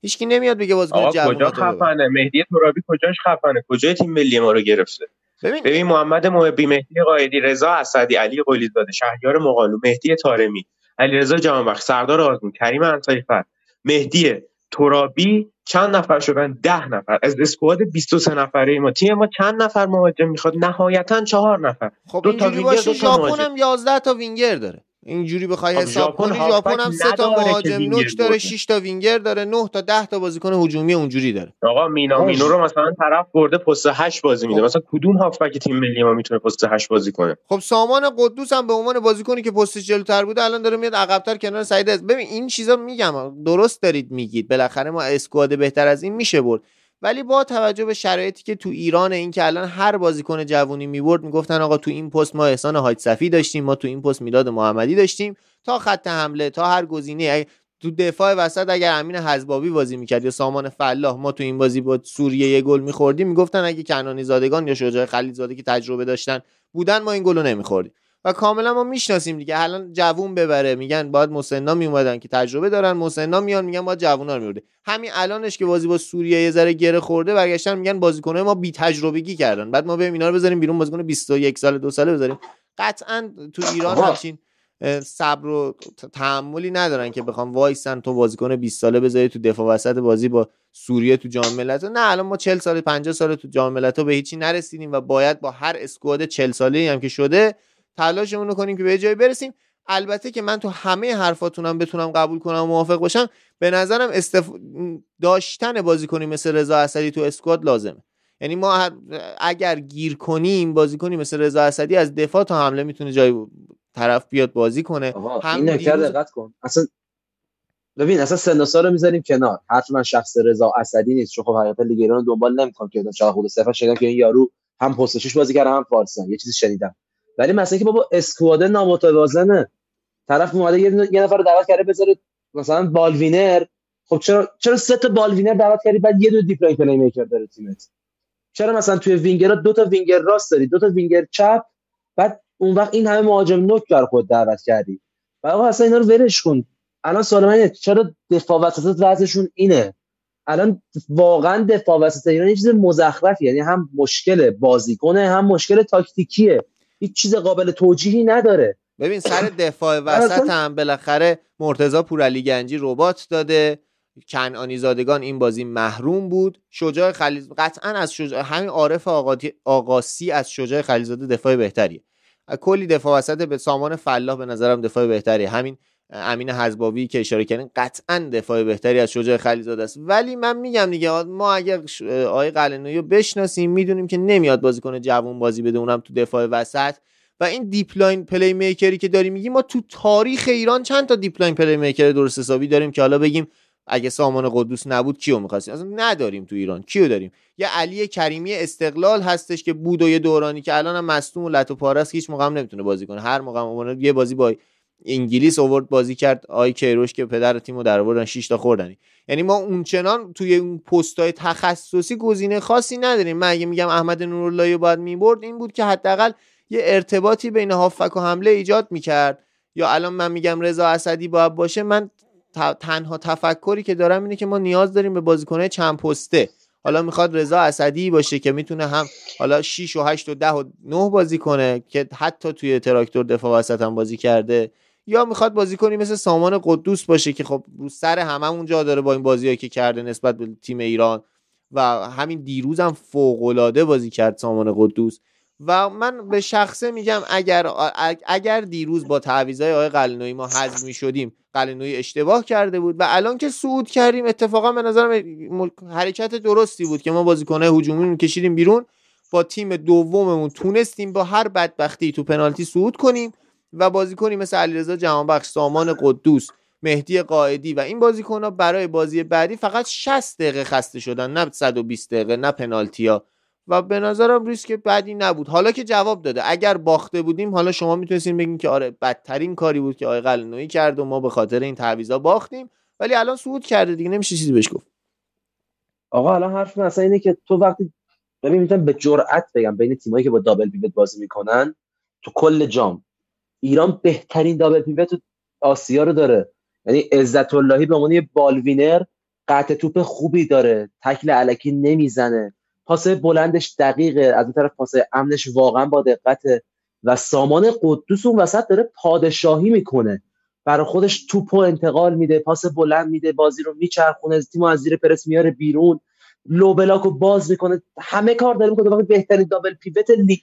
هیچکی نمیاد بگه بازیکن جوون کجا. خفنه؟ مهدی ترابی کجاش خفنه؟ کجای تیم ملی ما رو گرفته؟ ببین ببین محمد محبی مهدی قائدی رضا اسدی علی قلیزاده شهریار مغانلو مهدی طارمی علیرضا جهانبخش سردار آزمون کریم انصاری فر مهدی ترابی چند نفر شدن؟ ده نفر. از squad 23 نفره ما. تیم ما چند نفر مهاجم می‌خواد؟ نهایتا چهار نفر. خب دو تا اینجوری وینگر، باشه دو تا. هم 11 تا وینگر داره. اینجوری بخوای خب حساب کنی ژاپن هم سه تا مهاجم نوک داره برده. 6 تا وینگر داره 9 تا 10 تا بازیکن هجومی اونجوری داره. آقا مینا مینو رو مثلا طرف برده پست 8 بازی میده. خب. مثلا کدوم هافبک تیم ملی ما می‌تونه پست 8 بازی کنه؟ خب سامان قدوس هم به عنوان بازیکنی که پستش جلوتر بوده الان داره میاد عقبتر کنار سعید ببین این چیزا میگم درست دارید میگید. بالاخره ما اسکواد بهتر از این میشه برد. ولی با توجه به شرایطی که تو ایران این که الان هر بازیکن جوونی می‌برد می‌گفتن آقا تو این پست ما احسان حاج صفی داشتیم ما تو این پست میلاد محمدی داشتیم. تا خط حمله تا هر گزینه تو دفاع وسط اگر امین حزبابی بازی می‌کرد یا سامان فلاح ما تو این بازی با سوریه یه گل میخوردیم می‌گفتن اگه کنانی زادگان یا شجاع خلیل زاده که تجربه داشتن بودن ما این گلو نمیخوردیم. و کاملا ما می‌شناسیم دیگه. الان جوون ببره. میگن باید مسنا میومدن که تجربه دارن مسنا میان میگن باید جوونا رو میورده همین الانش که بازی با سوریه یه ذره گره خورده برگشتن میگن بازیکنای ما بی تجربگی کردن. بعد ما بریم اینا رو بذاریم بیرون بازیکن 21 ساله دو ساله بذاریم. قطعا تو ایران. همچین صبر و تحملی ندارن که بخوام وایسن تو بازیکن 20 ساله بذاری تو دفاع وسط بازی با سوریه تو جام ملت‌ها نه الان ما 40 سال 50 سال تو جام ملت‌ها به هیچی نرسیدیم و باید با هر اسکواد 40 ساله‌ای هم که شده تلاشمون رو کنیم که به جایی برسیم. البته که من تو همه حرفاتونم بتونم قبول کنم و موافق باشم به نظرم استف... داشتن بازیکنی مثل رضا اسدی تو اسکواد لازمه. یعنی ما اگر گیر کنیم بازیکنی مثل رضا اسدی از دفاع تا حمله می‌تونه جای طرف بیاد بازی کنه. هم این نکته دقت کن. اصلا ببین اصلا سن و سال رو می‌ذاریم کنار. حرف من شخص رضا اسدی نیست چون خب حقیقتا لیگ ایران دنبال نمی‌کنم که چرا خود صفر شدم که این یارو هم پست شش بازی کرده هم فارسن یه چیزی شنیدم. ولی مثلا که بابا اسکواد نامتوازنه طرف اومده یه, نفر رو دعوت کرده بذاره مثلا بالوینر. خب چرا چرا سه تا بالوینر دعوت کردی بعد یه دو دیپ لاین پلی میکر داره تیمت؟ چرا مثلا توی وینگرها دو تا وینگر راست داری؟ دو تا وینگر چپ. بعد اون وقت این همه مهاجم نوک بر خود دعوت کردی. و آقا اصلا اینا رو ولش کن. الان سوال من چرا دفاع وسط وضعشون اینه؟ الان واقعا دفاع وسط ایران یه چیز مزخرفی یعنی هم مشکل بازیکنه هم مشکل تاکتیکیه. هیچ چیز قابل توجیهی نداره. ببین سر دفاع وسط هم بالاخره مرتضی پورعلی گنجی ربات داده کنعانی زادگان این بازی محروم بود. شجاع خلیل قطعا از شجاع همین عارف آقاتی... آقاسی از شجاع خلیلزاده دفاع بهتریه. کلی دفاع وسط به سامان فلاح به نظرم دفاع بهتریه. همین امین حزباوی که اشاره کردین قطعا دفاع بهتری از شجاع خلیلزاده است. ولی من میگم دیگه ما اگر آقای قلعه‌نویی رو بشناسیم می‌دونیم که نمیاد بازیکن جوون بازی بده اونم تو دفاع وسط. و این deep-lying playmaker ی که داریم میگیم ما تو تاریخ ایران چند تا deep-lying playmaker درست حسابی داریم که حالا بگیم اگه سامان قدوس نبود کیو می‌خواستیم؟ اصلا نداریم تو ایران. کیو داریم؟ یه علی کریمی استقلال هستش که بود و یه دورانی که الان هم و لط و پارس هیچ موقع نمی‌تونه بازی کنه. هر موقع یه بازی با انگلیس اوورد بازی کرد. آی کیروش که پدر تیمو در آوردن 6 تا خوردنی. یعنی ما اونچنان توی اون پستای تخصصی گزینه خاصی نداریم. من اگه میگم احمد نوراللهی باید می‌برد این بود که حداقل یه ارتباطی بین هافک و حمله ایجاد می‌کرد. یا الان من میگم رضا اسدی باید باشه من تنها تفکری که دارم اینه که ما نیاز داریم به بازیکنه چند پسته. حالا می‌خواد رضا اسدی باشه که می‌تونه هم حالا 6 و 8 و 10 و 9 بازی کنه که حتی توی تراکتور دفاع وسط هم بازی کرده. یا می‌خواد بازی کنی مثل سامان قدوس باشه که خب رو سر هممون جا داره با این بازیایی که کرده نسبت به تیم ایران و همین دیروز هم فوق بازی کرد سامان قدوس. و من به شخصه میگم اگر اگر دیروز با تعویضای آقای قلنوی ما حذف می‌شدیم قلنوی اشتباه کرده بود و الان که صعود کردیم اتفاقا به نظرم حرکت درستی بود که ما بازیکنه هجومی کشیدیم بیرون با تیم دوممون تونستیم با هر بدبختی تو پنالتی صعود کنیم. و بازیکنی مثل علیرضا جهانبخش سامان قدوس مهدی قائدی و این بازیکن ها برای بازی بعدی فقط 60 دقیقه خسته شدن نه 120 دقیقه نه پنالتیا و به نظرم ریسک بعدی نبود. حالا که جواب داده اگر باخته بودیم حالا شما می‌تونستین بگین که آره بدترین کاری بود که آقای قلنویی کرد و ما به خاطر این تعویضا باختیم. ولی الان صعود کرده دیگه نمیشه چیزی بهش گفت. آقا الان حرف مثلا اینه که تو وقتی ببین می‌تونم به جرئت بگم بین تیمایی که با دابل پیوت بازی می‌کنن تو کل جام ایران بهترین double pivot آسیا رو داره. یعنی عزت اللهی به عنوان ball winner قطع توپ خوبی داره. تکل الکی نمی‌زنه. پاس بلندش دقیقه. از اون طرف پاس امنش واقعا با دقت و سامان قدوس اون وسط داره پادشاهی می‌کنه. برای خودش توپو انتقال میده پاس بلند میده بازی رو میچرخونه تیمو از زیر پرس میاره بیرون. low block رو باز می‌کنه. همه کار داره می‌کنه. بهترین double pivot لیگ.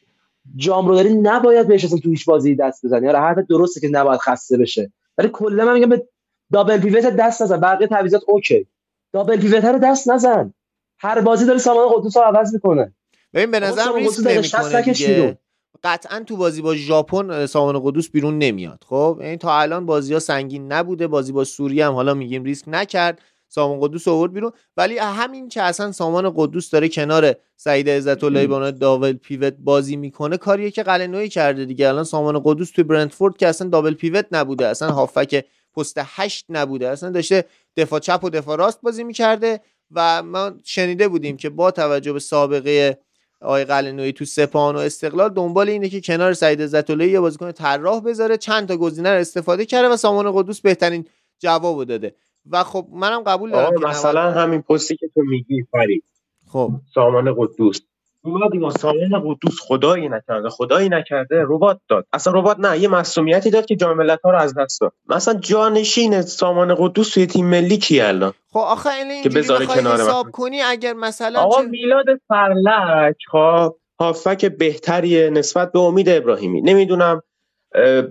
جام رو داری نباید بهش اصلا تو هیچ بازی دست بزنی. آره حرف درسته که نباید خسته بشه. ولی کلا من میگم به دابل پیوت دست نزن. بقیه تعویضات اوکی. دابل پیوت رو دست نزن. هر بازی داره سامان قدوس رو عوض می‌کنه. ببین به نظر ریسک نمی‌کنه دیگه. قطعا تو بازی با ژاپن سامان قدوس بیرون نمیاد. خب؟ یعنی تا الان بازی ها سنگین نبوده. بازی با سوریه هم حالا میگیم ریسک نکرد. سامان قدوس آورد بیرون. ولی همین که اصلا سامان قدوس داره کنار سعید عزت الله به دابل پیوت بازی می‌کنه کاریه که قلنوی کرده دیگه. الان سامان قدوس توی برنتفورد که اصلا دابل پیوت نبوده اصلا هافک پست هشت نبوده. اصلا داشته دفاع چپ و دفاع راست بازی می‌کرده و ما شنیده بودیم که با توجه به سابقه آقای قلنوی تو سپان و استقلال دنبال اینه که کنار سعید عزت یه بازیکن طراح بذاره چند تا گزینه رو استفاده کرده و سامان قدوس بهترین جوابو داده. و خب منم قبول دارم مثلا همین پستی که تو میگی فرید. خب. سامان قدوس. اومدیم و سامان قدوس خدایی نکرده خدایی نکرده ربات داد. اصلا ربات نه یه مسئولیتی داد که جام ها رو از دست داد. مثلا جانشین سامان قدوس توی تیم ملی کی الان؟ خب آخه این که بذاره کنار حساب کنی اگر مثلا آقا میلاد فرلک ها هافک بهتریه نسبت به امید ابراهیمی. نمی‌دونم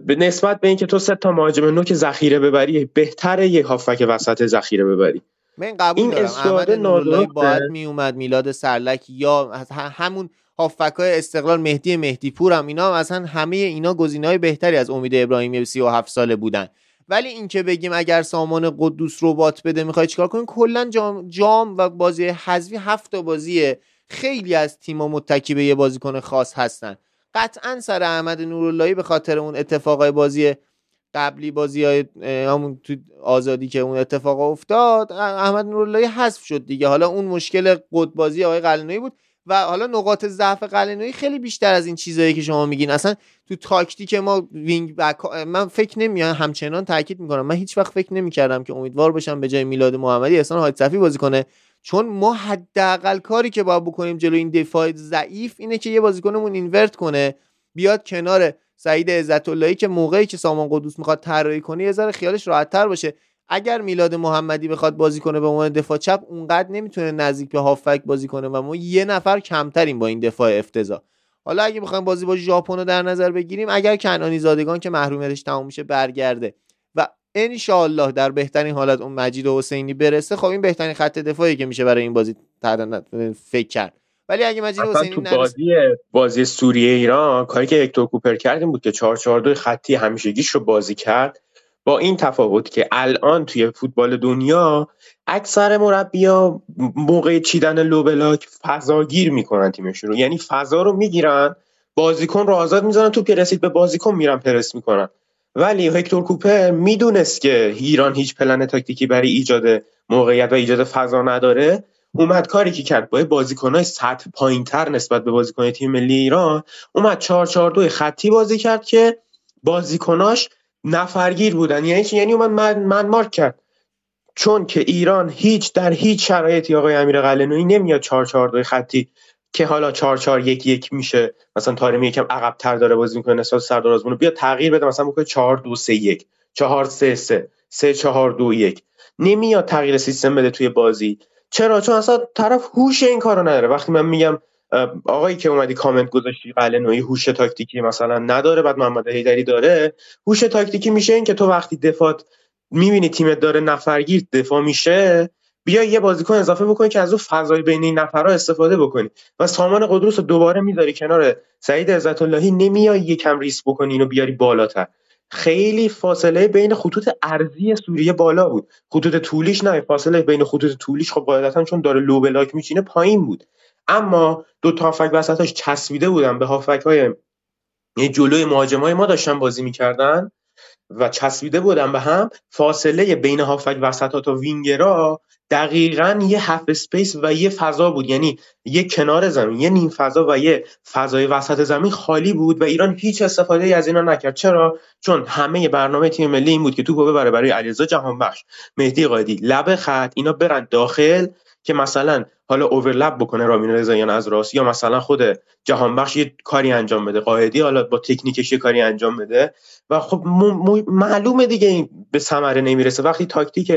به نسبت به اینکه تو سه تا مهاجم نوک ذخیره ببری بهتره یه هافک وسط ذخیره ببری. من قبول این دارم. احمد نورلایی باید می اومد میلاد سرلک یا همون هافک های استقلال مهدی مهدی پور هم اینا هم اصلا همه اینا گزینه های بهتری از امید ابراهیمی 37 ساله بودن. ولی اینکه بگیم اگر سامان قدوس ربات بده می‌خوای چیکار کنیم کلا جام, جام و بازی حذفی هفت تا بازیه خیلی از تیم‌ها متکی به یه بازیکن خاص هستن. قطعا سر احمد نوراللهی به خاطر اون اتفاقای بازی قبلی بازی های همون تو آزادی که اون اتفاق افتاد احمد نوراللهی حذف شد دیگه. حالا اون مشکل قد بازی آقای قلنوی بود و حالا نقاط ضعف قلنوی خیلی بیشتر از این چیزایی که شما میگین. اصلا تو تاکتیک ما wing-back من فکر نمیام همچنان تاکید می‌کنم. من هیچ وقت فکر نمی‌کردم که امیدوار باشم به جای میلاد محمدی احسان حاج صفی بازی کنه. چون ما حداقل کاری که باید بکنیم جلو این دفاع ضعیف اینه که یه بازیکنمون اینورت کنه بیاد کنار سعید عزت اللهی که موقعی که سامان قدوس می‌خواد طراحی کنه یه ذره خیالش راحت تر باشه. اگر میلاد محمدی بخواد بازی کنه به عنوان دفاع چپ اونقدر نمی‌تونه نزدیک به هافبک بازی کنه و ما یه نفر کمتریم با این دفاع افتضاح. حالا اگه بخوایم بازی با ژاپن رو در نظر بگیریم اگر کنانی زادگان که محرومیتش تموم میشه برگرده. و ان در بهترین حالت اون مجید و حسینی برسه خب این بهترین خط دفاعی که میشه برای این بازی فکر کرد. ولی اگه مجید حسینی تو. بازی بازی سوریه ایران کاری که هکتور کوپر کرد این بود که 442 خطی همیشگیش رو بازی کرد. با این تفاوت که الان توی فوتبال دنیا اکثر مربیا موقع چیدن لو بلاک فضاگیر می‌کنن تیمشون رو. یعنی فضا رو می‌گیرن بازیکن رو آزاد می‌زنن تو که رسید به بازیکن میرن پرس می‌کنن. ولی هکتور کوپر می‌دونست که ایران هیچ پلن تاکتیکی برای ایجاد موقعیت و ایجاد فضا نداره. اومد کاری که کرد با بازیکنهای سطح پایینتر نسبت به بازیکن تیم ملی ایران اومد 4 4 2 خطی بازی کرد که بازیکناش نفرگیر بودن. یعنی چی؟ یعنی اومد من, من مارک کرد. چون که ایران هیچ در هیچ شرایطی آقای امیر قلنویی نمیاد 4 4 2 خطی که حالا 4 4 1 1 میشه مثلا تارمی یکم عقب تر داره بازی می‌کنه نسبت سردار آزمون بیا تغییر بده مثلا بکنه 4 2 3 1 4 3 3 3 4 2 1 نمیاد تغییر سیستم بده توی بازی. چرا؟ چون اصلا طرف هوش این کارو نداره. وقتی من میگم آقایی که اومدی کامنت گذاشتی قلنویی هوش تاکتیکی مثلا نداره بعد محمد هیدری داره هوش تاکتیکی میشه این که تو وقتی دفاع می‌بینی تیمت داره نفرگیر دفاع میشه بیا یه بازیکن اضافه بکنی که از اون فضای بین این نفرها استفاده بکنی. و سامان قدوس رو دوباره می‌ذاری کنار سعید عزت اللهی نمیای یکم ریس بکنی اینو بیاری بالاتر. خیلی فاصله بین خطوط ارزی سوریه بالا بود. خطوط طولیش نه فاصله بین خطوط طولیش خب قاعدتا چون داره لو بلاک میچینه پایین بود. اما دو تا هافک وسطاش چسبیده بودن به هافک های جلوی مهاجمای ما داشتن بازی می‌کردن و چسبیده بودن به هم. فاصله بین هافبک وسط تا وینگرا دقیقا یه half-space و یه فضا بود. یعنی یه کنار زمین یه نیم فضا و یه فضای وسط زمین خالی بود و ایران هیچ استفاده از اینا نکرد. چرا؟ چون همه برنامه تیم ملی این بود که توپو ببره برای علیرضا جهانبخش مهدی قائدی لب خط اینا برن داخل که مثلا حالا overlap بکنه رامین رضاییان از راست یا مثلا خود جهانبخش یه کاری انجام بده. قائدی حالا با تکنیکش یه کاری انجام بده. و خب معلومه دیگه این به ثمره نمی‌رسه. وقتی تاکتیک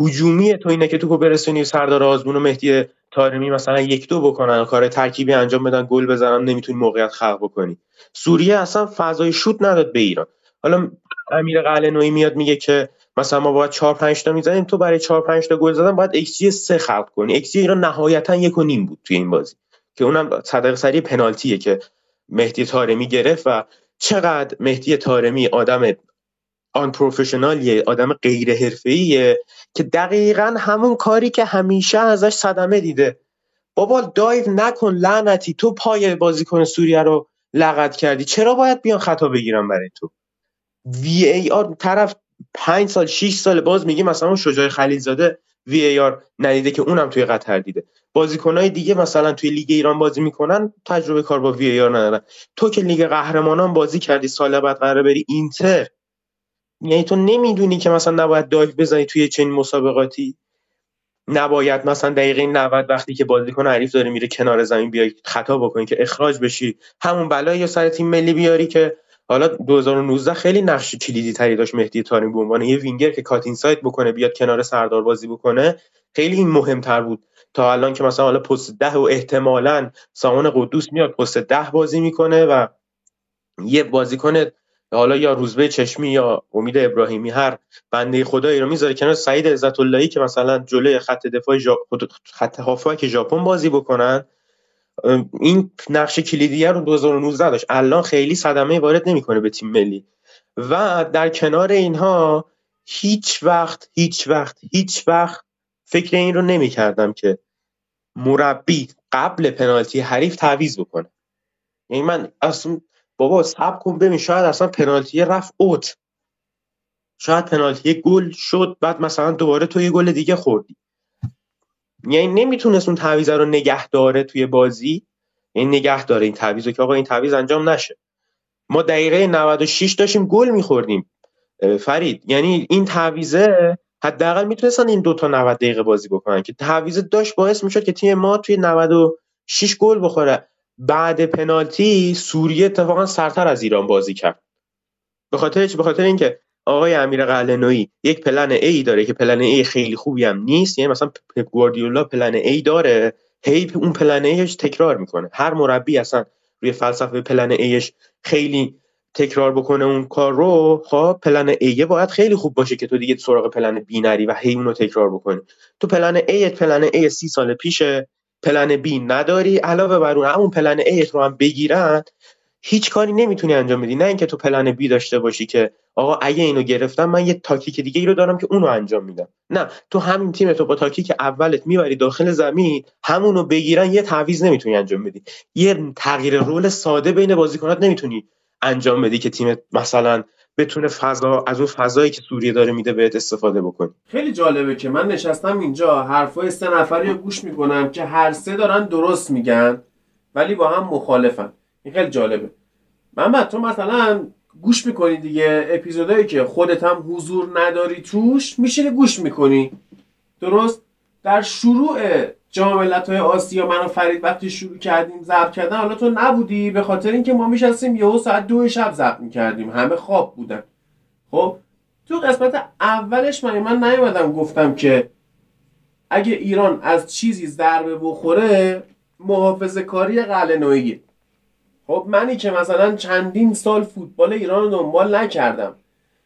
هجومی تو اینه که تو برسونی سردار آزمون و مهدی طارمی مثلا یک دو بکنن کار ترکیبی انجام بدن گل بزنن نمی‌تونی موقعیت خلق بکنی. سوریه اصلا فضای شوت نداد به ایران. حالا امیر قلعه‌نویی میاد میگه که مثلا ما باید 4 5 تا می‌زنیم تو برای 4 5 تا گل زدن باید ایکس جی 3 خلق کنی. ایکس جی ایران نهایتا یک و نیم بود توی این بازی. که اونم صدق سری پنالتیه که مهدی تارمی گرفت و چقدر مهدی تارمی آدم آن پروفشنالیه آدم غیر حرفه‌ایه که دقیقا همون کاری که همیشه ازش صدمه دیده. بابا دایو نکن لعنتی تو پای بازیکن سوریه رو لغت کردی. چرا باید بیان خطا بگیرم برای تو؟ وی ای آر طرف پنج سال 6 سال باز میگه مثلا اون شجاع خلیلزاده VAR ندیده که اونم توی قطر دیده. بازیکنای دیگه مثلا توی لیگ ایران بازی می‌کنن تجربه کار با VAR ندارن. تو که لیگ قهرمانان بازی کردی سال بعد قراره بری اینتر. یعنی تو نمی‌دونی که مثلا نباید dive بزنی توی چنین مسابقاتی. نباید مثلا دقیقه 90 وقتی که بازیکن حریف داره میره کنار زمین بیای خطا بکنی که اخراج بشی. همون بلایی یا سر تیم ملی بیاری که حالا 2019 خیلی نقش کلیدی تری داشت مهدی طارمی به عنوان یه وینگر که cut inside بکنه بیاد کنار سردار بازی بکنه خیلی این مهمتر بود. تا الان که مثلا حالا پست ده و احتمالا سامان قدوس میاد پست ده بازی می‌کنه و یه بازیکن حالا یا روزبه چشمی یا امید ابراهیمی هر بنده خدایی رو می‌ذاره کنار سعید عزت اللهی که مثلا جلوی خط دفاع جا... خط که ژاپن بازی بکنن. این نقش کلیدی رو 2019 داشت. الان خیلی صدمه وارد نمی‌کنه به تیم ملی. و در کنار اینها هیچ وقت هیچ وقت هیچ وقت فکر این رو نمی‌کردم که مربی قبل پنالتی حریف تعویض بکنه. یعنی من اصلا بابا سب کن ببین شاید اصلا پنالتی رفت اوت. شاید پنالتی گل شد بعد مثلا دوباره تو یه گل دیگه خوردی. یعنی نمی‌تونست اون تعویض رو نگه داره توی بازی. این یعنی نگه داره این تعویض که آقا این تعویض انجام نشه. ما دقیقه 96 داشتیم گل میخوردیم. فرید یعنی این تعویزه حداقل می‌تونستن این دوتا 90 دقیقه بازی بکنن که تعویزه داشت باعث می‌شد که تیم ما توی 96 گل بخوره. بعد پنالتی سوریه اتفاقا سرتر از ایران بازی کرد. به خاطر به خاطر اینکه آقای امیر قلعه‌نویی یک پلن ای داره که پلن ای خیلی خوبی هم نیست یعنی مثلا پپ گواردیولا پلن ای داره هی اون پلن ایش تکرار می‌کنه. هر مربی اصلا روی فلسفه plan A ش خیلی تکرار بکنه اون کار رو خب plan A باید خیلی خوب باشه که تو دیگه سراغ plan B نری و هی اون رو تکرار بکنی. تو plan A plan A سی سال پیشه plan B نداری علاوه بر اون همون plan A رو هم بگیرن هیچ کاری نمی‌تونی انجام بدی. نه اینکه تو plan B داشته باشی که آقا اگه اینو گرفتم من یه تاکتیک دیگه ای رو دارم که اونو انجام میدم. نه تو همین تیم تو با تاکتیک اولت می‌بری داخل زمین همونو بگیرن یه تعویض نمی‌تونی انجام بدی. یه تغییر رول ساده بین بازیکنات نمی‌تونی انجام بدی که تیم مثلا بتونه فضا از اون فضایی که سوریه داره میده بهت استفاده بکنی خیلی جالبه که من نشستم اینجا حرفای سه نفری رو گوش می‌کنم که هر سه دارن درست میگن ولی با هم مخالفن. این خیلی جالبه. محمد تو مثلا گوش می‌کنی دیگه اپیزودایی که خودت هم حضور نداری توش میشینی گوش می‌کنی. درست؟ در شروع جام های آسیا من و فرید وقتی شروع کردیم ضبط کردن حالا تو نبودی به خاطر اینکه ما میشستیم یهو ساعت دو شب ضبط می‌کردیم همه خواب بودن. خب تو قسمت اولش من من نیومدم گفتم که اگه ایران از چیزی ضربه بخوره محافظه کاری قلنویه خب منی که مثلا چندین سال فوتبال ایران رو دنبال نکردم.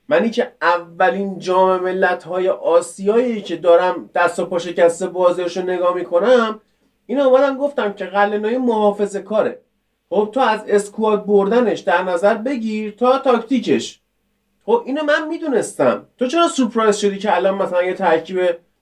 منی که اولین جام ملت های آسیایی که دارم دست و پا شکسته بازیش رو نگاه می‌کنم اینو اومدم گفتم که قلنوی محافظه کاره. خب تو از اسکواد بردنش در نظر بگیر تا تاکتیکش. خب اینو من می‌دونستم. تو چرا سورپرایز شدی که الان مثلا یه ترکیب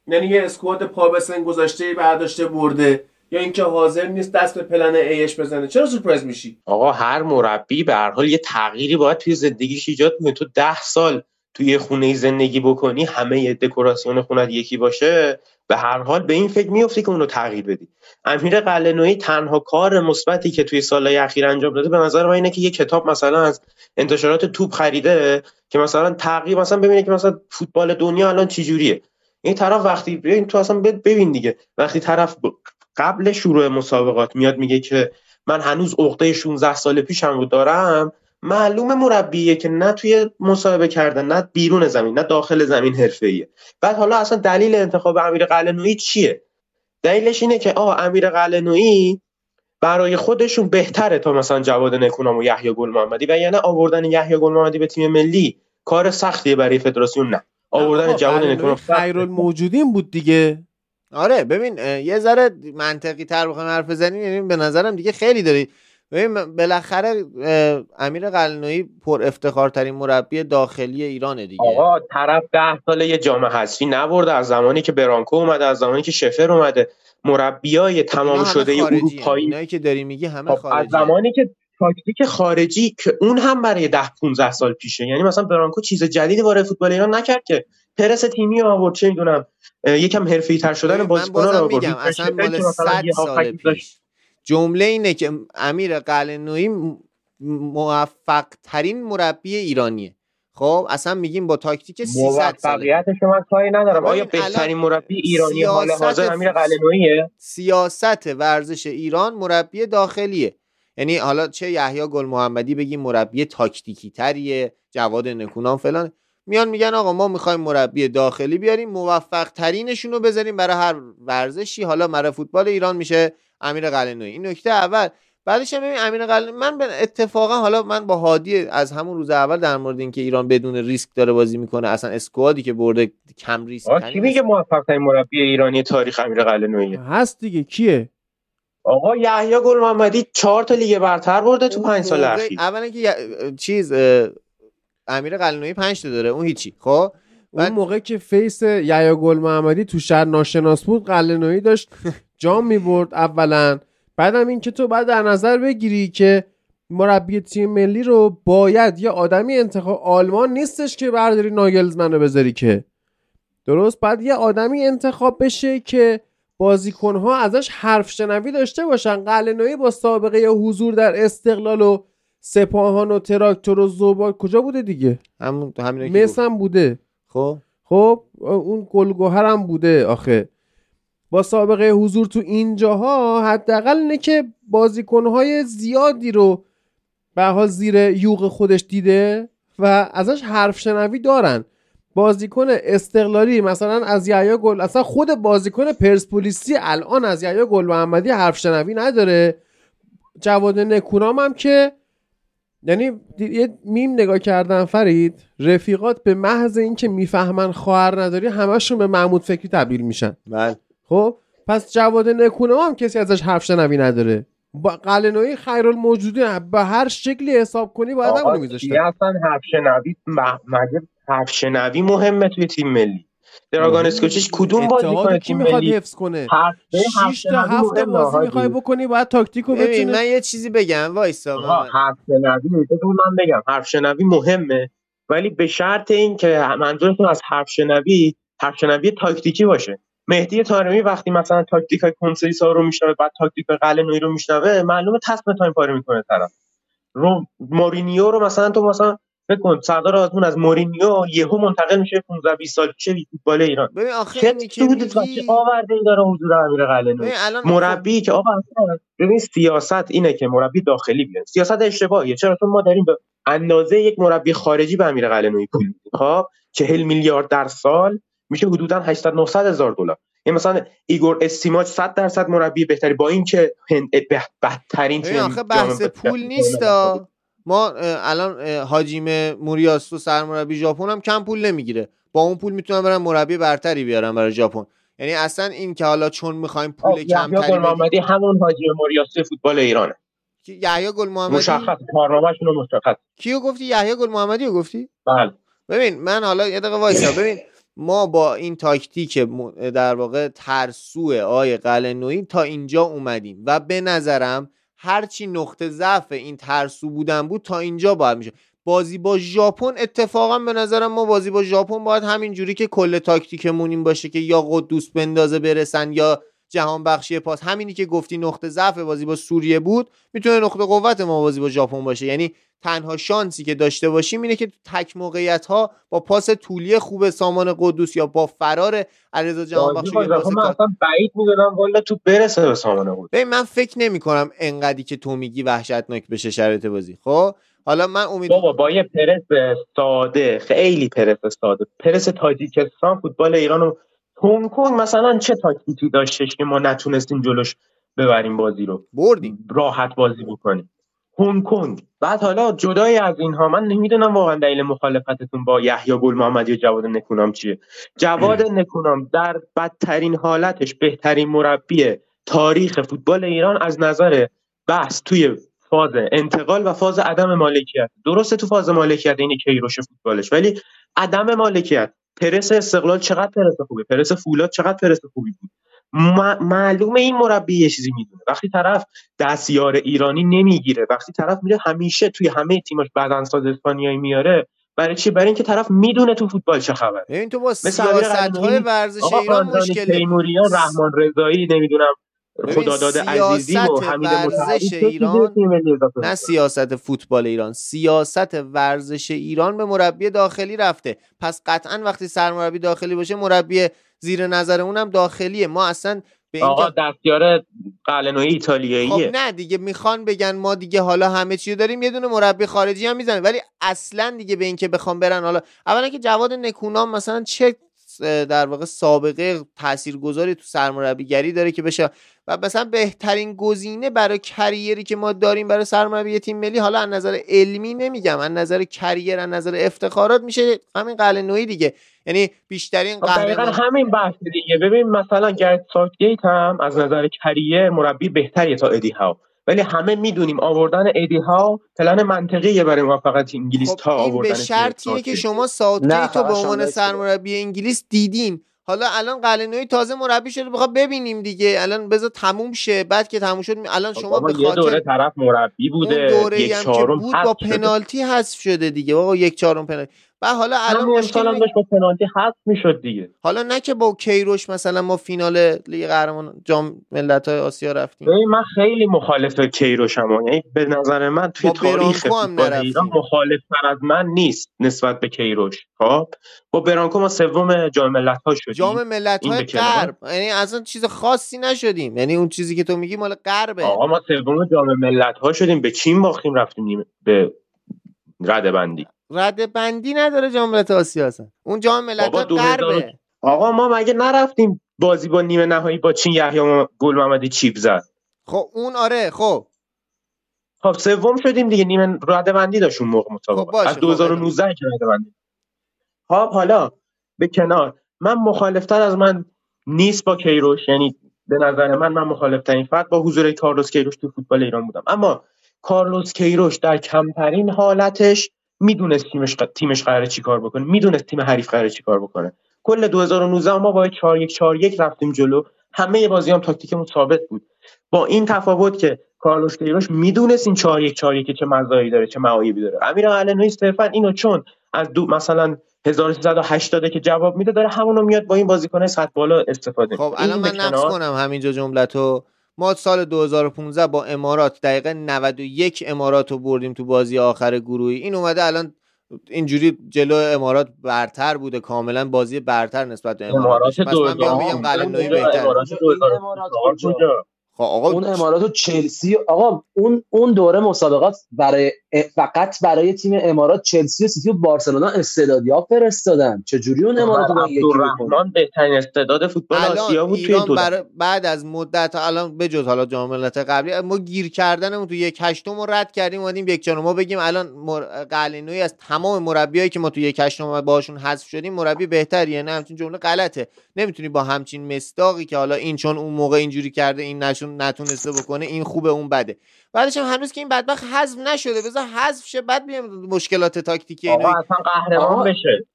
یعنی یه اسکواد پا بسن گذاشته برداشته برده؟ یا اینکه حاضر نیست دست به پلن ایش بزنه. چرا سورپرایز میشی؟ آقا هر مربی به هر حال یه تغییری باید توی زندگیش ایجاد کنه. تو ده سال توی خونه زندگی بکنی همه دکوراسیون خونت یکی باشه به هر حال به این فکر میفتی که اونو تغییر بدی. امیر قلنوی تنها کار مثبتی که توی سالهای اخیر انجام داده به نظر من اینه که یه کتاب مثلا از انتشارات توپ خریده که مثلا تغییر مثلا ببینه که مثلا فوتبال دنیا الان چجوریه. این طرف وقتی ببین تو اصلا ببین دیگه. وقتی طرف قبل شروع مسابقات میاد میگه که من هنوز عقده 16 سال پیشم رو دارم معلومه مربیه که نه توی مصاحبه کردن نه بیرون زمین نه داخل زمین حرفه‌ایه. بعد حالا اصلا دلیل انتخاب امیر قلنویی چیه؟ دلیلش اینه که آقا امیر قلنویی برای خودشون بهتره تا مثلا جواد نکونام و یحیی گل محمدی و یعنی آوردن یحیی گل محمدی به تیم ملی کار سختیه برای فدراسیون نه. آوردن جواد نکونام خیر الموجودین بود دیگه. آره ببین یه ذره منطقی تر بخوایم حرف بزنیم یعنی به نظرم دیگه خیلی داری. ببین بالاخره امیر قلنویی پر افتخارترین مربی داخلی ایرانه دیگه. آقا طرف ده ساله یه جام حذفی نبرده از زمانی که برانکو اومده از زمانی که شفر اومده. مربیای تمام شده اروپایی اینایی که داری میگی همه خارجی خب، از زمانی که تاکتیک خارجی که اون هم برای ده 15 سال پیشه. یعنی مثلا برانکو چیز جدیدی وارد فوتبال ایران نکرد که پرس تیمی آورد چه می‌دونم یکم حرفه‌ای تر شدن بازیکن‌ها رو آورد اصلا مال 100 سال پیش. جمله اینه که امیر قلنویی موفق ترین مربی ایرانیه. خب اصلا میگیم با تاکتیک 300 موفقیتش من کاری ندارم. آیا بهترین مربی ایرانی حال حاضر امیر قلنوییه سیاست ورزش ایران مربی داخلیه. یعنی حالا چه یحیی گل محمدی بگیم مربی تاکتیکی تریه جواد نکونام فلان. میان میگن آقا ما می‌خوایم مربی داخلی بیاریم موفق ترینشون رو بذاریم برای هر ورزشی. حالا مرا فوتبال ایران میشه امیر قلنوی. این نکته اول. بعدش هم ببین امیر قلنوی من به اتفاقا حالا من با هادی از همون روز اول در مورد اینکه ایران بدون ریسک داره بازی می‌کنه اصلا اسکوادی که برده کم ریسک کی میگه موفق ترین مربی ایرانی تاریخ امیر قلنوی هست دیگه. کیه؟ آقا یحیی گل محمدی چهار تا لیگ برتر برده تو پنج سال اخیر. اولا که چیز امیر قلنوی 5 تا داره اون هیچی. خب؟ اون موقع که face یحیی گل محمدی تو شهر ناشناس بود قلعه‌نویی داشت جام می‌برد اولا. بعدم این که تو بعد در نظر بگیری که مربی تیم ملی رو باید یه آدمی انتخاب آلمان نیستش که برداری ناگلزمن رو بذاری که. درست؟ بعد یه آدمی انتخاب بشه که بازیکنها ازش حرف شنوی داشته باشن. قلعه‌نویی با سابقه حضور در استقلال و سپاهان و تراکتور و ذوب‌آهن کجا بوده دیگه؟ همون همین هم بوده. خب؟ خب اون گلگوهر هم بوده آخه. با سابقه حضور تو اینجاها حداقل اینه که بازیکنهای زیادی رو به حال زیر یوغ خودش دیده و ازش حرف شنوی دارن. بازیکن استقلالی مثلا از یحیی گل اصلا خود بازیکن پرسپولیسی الان از یحیی گل محمدی حرف شنوی نداره. جواد نکونام هم که یعنی یه میم نگاه کردن فرید رفیقات به محض اینکه می‌فهمن خواهر نداری همشون به محمود فکری تبدیل میشن. بله خب؟ پس جواد نکونه هم کسی ازش حرف شنوی نداره. با قلنوی خیرالموجودی به هر شکلی حساب کنی باید همونو کی میذاشته اصلا حرف شنوی مگه حرف شنوی مهمه توی تیم ملی؟ دراگان اسکوچیچ کدوم بازی کنه کی می‌خواد حفظ کنه؟ حرف حرف 6 تا شنوی 7 تا مهمه، بازی. می‌خوای بکنی باید تاکتیکو ببین بتونی؟ من یه چیزی بگم وایسا. حرف شنوی من بگم حرف شنوی مهمه ولی به شرط این که منظورتون از حرف شنوی حرف شنوی تاکتیکی باشه. مهدی طارمی وقتی مثلا تاکتیک کنسلیسا رو میشنوه بعد تاکتیک قلعه‌نویی رو میشنوه معلومه تصم تایم پاره می‌کنه طرف. رو مورینیو رو مثلا تو مثلا فکر کن سردار آزمون از مورینیو یهو منتقل میشه 15 20 سال پیش فوتبال ایران. ببین آخه چه چه میگی آورده ای داره حضور امیر خب مربی که آقا ببین سیاست اینه که مربی داخلی بیاد. سیاست اشتباهیه. چرا؟ چون ما داریم به اندازه یک مربی خارجی به امیر قلعه‌نویی پول میدیم خب؟ 40 میلیارد در سال میشه حدودا 800 900 هزار دلار. یعنی مثلا ایگور استیماج 100 درصد مربی بهتری با اینکه بدترین تیم آخه بحث پول نیست ما الان حاجیم موریاستو سرمربی ژاپن هم کم پول نمی‌گیره. با اون پول می‌تونن برن مربی برتری بیارن برای ژاپن. یعنی اصلا این که حالا چون می‌خوایم پول کمتری محمدی همون حاجی موریاسی فوتبال ایرانه. یحیی گل محمدی؟ مشخص کارنامه‌شون مشخص. کیو گفتی؟ یحیی گل محمدی رو گفتی؟ بله. ببین من حالا یه دقیقه وایسا. ببین ما با این تاکتیک در واقع ترسو آی قلعه‌نویی تا اینجا اومدیم. و به نظرم هرچی نقطه ضعف این ترسو بودن بود تا اینجا باید میشه بازی با ژاپن اتفاقا به نظرم ما بازی با ژاپن باید همین جوری که کل تاکتیکمون این باشه که یا قدوس بندازه برسن یا جهان بخشی پاس. همینی که گفتی نقطه ضعف بازی با سوریه بود می‌تونه نقطه قوت ما بازی با ژاپن باشه. یعنی تنها شانسی که داشته باشیم اینه که تو تک موقعیت ها با پاس طولی خوب سامان قدوس یا با فرار علیرضا جهان بازی بخش با یا پاس ژاپن من اصلا بعید می‌دونم والا تو برسه به سامانه بود ببین من فکر نمی کنم انقدری که تو میگی وحشتناک بشه شرایط بازی. خب؟ حالا من امید بابا با یه پرس ساده خیلی پرس ساده. پرس تاجیکستان فوتبال ایران رو هنگ کنگ مثلا چه تاکتیکی داشتش که ما نتونستیم جلوش ببریم بازی رو؟ بردیم. راحت بازی بکنیم. هنگ کنگ. بعد حالا جدای از اینها. من نمی‌دونم واقعا دلیل مخالفتتون با یحیی گل محمدی و جواد نکونام چیه. جواد نکونام در بدترین حالتش بهترین مربی تاریخ فوتبال ایران از نظر بحث توی فاز انتقال و فاز عدم مالکیت. درسته تو فاز مالکیت این کیروش فوتبالش ولی عدم مالکیت. پرس استقلال چقدر پرس خوبه؟ پرس فولاد چقدر پرس خوبی بود؟ م- معلومه این مربی یه چیزی می‌دونه. وقتی طرف دستیار ایرانی نمی‌گیره وقتی طرف میره همیشه توی همه تیماش بدنساز اسپانیایی میاره برای چی؟ برای اینکه طرف می‌دونه تو فوتبال چه خبره. ببین تو با سیاست های ورزش ایران مشکل. تیموریان رحمان رضایی نمی‌دونم خداداد عزیزی و حمید ورزش ایران نه؟ سیاست فوتبال ایران سیاست ورزش ایران به مربی داخلی رفته. پس قطعا وقتی سرمربی داخلی باشه مربی زیر نظر اونم داخلیه. ما اصلا به آقا دستیار قلنوی خب ایتالیاییه. نه دیگه می‌خوان بگن ما دیگه حالا همه چی رو داریم یه دونه مربی خارجی هم می‌زنه ولی اصلا دیگه به این که بخوام برن حالا اولا که جواد نکونام مثلا چه در واقع سابقه تاثیرگذاری تو سرمربیگری داره که بشه. و مثلا بهترین گزینه برای کریری که ما داریم برای سرمربی تیم ملی حالا از نظر علمی نمیگم از نظر کریر از نظر افتخارات میشه همین قلنویی دیگه. یعنی بیشترین خب دقیقا همین بحث دیگه. ببین مثلا گرت ساوتگیت هم از نظر کریر مربی بهتریه تا ادی هاو ولی همه می‌دونیم آوردن ادی هاو پلن منطقیه برای موفقیت انگلیس خب تا به آوردن گرت شرطیه که. شما ساوتگیت رو به عنوان. سرمربی انگلیس دیدین. حالا الان قلنوی تازه مربی شده بخواد ببینیم دیگه. الان بذار تموم شه. بعد که تموم شد الان خب شما به یه دوره طرف مربی اون بوده دوره یک هم که چهارم بود با پنالتی حذف شده دیگه. آقا یک چهارم پنالتی و حالا الان مشکل امسال هم می- داشت با پنالتی حذف می‌شد دیگه. حالا نه که با کیروش مثلا ما فینال لیگ قهرمان جام ملت‌های آسیا رفتیم. من خیلی مخالف کیروشم یعنی به نظر من توی تاریخ ایران. مخالفتر از من نیست نسبت به کیروش. خب؟ با برانکو ما سوم جام ملت‌ها شدیم. جام ملت‌های. غرب. یعنی اصلا چیز خاصی نشدیم. یعنی اون چیزی که تو میگی مال غربه. آقا ما سوم جام ملت‌ها شدیم. به چین باختیم رفتیم به رده بندی. رده بندی نداره جام ملت‌های آسیا اصلا. اون جام 2000 غربه. آقا ما مگه نرفتیم بازی با نیمه نهایی با چین یحیی گل محمدی چیپ زد؟ خب اون آره خب. خب سوم شدیم دیگه نیمه رده بندی داشت اون موقع مسابقه باشه، از خب، 2019 که رده بندی خب حالا به کنار. من مخالفتر از من نیست با کیروش یعنی به نظر من من مخالف ترین فرد با حضور کارلوس کیروش تو فوتبال ایران بودم. اما کارلوس کیروش در کمترین حالتش می‌دونست تیمش تیمش قراره چیکار بکنه می‌دونست تیم حریف قراره چیکار بکنه. کل 2019 ما با 4 1 4 1 رفتیم جلو. همه بازی هم تاکتیکمون ثابت بود. با این تفاوت که کارلوس کیروش می‌دونست این 4 1 4 1 چه مزایایی داره چه معایبی داره. امیر علنوی صرفا اینو چون از دو مثلا 1380 که جواب میده داره همونو میاد با این بازیکن سطح بالا استفاده خب الان من نقص کنم همینجا جملتو ما سال 2015 با امارات دقیقه 91 امارات رو بردیم تو بازی آخر گروهی. این اومده الان اینجوری جلو امارات برتر بوده کاملا بازی برتر نسبت به امارات. پس من قلنوی بهتر خب آقا اون امارات و چلسی آقا اون اون دوره مسابقات برای فقط برای تیم امارات چلسی و سیتی و بارسلونا استعدادیاب فرستادن. چجوری اون امارات رو یکی رحمان بهترین استعداد فوتبال آسیا بود توی بر... بعد از مدت الان بجز حالا جام ملت قبلی ما گیر کردنمون تو یک هشتم رو رد کردیم اومدیم یک ما بگیم الان مر... قلینوی از تمام مربیایی که ما تو یک هشتم باشون حذف شدیم مربی بهتریه نه؟ همچین جمله غلطه. نمی‌تونی با همچین مصداقی که حالا این چون اون موقع اینجوری کرده این نشون نتونسته بکنه این خوبه اون بده. بعدش هم هنوز که این بدبخت حذف نشده بذار حذف شه بعد بیام مشکلات تاکتیکی اینو اصلا قهرمان بشه.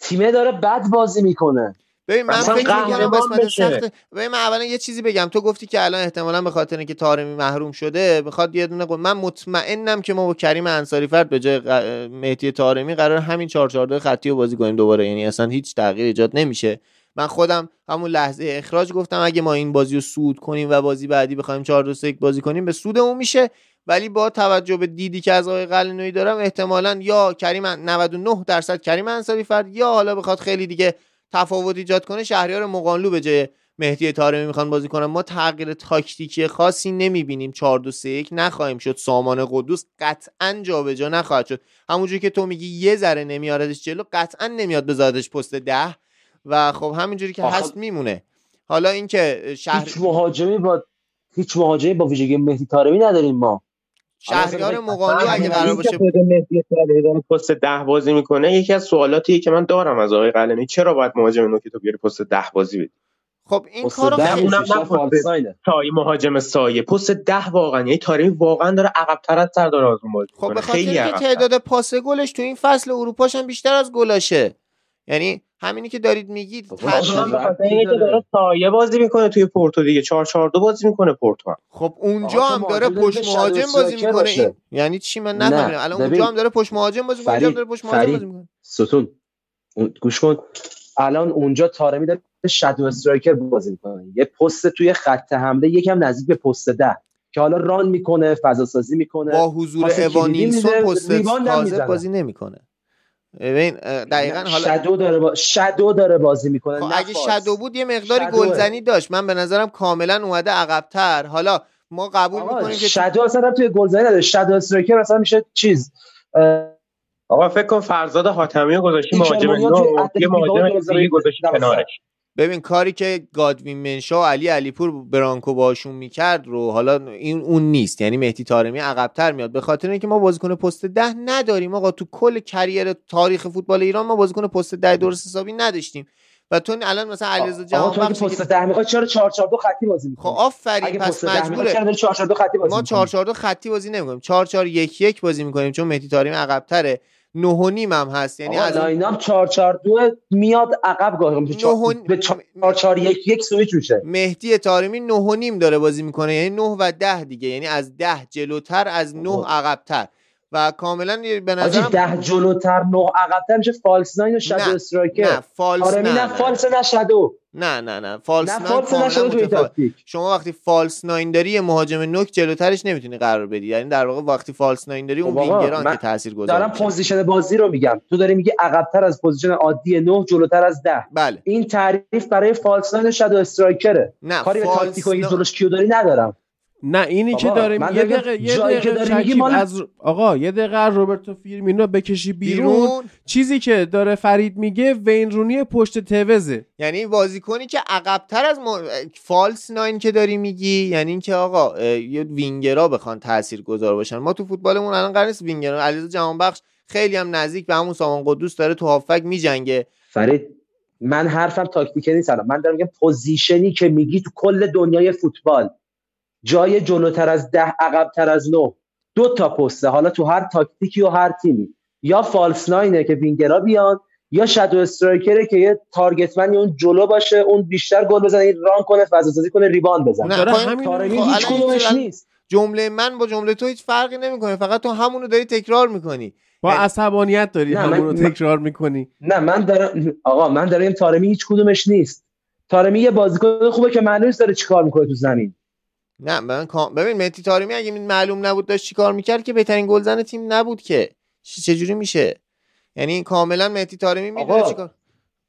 تیمه داره بد بازی می‌کنه. ببین من فکر می‌کنم قسمت سخت ببین من اولا یه چیزی بگم. تو گفتی که الان احتمالا به خاطر اینکه تارمی محروم شده می‌خواد یه دونه من مطمئنم که ما با کریم انصاری فرد به جای مهدی تارمی قرار همین 442 خطی رو بازی کنیم دوباره. یعنی اصلا هیچ تغییر ایجاد نمیشه. من خودم همون لحظه اخراج گفتم اگه ما این بازی رو سود کنیم و بازی بعدی بخوایم 4 2 1 بازی کنیم به سودمون میشه. ولی با توجه به دیدی که از آقای قلنوی دارم احتمالا یا کریم 99 درصد کریم انصاری فرد یا حالا بخواد خیلی دیگه تفاوت ایجاد کنه شهریار مقانلو به جای مهدی طارمی می‌خوان بازی کنن. ما تغییر تاکتیکی خاصی نمی‌بینیم. 4 2 3 1 نخواهیم شد. سامان قدوس قطعا جابجا نخواهد شد. همونجوری که تو میگی یه ذره نمیاردش جلو قطعا نمیاد بذارتش پست ده. و خب همینجوری که هست میمونه. حالا اینکه شهر هیچ مهاجمی با هیچ مهاجمی با ویژگی مهدی طارمی نداریم ما. شهریار مقانی اگه قرار باشه مهدی طارمی پست ده بازی می‌کنه یکی از سوالاتیه که من دارم از آقای قلمی چرا باید مهاجم نوکی تو بیاری پست ده بازی بدی؟ خب این کارو اونم نه سایه مهاجم سایه. پست ده واقعا یعنی طارمی واقعا داره عقب‌تر از سردار آزمون بازی خب به خاطر تعداد پاس گلش تو این فصل اروپاش هم بیشتر از گلاشه یعنی همینی که دارید میگید که داره؟ سایه بازی می‌کنه توی پورتو دیگه 4 4 2 بازی می‌کنه پورتو خب اونجا هم داره پشت مهاجم بازی می‌کنه. این یعنی چی؟ من نفهمیدم الان اونجا هم داره پشت مهاجم بازی می‌کنه اونجا داره پشت مهاجم بازی می‌کنه. ستون گوش کن. الان اونجا تارمی داره شادو استرایکر بازی می‌کنه. یه پست توی خط حمله یکم نزدیک به پست ده که حالا ران می‌کنه فضا سازی می‌کنه. با حضور اوانیلسون پست بازی نمی‌کنه. ببین دقیقا حالا شادو داره با... شادو داره بازی می‌کنه خب اگه شادو بود یه مقداری گلزنی داشت. من به نظرم کاملا اومده عقبتر. حالا ما قبول می‌کنیم که شادو اصلا توی گلزنی نداره. شادو استرایکر اصلا میشه چیز. آقا فکر کن فرزاد حاتمی رو گذاشتی مهاجم یه مهاجم گذاشتی کنارش. ببین کاری که گادوین منشا و علی علیپور برانکو باشون می‌کرد رو حالا این اون نیست. یعنی مهدی تارمی عقبتر میاد. به خاطر اینکه ما بازیکن پست ده نداریم آقا. تو کل کریر تاریخ فوتبال ایران ما بازیکن پست ده درست حسابی نداشتیم. و تو الان مثلا علیرضا جهان بخش پست ده می‌خواد چرا 4 4 2 خطی بازی می‌کنه خب آفرین پس مجبوره. چرا 4 4 2 خطی بازی ما 4 4 2 خطی بازی نمی‌کنیم. 4 4 1 1 بازی می‌کنیم چون مهدی طارمی عقبتره. نه و نیم هم هست. یعنی از lineup 4 4 2 میاد عقب گاه به 4 4 1 1 سویچ میشه. مهدی طارمی نه و نیم داره بازی می‌کنه. یعنی 9 و 10 دیگه. یعنی از 10 جلوتر از 9 عقبتر. و کاملا به نظر 10 جلوتر 9 عقبتر میشه false nine و shadow striker. نه false نه نه false نه shadow. نه نه نه. false nine شما وقتی false nine داری مهاجم نوک جلوترش نمی‌تونی قرار بدی. یعنی در واقع وقتی false nine داری اون خب وینگران که تاثیر گذاره دارم position بازی رو میگم. تو داری میگی عقبتر از position عادی 9 جلوتر از 10 بله. این تعریف برای false nine و shadow striker ه. کاری به تاکتیک و این جلوش کیو داری ندارم. نه اینی که داریم یه دقیقه یه دقیقه مال... از آقا یه دقیقه از روبرتو فیرمینو بکشی بیرون, بیرون, چیزی که داره فرید میگه وین رونی پشت توزه یعنی بازیکنی که عقبتر از م... false nine که داری میگی یعنی اینکه آقا یه وینگرا بخوان تاثیرگذار باشن. ما تو فوتبالمون الان قرار نیست وینگرا علیرضا جهانبخش خیلی هم نزدیک به همون سامان قدوس داره تو هافک میجنگه. فرید من حرفم تاکتیکه نیست الان. من دارم میگم position ی که میگی تو کل دنیای فوتبال. جای جلوتر از ده عقبتر از نه. دو تا پسته. حالا تو هر تاکتیکی و هر تیمی. یا false nine ه که وینگرا بیان یا shadow striker ه که یه target man ی اون جلو باشه اون بیشتر گل بزنه این run کنه فضا کنه rebound بزنه. نه، داره همین تارمی هیچ کدومش نیست. جمله من با جمله تو هیچ فرقی نمی‌کنه. فقط تو همونو داری تکرار می‌کنی. با یعنی- عصبانیت داری نه، من- تکرار می‌کنی. نه من دارم آقا من دارم تارمی هیچ کدومش نیست. تارمی یه بازیکن خوبه که معلوم نیست داره چیکار می‌کنه تو زمین. نه من کام- ببین مهدی تارمی اگه معلوم نبود داشت چیکار می‌کرد که بهترین گلزن تیم نبود که. چجوری میشه؟ یعنی کاملا مهدی تارمی می‌دونه آقا، چیکار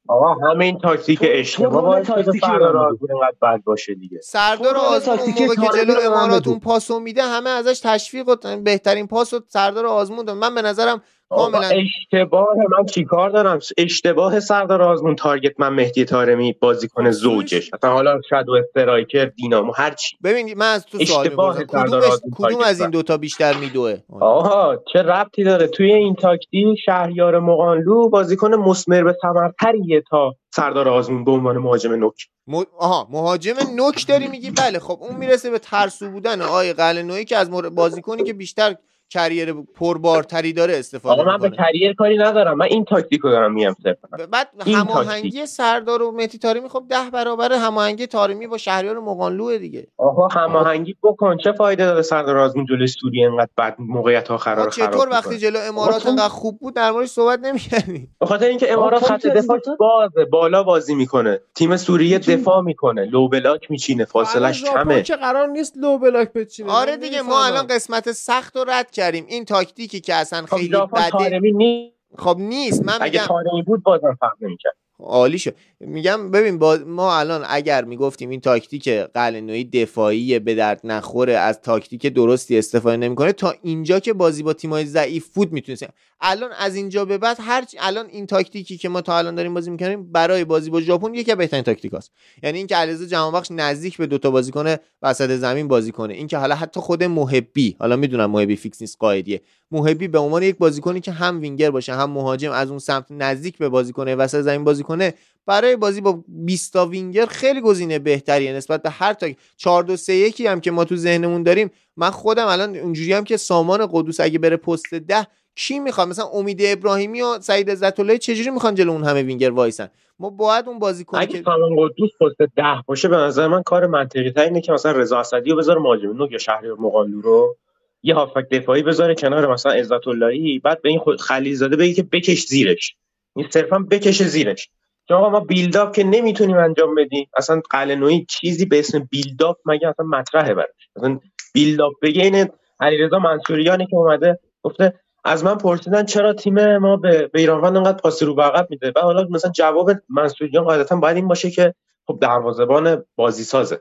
آقا همه این تاکتیک اشتباه. آزمون اینقدر بد باشه دیگه. سردار آزمون موقع که جلو امارات. اون پاسو میده همه ازش تشویق و بهترین پاس و سردار آزمون من به نظرم کاملا اشتباه من چیکار دارم؟ اشتباه سردار آزمون تارگت من مهدی تارمی بازیکن زوجش. اصلا حالا شاید و استرایکر دینامو هر چی. ببین من از تو سوال اشتباه سردار کدوم از این. دوتا بیشتر میدوه؟ آها چه ربطی داره؟ توی این تاکتیک شهریار مقانلو بازیکن مسمر به ثمرتریه تا سردار آزمون به عنوان مهاجم نوک. م... آها مهاجم نوک داری میگی؟ بله خب اون می‌رسه به ترسو بودن آقای قلنویی که از مر... بازیکنی که بیشتر کریر پربارتری داره استفاده آقا من به کریر کاری ندارم. من این تاکتیک رو دارم میگم صرفا. بعد هماهنگی سردار و مهدی تارمی خب ده برابر هماهنگی تارمی با شهریار مقانلوه دیگه. آقا هماهنگی بکن. چه فایده داره سردار آزمون جلوی سوریه اینقدر بعد موقعیت رو خراب چطور وقتی؟ جلو امارات انقدر خوب بود در موردش صحبت نمی‌کردیم به خاطر اینکه امارات خط دفاع بازه بالا بازی می‌کنه. تیم سوریه دفاع می‌کنه. لو بلاک میچینه. فاصلش ژاپن کمه. که قرار نیست لو بلاک بچینه؟ آره دیگه ما. الان قسمت سخت رو رد کردیم. این تاکتیکی که اصلا خب خیلی بده خب نیست. من اگه میگم تارمی بود بازم فرق نمی‌کرد. عالی شد. میگم ببین با ما الان اگر می‌گفتیم این تاکتیک قلعه‌نویی دفاعی به درد نخوره از تاکتیک درستی استفاده نمی‌کنه تا اینجا که بازی با تیمای ضعیف بود می‌تونستیم الان از اینجا به بعد هر الان این تاکتیکی که ما تا الان داریم بازی می‌کنیم برای بازی با ژاپن یکی از بهترین تاکتیک هست یعنی اینکه علیرضا جهانبخش نزدیک به دوتا بازیکن وسط زمین بازی کنه. اینکه حالا حتی خود محبی حالا می‌دونم محبی fix نیست قاعدیه محبی به عنوان یک بازیکنی که هم وینگر باشه هم مهاجم از اون سمت نزدیک به بازیکن وسط زمین بازی کنه برای بازی با 20 تا وینگر خیلی گزینه بهتریه نسبت به هر تا 4 2 3 1 هم که ما تو ذهنمون داریم. من خودم الان اونجوری هم که سامان قدوس اگه بره پست ده کی می‌خواد؟ مثلا امید ابراهیمی و سعید عزت الله چجوری می‌خوان جلو اون همه وینگر وایسن؟ ما باید اون بازیکن اگه سامان قدوس پست ده باشه به نظر من کار منطقی تر اینه که مثلا رضا اسدی رو بذاره مهاجم نوک یا شهریار مقانلو رو یه هافک دفاعی بذاره کنار مثلا عزت اللهی بعد به این خود خلیلزاده بگه که بکش زیرش. این صرفا بکشه زیرش. آقا ما بیلداپ که نمی‌تونیم انجام بدیم. اصلا قلنوی چیزی به اسم بیلداپ مگه اصلا مطرحه براش اصلا بیلداپ بگه علیرضا منصوریانی که اومده گفته از من پرسیدن چرا تیم ما به, ایرانوند انقدر پاس رو عقب میده؟ بعد حالا مثلا جواب منصوریان قاعدتا باید این باشه که خب دروازه‌بان بازی سازه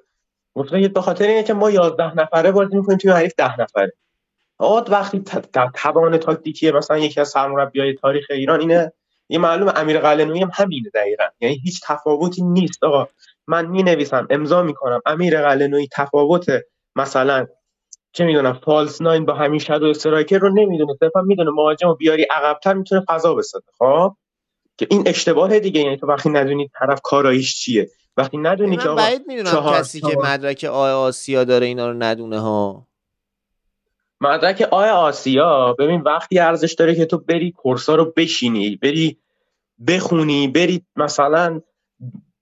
گفته به خاطر اینه که ما 11 نفره بازی می‌کنیم تیم حریف 10 نفره. آقا وقتی توان تاکتیکی مثلا یکی از سرمربیای تاریخ ایران اینه یه معلوم امیر قلنویی هم همینه دقیقا. یعنی هیچ تفاوتی نیست. آقا من می نویسم امضا می‌کنم. امیر قلنویی تفاوت مثلا چه می‌دونم فالس ناین با همین شادو استرایکر رو نمی‌دونه. صرفا می‌دونه مهاجم رو بیاری عقبتر می‌تونه فضا بسازه. خب؟ که این اشتباه دیگه. یعنی تو وقتی ندونی طرف کاراییش چیه. وقتی ندونی که آقا چهار- کسی که چهار- مدرک A آسیا داره اینا رو ندونه ها. مدرک A آسیا ببین وقتی ارزش داره که تو بری course ا رو بشینی بری بخونی بری مثلا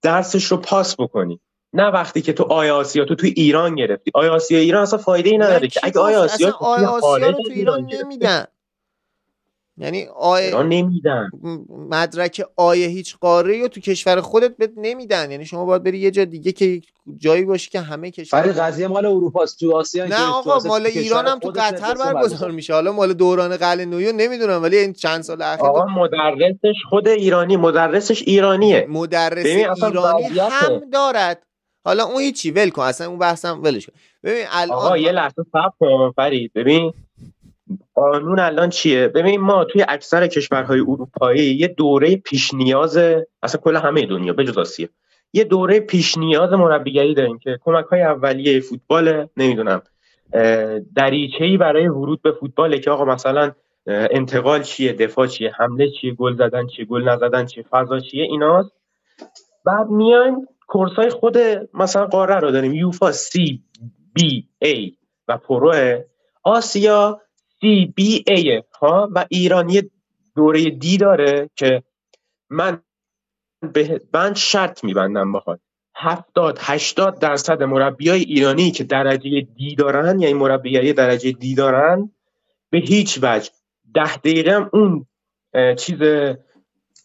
درسش رو پاس بکنی نه وقتی که تو A آسیا تو توی ایران گرفتی A آسیا ایران اصلا فایده ای نداره که اگه A؟ آسیا توی آسیا خارج رو تو ایران. نمیدن یعنی A نمیدن؟ مدرک A ه هیچ قاره رو تو کشور خودت بهت نمیدن. یعنی شما باید بری یه جا دیگه که جایی باشی که همه کشور قضیه مال اروپا است. تو آسیا نه آقا مال ایران هم تو قطر برگزار. میشه. حالا مال دوران قلعه نویو نمی‌دونم ولی این چند سال اخیر آقا مدرسش خود ایرانی مدرسش ایرانیه. مدرس ایرانی. هم دارد. حالا اون هیچی ول کن اصلا اون بحثم ولش کن. ببین الان آقا یه لحظه صبر کن فرید. ببین قانون الان چیه؟ ببین ما توی اکثر کشورهای اروپایی یه دوره پیش نیاز اصلا کل همه دنیا بجز آسیا. یه دوره پیش نیاز مربیگری داریم که کمک های اولیه فوتبال نمی‌دونم دریچه ای برای ورود به فوتباله که آقا مثلا انتقال چیه دفاع چیه حمله چیه گل زدن چیه گل نزدن چیه فضا چیه ایناست. بعد میایم course های خود مثلا قاره رو داریم یوفا C B A و pro. آسیا C B A ها و ایران یه دوره دی داره که من به من شرط میبندم باهات هفتاد هشتاد درصد مربیای ایرانی که درجه دی دارن یعنی مربیای درجه دی دارن به هیچ وجه. ده دقیقه هم اون چیز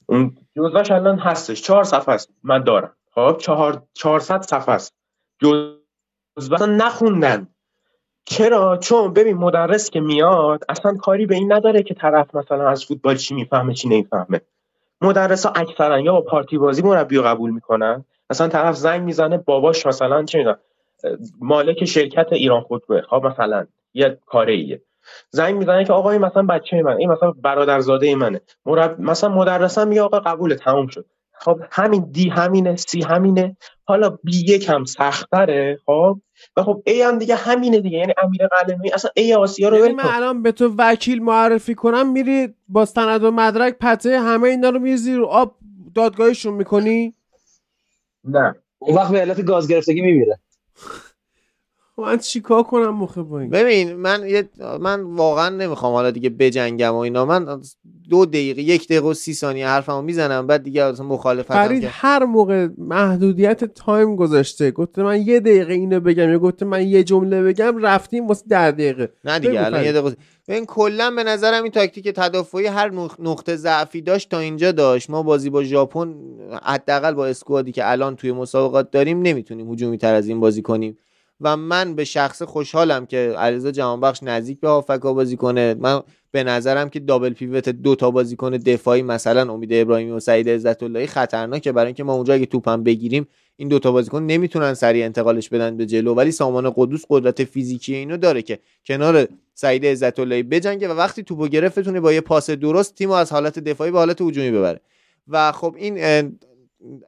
اون جزوش الان هستش. چهار صفحه است. من دارم. خب چهار چهارصد صفحه است. جزوه نخوندن. چرا؟ چون ببین مدرس که میاد اصلا کاری به این نداره که طرف مثلا از فوتبال چی می‌فهمه چی نمی‌فهمه. مدرس ها اکثرا یا با پارتی بازی مربی قبول می‌کنن. مثلا طرف زنگ می‌زنه باباش مثلا چه می‌دونم مالک شرکت ایران خودروه خب مثلا یه کاره ایه زنگ می‌زنه که آقای مثلا بچه من این مثلا برادرزاده منه. مرب... مثلا مدرسم میگه آقا قبول تموم شد. خب همین دی همینه سی همینه. حالا بی یک هم سختره خب؟ و خب ای هم دیگه همینه دیگه یعنی امیر قلمی. اصلا ای آسیا رو یعنی من الان به تو وکیل معرفی کنم میری با سند و مدرک پته همه اینا رو میریزی رو آب دادگاهشون می‌کنی؟ نه. اون وقت به علت گاز گرفتگی میمیره. من چیکار کنم مخه با این؟ ببین من یه من واقعا نمی‌خوام حالا دیگه بجنگم و اینا. من دو دقیقه یک دقیقه و سی ثانیه حرفمو می‌زنم بعد دیگه اصلا مخالفت فرید هر موقع محدودیت تایم گذاشته گفته من یه دقیقه اینو بگم یا گفته من یه جمله بگم رفتیم واسه ده دقیقه. نه دیگه الان. یه دقیقه ببین کلا به نظرم این تاکتیک تدافعی هر نق- نقطه ضعفی داشت تا اینجا داشت. ما بازی با ژاپن حداقل با اسکوادی که الان توی مسابقات داریم نمی‌تونیم هجومی تر از این بازی کنیم. و من به شخص خوشحالم که علیرضا جهانبخش نزدیک به هافکا بازی کنه. من به نظرم که دابل پیوت دو تا بازی کنه دفاعی مثلا امید ابراهیمی و سعید عزت اللهی خطرناکه. برای اینکه ما اونجا اگه توپم بگیریم این دوتا بازیکن نمی‌تونن سریع انتقالش بدن به جلو. ولی سامان قدوس قدرت فیزیکی اینو داره که کنار سعید عزت اللهی بجنگه و وقتی توپو گرفت بتونه با یه پاس درست تیمو از حالت دفاعی به حالت هجومی ببره. و خب این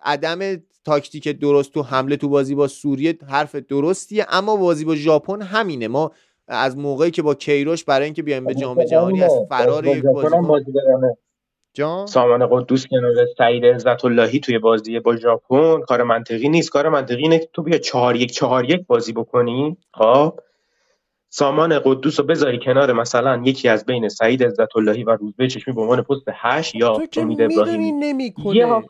عدم تاکتیک درست تو حمله تو بازی با سوریه حرف درستیه اما بازی با ژاپن همینه. ما از موقعی که با کیروش برای اینکه بیایم به جام جهانی از فرار یک بازیکن بازی جان؟ سامان قدوس کنار سعید عزت اللهی توی بازی با ژاپن کار منطقی نیست. کار منطقی اینه که تو بیا چهار یک چهار یک بازی بکنی. خب؟ سامان قدوس رو بذاری کنار مثلا یکی از بین سعید عزت اللهی و روزبه چشمی به عنوان پست هشت یا تو که امید می‌دونی ابراهیمی نمی‌کنه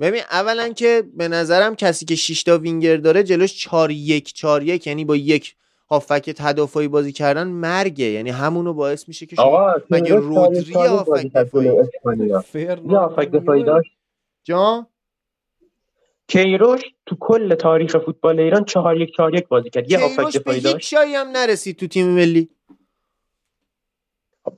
ببین اولا که به نظرم کسی که 6 تا وینگر داره جلوش 4 1 4 1 یعنی با یک هافک تدافعی بازی کردن مرگه. یعنی همونو باعث میشه که شما آقا مگه رودری هافک دفاعی؟ اسپانیا. یه هافک دفاعی داشت؟ جان؟ کیروش تو کل تاریخ فوتبال ایران چهار یک چهار یک بازی کرد. یه هافک کیروش به دفاعی هیچ داشت. جایی هم نرسید تو تیم ملی.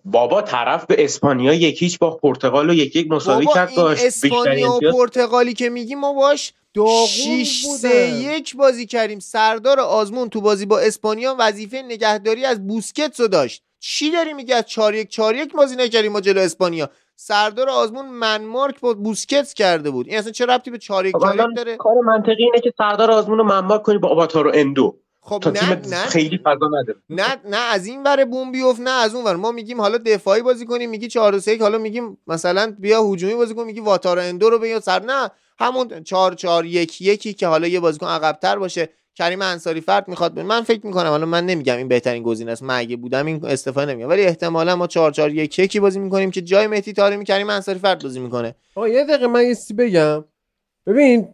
بابا طرف به اسپانیا یک هیچ با پرتغال و یک یک مساوی کرد این داشت اسپانیا و پرتغالی که میگی ما باش داغون 6 بودن. 3 1 بازی کردیم. سردار آزمون تو بازی با اسپانیا وظیفه نگهداری از بوسکتس رو داشت. چی داری میگی از 4 1 4 1 بازی نکردیم ما جلو اسپانیا؟ سردار آزمون منمارک با بوسکتس کرده بود. این اصلا چه ربطی به 4 1 خب 4 1 الان داره؟ کار منطقی اینه که سردار آزمون رو منباک کنی با آواتار و اندو. خب تا نه نه. خیلی فضا نداره. نه نه از این ور بوم بیفت نه از اون ور. ما میگیم حالا دفاعی بازی کنیم میگی 4 3 حالا میگیم مثلا بیا هجومی بازی کن میگی واتار اندو رو بیا سر. نه همون 4 4 1 1 که حالا یه بازیکن عقب‌تر باشه. کریم انصاری فرد می‌خواد بره. من فکر می‌کنم حالا من نمیگم این بهترین گزینه است. من اگه بودم این استفاده نمیگم ولی احتمالا ما 4 4 1 1 بازی می‌کنیم که جای مهدی طارمی کریم انصاری فرد بازی می‌کنه. آقا یه دقیقه من یه چیزی بگم. ببین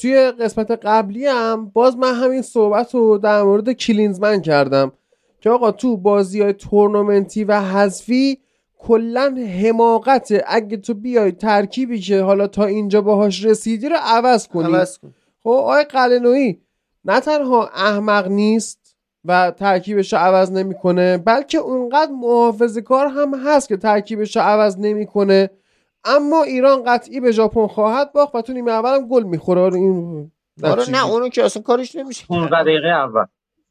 توی قسمت قبلی هم باز من همین صحبت رو در مورد کلینزمن کردم که آقا تو بازی های تورنمنتی و حذفی کلا حماقته اگه تو بیای ترکیبی که حالا تا اینجا باهاش رسیدی رو عوض کنی عوض کن. خب آقای قلنویی نه تنها احمق نیست و ترکیبش رو عوض نمی‌کنه بلکه اونقدر محافظه کار هم هست که ترکیبش رو عوض نمی‌کنه اما ایران قطعی به ژاپن خواهد باخت و تو نیمه اول هم گل می‌خوره. آره این آره. نه اونو که اصلا کارش نمیشه 15 دقیقه اول.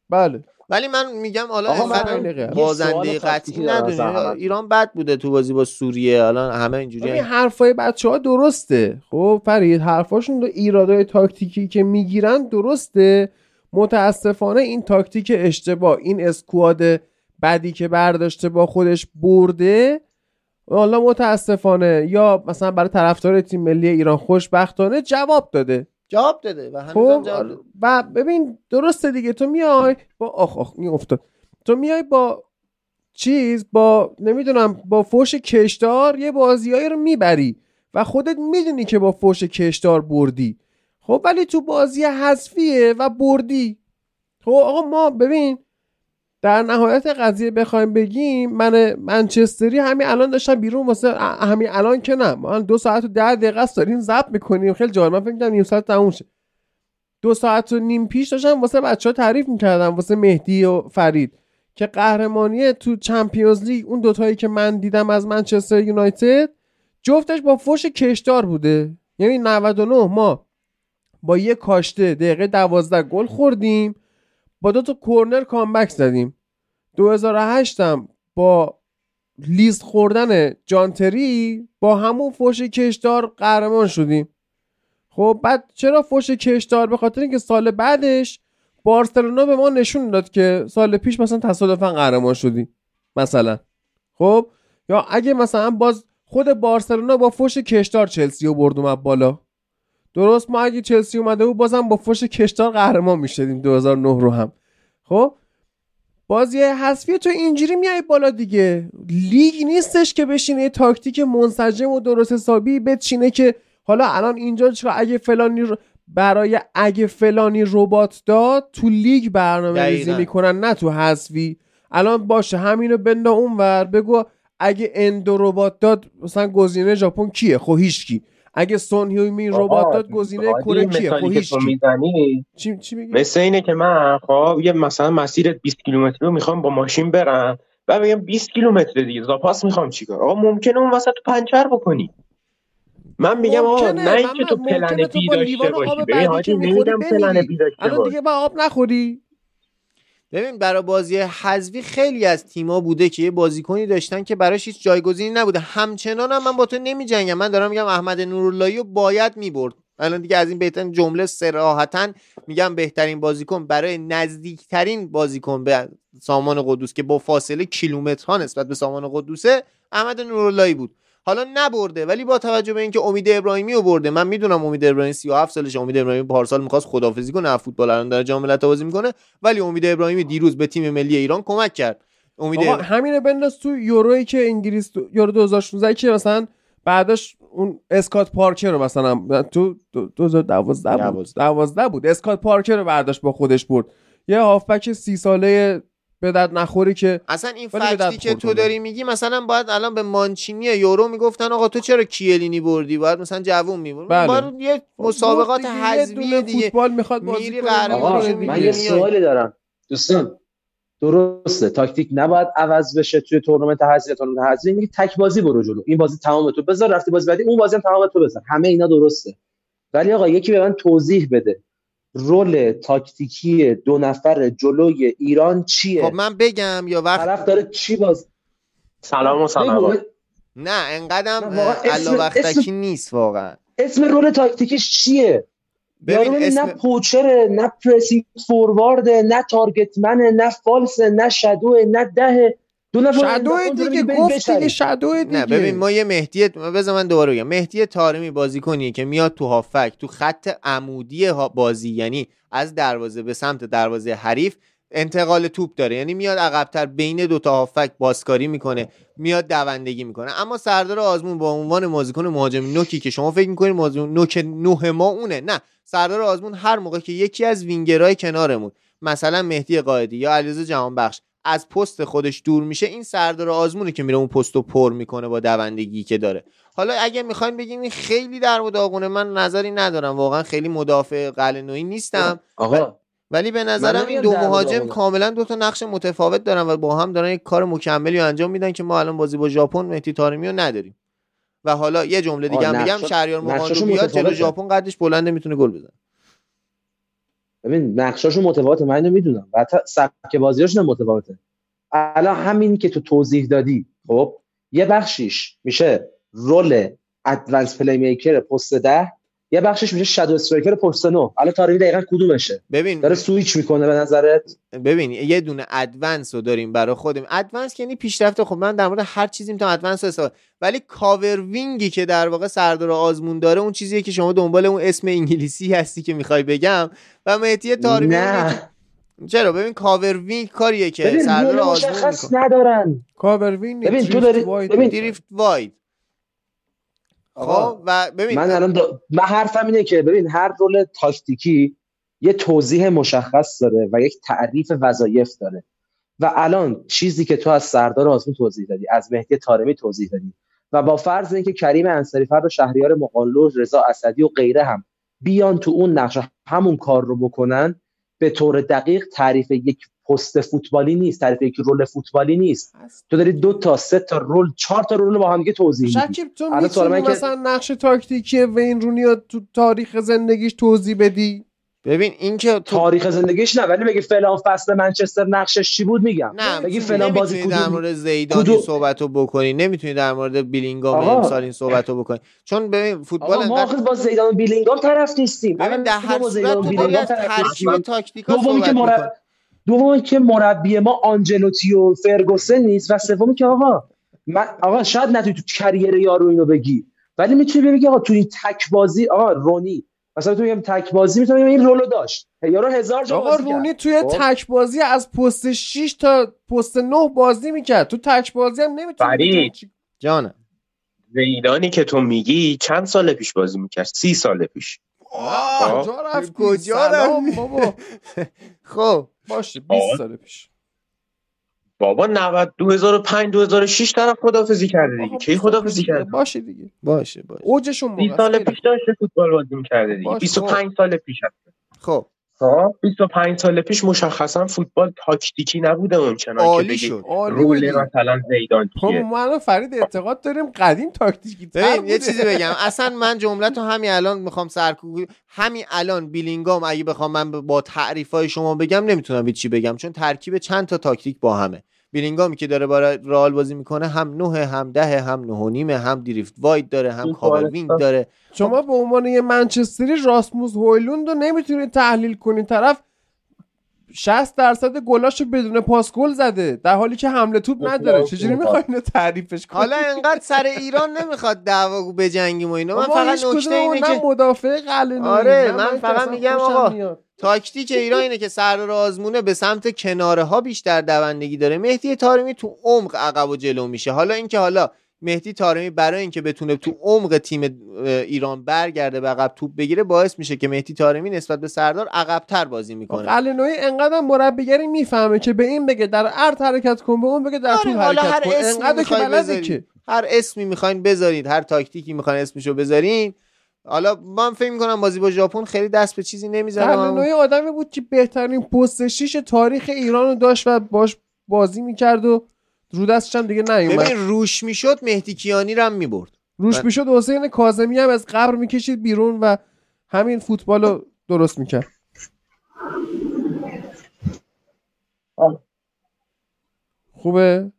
بله. ولی من میگم حالا بازنده قطعی احمد. ایران بد بوده تو بازی با سوریه. الان همه اینجوری ببین حرفای بچه ها درسته. خب فرید حرفاشون دو ایرادای تاکتیکی که می‌گیرن درسته. متاسفانه این تاکتیک اشتباه این اسکواد بدی که برداشته با خودش برده حالا متاسفانه یا مثلا برای طرفدار تیم ملی ایران خوشبختانه جواب داده. جواب داده و هنوزم خب جواب داده. و ببین درسته دیگه. تو میای با آخ آخ این افتاد. تو میای با چیز با نمی‌دونم با فوش کشدار یه بازیایی رو می‌بری و خودت می‌دونی که با فوش کشدار بردی. خب ولی تو بازی حذفیه و بردی. خب آقا ما ببین در نهایت قضیه بخوایم بگیم من منچستری همین الان داشتم بیرون واسه همین الان که نه. ما دو ساعت و ده دقیقه است داریم ضبط می‌کنیم. خیلی جالب. من فکر نیم ساعت تموم شه. دو ساعت و نیم پیش داشتم واسه بچه ها تعریف می‌کردم واسه مهدی و فرید که قهرمانی تو چمپیونز لیگ اون دوتایی که من دیدم از منچستر یونایتد جفتش با فوش کشدار بوده. یعنی 99 ما با یه کاشته دقیقه 12 گل خوردیم. با دو تا کورنر کامبک زدیم. 2008 هم با لیست خوردن جانتری با همون فوش کشدار قهرمان شدیم. خب بعد چرا فوش کشدار؟ به خاطر اینکه سال بعدش بارسلونا به ما نشون داد که سال پیش مثلا تصادفا قهرمان شدیم مثلا. خب یا اگه مثلا باز خود بارسلونا با فوش کشدار چلسی رو برد اومد بالا. درست ما اگه چلسی اومده بود بازم با فوش کشدار قهرمان می‌شدیم 2009 رو هم. خب؟ بازی حذفی تو اینجوری میای بالا دیگه. لیگ نیستش که بشینه یه تاکتیک منسجم و درست حسابی بچینه که حالا الان اینجا چرا اگه فلانی رو برای اگه فلانی ربات داد تو لیگ برنامه ریزی. می‌کنن نه تو حذفی. الان باشه همینو بندا اونور بگو اگه اندو ربات داد مثلا گزینه ژاپن کیه؟ خب هیچکی. اگه سون هیومی ربات داد گزینه کره کیه؟ خب می‌زنی. چی چی میگی؟ مثل اینه که من خب یه مثلا مسیر 20 کیلومتری رو می‌خوام با ماشین برم و بگم 20 کیلومتر دیگه زاپاس می‌خوام چیکار آقا ممکنه اون وسط پنچر بکنی. من میگم آقا نه اینکه تو پلن بی داشته باشی. ببین حاجی نمیگم پلن. بی داشته الان باش. دیگه با آب نخوری. ببین برای بازی حذفی خیلی از تیما بوده که یه بازیکنی داشتن که براش هیچ جایگزینی نبوده. همچنان هم من با تو نمیجنگم. من دارم میگم احمد نوراللهی رو باید می‌برد. الان دیگه از این بهترین جمله صراحتا میگم بهترین بازیکن برای نزدیکترین بازیکن به سامان قدوس که با فاصله کیلومترها نسبت به سامان قدوسه احمد نوراللهی بود. حالا نبرده ولی با توجه به اینکه امید ابراهیمی رو برده من می‌دونم امید ابراهیمی 37 سالشه امید ابراهیمی پارسال می‌خواست خدافظی کنه از فوتبال الان در جام ملت‌ها بازی می‌کنه ولی امید ابراهیمی دیروز به تیم ملی ایران کمک کرد. امید آقا همینه بنداز تو یورویی که انگلیس تو یورو 2016 که مثلا بعدش اون اسکات پارکر رو مثلا تو دو- 2012 بود. دوازده. 12 بود. اسکات پارکر رو برداشت با خودش برد. یه هافبک سی ساله به درد نخوری که اصلا این fact ی که تو. داری میگی مثلا باید الان به مانچینی یورو می‌گفتن آقا تو چرا کیلینی بردی؟ باید مثلا جوون می‌برد. بله. باید یه مسابقات دیگه، یه حذفی دیگه. فوتبال می‌خواد بازی میری کنه من. یه. سوالی دارم. دوستان درسته تاکتیک نباید عوض بشه توی تورنمنت حذفی تورنمنت حذفی. میگه تک بازی برو جلو. این بازی تمام تو. بذار رفتی بازی بعدی اون بازی هم تمام تو بزن. همه اینا درسته. ولی آقا یکی به من توضیح بده. رول تاکتیکی دو نفر جلوی ایران چیه؟ خب من بگم یا وقت طرف داره چی باز سلام و بگو. سلام نه انقدرم الا وقتکی اسم- نیست واقعا. اسم رول تاکتیکیش چیه؟ ببین اسم نه پوچره نه پرسینگ فوروارده نه تارگتمنه نه فالسه نه شدوه نه دهه. دو نفر دیگه میگه برید گفت دیگه بچرید. شادو دیگه. نه ببین ما یه مهدی بذار من دوباره بگم. مهدی تارمی بازیکنیه که میاد تو هافک تو خط عمودی ها- بازی یعنی از دروازه به سمت دروازه حریف انتقال توپ داره. یعنی میاد عقبتر بین دو تا هافک بازکاری می‌کنه میاد دوندگی می‌کنه. اما سردار آزمون با عنوان بازیکن مهاجم نوکی که شما فکر می‌کنید مهاجم نوک نوه ما اونه. نه سردار آزمون هر موقع که یکی از وینگرهای کنارمون مثلا مهدی قائدی یا علیرضا جهانبخش از پست خودش دور میشه این سردار آزمونه که میره اون پست رو پر می‌کنه با دوندگی که داره. حالا اگه می‌خواین بگیم این خیلی در داغونه من نظری ندارم. واقعا خیلی مدافع قلنویی نیستم. آقا ولی به نظرم این دو مهاجم. کاملا دو تا نقش متفاوت دارن و با هم دارن یک کار مکملی رو انجام میدن که ما الان بازی با ژاپن مهدی طارمی رو نداریم. و حالا یه جمله دیگه هم بگم شهریار مقاندو نقشاشون بیاد جلو. ژاپن قدش بلنده می‌تونه گل بزنه. ببین نقشاشون متفاوته من اینو می‌دونم. بعد سبک بازیاشون متفاوته. الان همین که تو توضیح دادی خب یه بخشیش میشه role advanced playmaker پست ده. یه بخشش میشه shadow striker پست نو الان تارمی دقیقا کدومشه؟ ببین داره سویچ می‌کنه به نظرت؟ ببین یه دونه advance رو داریم برای خودم advance یعنی پیشرفته. خب من در مورد هر چیزی می‌تونم advance رو استفاده ولی cover wing ی که در واقع سردار آزمون داره اون چیزیه که شما دنبال اون اسم انگلیسی هستی که می‌خوای بگم. و مهدی تارمی نه. چرا؟ ببین cover wing کاریه که سردار آزمون ندارن. کاوروین ببین، تو داری-. drift wide آقا، خب و ببین من الان دا... من حرفم اینه که ببین هر role تاکتیکی یه توضیح مشخص داره و یک تعریف وظایف داره. و الان چیزی که تو از سردار آزمون توضیح دادی از مهدی طارمی توضیح دادی. و با فرض اینکه کریم انصاری فرد و شهریار مغانلو رضا اسدی و غیره هم بیان تو اون نقش همون کار رو بکنن به طور دقیق تعریف یک پست فوتبالی نیست تعریف یک رول فوتبالی نیست. تو داری دو تا سه تا رول چهار تا رول رو با هم دیگه توضیح میدی. شکیب تو می‌تونی که- مثلا نقش تاکتیکی وین رونی رو تو تاریخ زندگیش توضیح بدی؟ ببین این که تو تاریخ زندگیش نه ولی بگی فلان فصل منچستر نقشش چی بود میگم. نه بگی فلان بازی در کدوم مورد زیدان کدوم- این صحبت رو بکنی. نمی‌تونی در مورد بیلینگام. امسال این صحبت رو بکنی. چون ببین فوتبال ما انقدر آخه با زیدان و بیلینگام طرف نیستیم. ببین در هر صورت تو ترکیب نیستیم. تاکتیکا دومی که مرب... دومی که مربی ما آنجلوتی و فرگوسن نیست و سومی که آقا من آقا شاید نتونی تو کریر یارو اینو بگی ولی می‌تونی بگی آقا تو این تک بازی آقا رونی مثلا تو میگم تک بازی می‌تونم بگم این رولو داشت. یارو هزار جا آقا بازی رونی کرد. توی خب؟ تک بازی از پست 6 تا پست 9 بازی می‌کرد. تو تک بازی هم نمی‌تونی جانم. زیدانی که تو میگی چند سال پیش بازی می‌کرد؟ سی سال پیش. آه، کجا رفتی کجا سلام. رفتی؟ بابا. خب. باشه 20 آه. سال پیش. بابا 90 2005 2006 طرف خدافزی کرده دیگه. 20 کی پیش کرده؟ باشه دیگه. باشه باشه. اوجشون 30 موقع سال است. پیش داشته فوتبال بازی می‌کرده دیگه. باشه. 25 سال پیش هست. خب. خب. 25 سال پیش مشخصا فوتبال تاکتیکی نبوده اون چنان که عالی بگی شد. role. مثلا زیدان خب کیه من و فرید اعتقاد داریم قدیم تاکتیکی تر یه چیزی بگم. اصلا من جمله تو همین الان می‌خوام سرکوب همین الان بیلینگام اگه بخوام من با تعریف های شما بگم نمی‌تونم چی بگم چون ترکیب چند تا تاکتیک با همه. بیلینگامی که داره برای رئال بازی می‌کنه هم نه هم ده هم نه و نیمه هم drift wide داره هم cover wing داره. شما به عنوان یه منچستری راسموس هویلوند رو نمی‌تونید تحلیل کنید. طرف 60 درصد گلاشو بدون پاس گل زده در حالی که حمله توپ نداره. چجوری می‌خواین اینو تعریفش کنید؟ حالا انقدر سر ایران نمی‌خواد دعوا بجنگیم و اینا. من فقط نکته اینه نه که مدافع قلنویی آره، من فقط میگم آقا. تاکتیک ایران اینه که سردار آزمونه به سمت کناره ها بیشتر دوندگی داره. مهدی تارمی تو عمق عقب و جلو میشه. حالا اینکه حالا مهدی تارمی برای اینکه بتونه تو عمق تیم ایران برگرده به عقب توپ بگیره باعث میشه که مهدی تارمی نسبت به سردار عقبتر بازی می‌کنه. قلنویی انقدر مربیگری می‌فهمه که به این بگه در عرض حرکت کن به اون بگه در آره، طول هر حرکت کن. اسمی انقدر. که هر اسمی می‌خواین بذارید هر تاکتیکی می‌خواین اسمشو بذارین. حالا من فکر می‌کنم بازی با ژاپن خیلی دست به چیزی نمی‌زنه. قلنویی آدمی بود که بهترین پست شیش تاریخ ایران رو داشت و باش بازی می‌کرد و رو دستش هم دیگه نیومد. ببین روش می‌شد مهدی کیانی رو هم می‌برد. روش می‌شد حسین کاظمی هم از قبر می‌کشید بیرون و همین فوتبال رو درست می‌کرد. خوبه؟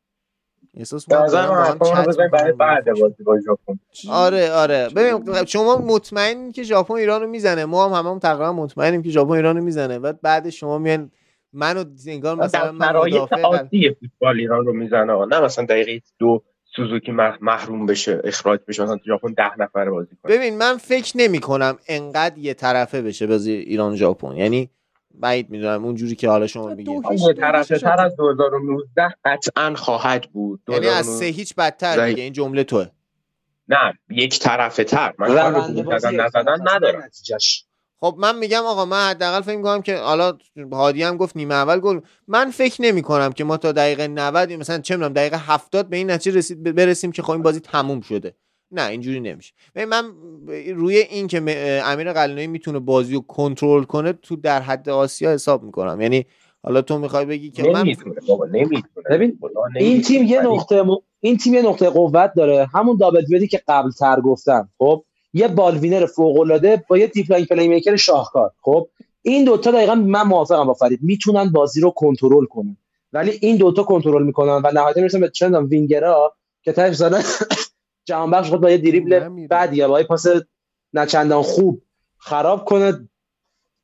احساس می‌کنم هم بزنیم برای می‌کنن. بعد بازی با ژاپن. آره آره. ببین شما مطمئنین که ژاپن ایرانو می‌زنه. ما هم هممون تقریبا مطمئنیم که ژاپن ایرانو می‌زنه. بعد بعد شما میان منو انگار مثلا من مدافع عادی فوتبال ایران رو می‌زنه. نه مثلا دقیقه دو سوزوکی مح- محروم بشه اخراج بشه مثلا ژاپن ده نفر بازی کنه. ببین من فکر نمی کنم انقدر یه طرفه بشه بازی ایران ژاپن یعنی بعید می‌دونم اونجوری که حالا شما میگید طرفه تر از 2019 قطعا خواهد بود. یعنی از 2019 سه هیچ بدتر. دیگه این جمله توه. نه یک طرفه تر. من نزدن نه ندارم. نتیجهش. خب من میگم آقا من حداقل فکر می‌کنم که حالا هادی هم گفت نیمه اول گل. من فکر نمی کنم که ما تا دقیقه 90 مثلا چه می‌دونم دقیقه 70 به این نتیجه رسید برسیم که خب این بازی تموم شده. نه اینجوری نمیشه. ببین من روی این که امیر قلنویی می‌تونه بازی رو کنترل کنه تو در حد آسیا حساب می‌کنم. یعنی حالا تو می‌خوای بگی که من نمی‌تونه بابا نمی‌تونه. این نمی‌تونه. تیم یه نقطه م... این تیم یه نقطه قوت داره. همون double pivot ی که قبل تر گفتم خب؟ یه ball winner فوق العاده با یه deep-lying playmaker شاهکار خب؟ این دوتا دقیقا من موافقم با فرید. می‌تونن بازی رو کنترل کنن. ولی این دوتا کنترل می‌کنن و نهایتا می‌رسن به چند وینگرا که تاش زدن. جهان بخش خود با یه دریبل نمیره. بعد یا با یه پاس نه چندان خوب خراب کنه.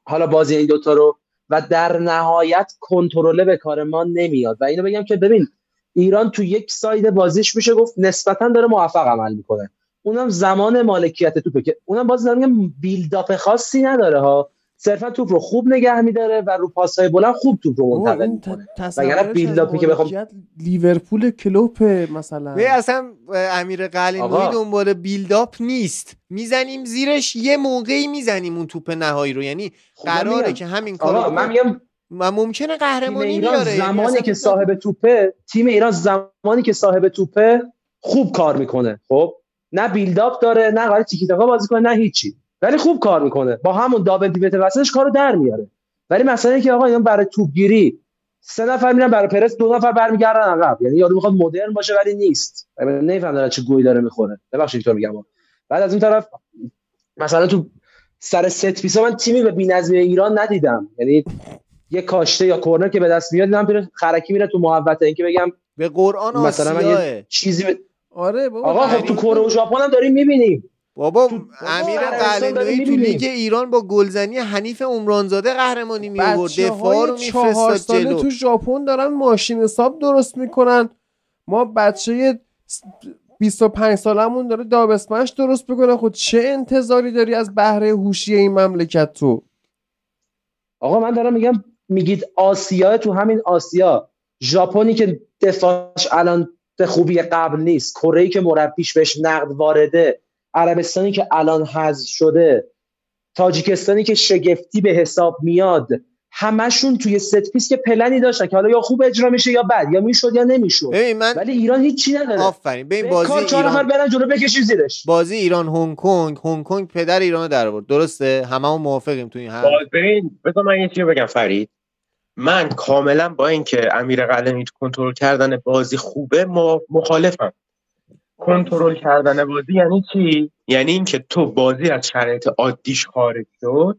حالا بازی این دوتا رو و در نهایت کنترله به کار ما نمیاد. و اینو بگم که ببین ایران تو یک ساید بازیش میشه گفت نسبتا داره موفق عمل می‌کنه. اونم زمان مالکیت توپه که اونم باز دارم میگم بیلداپ خاصی نداره ها. صرفا توپ رو خوب نگه میداره و رو پاسهای بلند خوب توپ رو منتقل می‌کنه. وگرنه تصورش بیلداپی که بخوام- لیورپول کلوپ مثلا. به اصلا امیر قلعه‌نویی. دنبال بیلداپ نیست. می‌زنیم زیرش یه موقعی می‌زنیم اون توپ نهایی رو. یعنی خب قراره که همین کارو من میگم و ممکنه تیم قهرمانی ایران بیاره. یعنی زمانی که صاحب توپه تیم ایران زمانی که صاحب توپه خوب کار می‌کنه. خب نه بیلداپ داره نه قرار تیکی تاکا بازی کنه نه هیچی. ولی خوب کار می‌کنه. با همون دابل پیوت وسطش کارو در میاره. ولی مثلا اینکه آقا اینا برای توپگیری سه نفر میرن برای پرس دو نفر برمیگردن عقب. یعنی یارو می‌خواد مدرن باشه ولی نیست. نمیفهم داره چه گویی داره می‌خوره. ببخشید اینطور میگم. بعد از اون طرف مثلا تو سر ست پیسا من تیمی به بی‌نظمی ایران ندیدم. یعنی یه کاشته یا کورنر که به دست میاد دیدم میره خرکی میره تو محوطه. این که بگم به قرآن مثلا من آسیاه. یه چیزی به... آره بابا آقا خب تو کره و ژاپن هم داریم می‌بینیم. بابا امیر قلعه‌نویی تو. لیگ ایران با گلزنی حنیف عمرانزاده قهرمانی می آورد. دفاع رو میفرستاد جلو تو ژاپن دارن ماشین حساب درست می‌کنن. ما بچه 25 سالمون داره دابسمش درست بکنه خود چه انتظاری داری از بهره هوشی این مملکت تو؟ آقا من دارم میگم میگید آسیا تو همین آسیا. ژاپنی که دفاعش الان به خوبی قبل نیست. کره ای که مربیش بهش نقد وارده. عربستانی که الان حذف شده تاجیکستانی که شگفتی به حساب میاد همشون توی set piece که پلنی داشتن که حالا یا خوب اجرا میشه یا بد یا می‌شد یا نمی‌شد. من ولی ایران هیچی نداره. آفرین. ببین بازی کار چهار نفر ایران برن جلو بکشی زیرش. بازی ایران هنگ کنگ هنگ کنگ پدر ایران رو در آورد. درسته؟ هممون موافقیم تو این حرف. باز ببین بذار من یه چیزی بگم فرید. من کاملا با اینکه امیر قلمی تو کنترل کردن بازی خوبه مخالفم. کنترل کردن بازی یعنی چی؟ یعنی اینکه تو بازی از شرایط عادیش خارج شد